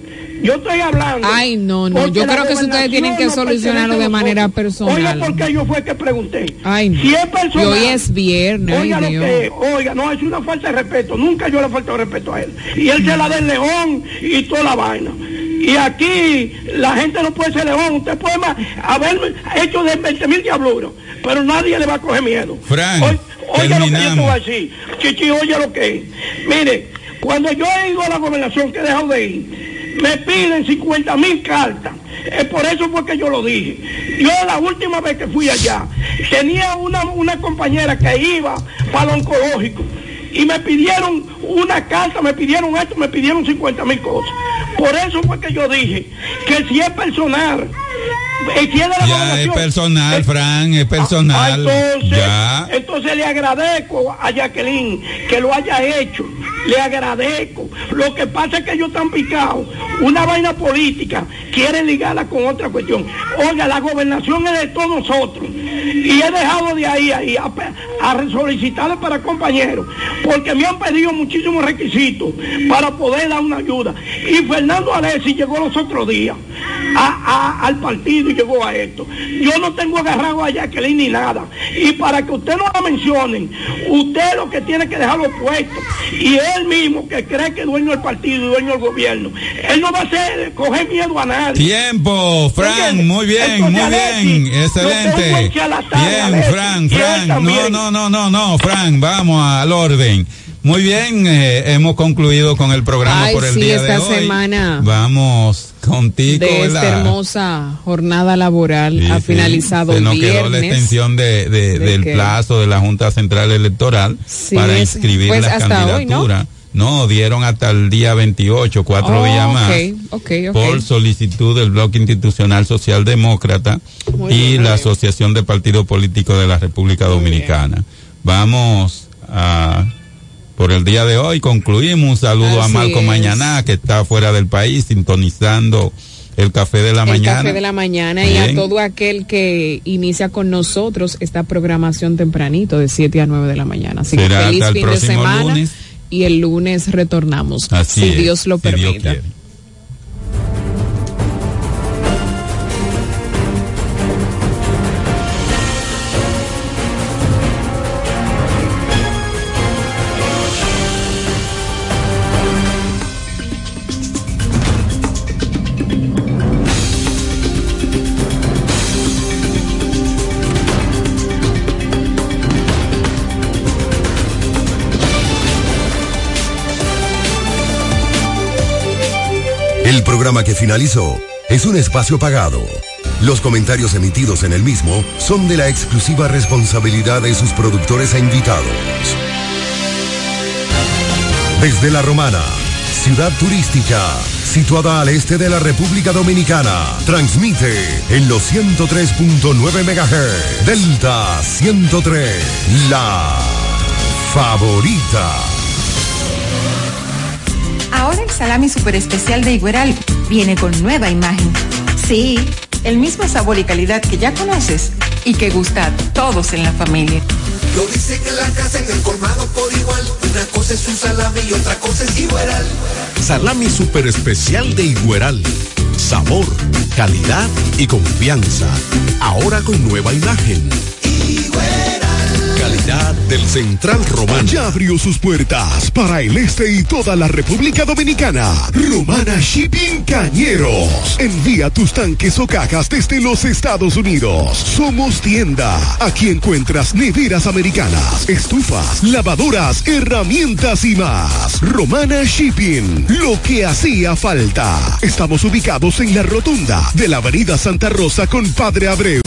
Yo estoy hablando. Ay, no, no. Yo creo que ustedes tienen que no solucionarlo de manera personal. Oiga, porque yo fue que pregunté. Ay, no. Si es personal. Y hoy es viernes, ay, Oiga lo que es. Oiga, no, es una falta de respeto. Nunca yo le he faltado respeto a él. Y él se la del león y toda la vaina. Y aquí la gente no puede ser león. Usted puede ma- haber hecho de 20 mil diabluros, pero nadie le va a coger miedo. Frank, Oiga lo que yo te terminamos. voy a decir. Chichi, oye lo que es. Mire, cuando yo he ido a la gobernación, que he dejado de ir, me piden 50 mil cartas. Es por eso fue que yo lo dije. Yo la última vez que fui allá, tenía una, una compañera que iba para lo oncológico y me pidieron una carta, me pidieron esto, me pidieron 50 mil cosas. Por eso fue que yo dije que si es personal, eh, si es de la Ya es personal, Fran, es Ah, personal. entonces, Ya. entonces le agradezco a Jacqueline que lo haya hecho. Le agradezco. Lo que pasa es que ellos están picados. Una vaina política quieren ligarla con otra cuestión. Oiga, la gobernación es de todos nosotros. Y he dejado de ahí, ahí a, solicitarle para compañeros. Porque me han pedido muchísimos requisitos para poder dar una ayuda. Y Fernando Alessi llegó los otros días a- al partido y llegó a esto. Yo no tengo agarrado a Jacqueline ni nada. Y para que usted no la mencionen, usted lo que tiene que dejarlo puesto. Y él mismo que cree que es dueño del partido y dueño del gobierno, él no va a hacer coger miedo a nadie. Tiempo, Fran, muy bien, Entonces, muy bien, excelente. Bien, Alexis, Fran, y él Fran, no, no, no, no, no, Fran, vamos al orden. Muy bien, eh, hemos concluido con el programa Ay, por el sí, día esta de hoy. semana Vamos contigo, de esta hermosa jornada laboral Sí, ha sí, finalizado Se nos quedó la extensión de, de- ¿De del plazo de la Junta Central Electoral Sí, para inscribir pues las hasta hoy, ¿no? candidaturas. ¿no? dieron hasta el día 28, cuatro Oh, días más, por solicitud del Bloque Institucional Socialdemócrata Muy y bien, la Asociación de Partidos Políticos de la República Dominicana. Vamos a, por el día de hoy, concluimos. Un saludo a Marco es. Mañana, que está fuera del país, sintonizando el café de la el mañana. café de la mañana y a todo aquel que inicia con nosotros esta programación tempranito de 7 a 9 de la mañana. Así que feliz hasta el fin de semana lunes. y el lunes retornamos, Así si es, Dios lo si Dios que finalizó es un espacio pagado. Los comentarios emitidos en el mismo son de la exclusiva responsabilidad de sus productores e invitados. Desde La Romana, ciudad turística, situada al este de la República Dominicana, transmite en los 103.9 MHz, Delta 103, la favorita. Salami super especial de Igueral viene con nueva imagen. Sí, el mismo sabor y calidad que ya conoces y que gusta a todos en la familia. Lo dice que la casa en el colmado por igual. Una cosa es un salami y otra cosa es igual. Salami super especial de Igueral. Sabor, calidad y confianza. Ahora con nueva imagen. Del Central Romano. Ya abrió sus puertas para el este y toda la República Dominicana. Romana Shipping Cañeros. Envía tus tanques o cajas desde los Estados Unidos. Somos tienda. Aquí encuentras neveras americanas, estufas, lavadoras, herramientas y más. Romana Shipping. Lo que hacía falta. Estamos ubicados en la rotunda de la Avenida Santa Rosa con Padre Abreu.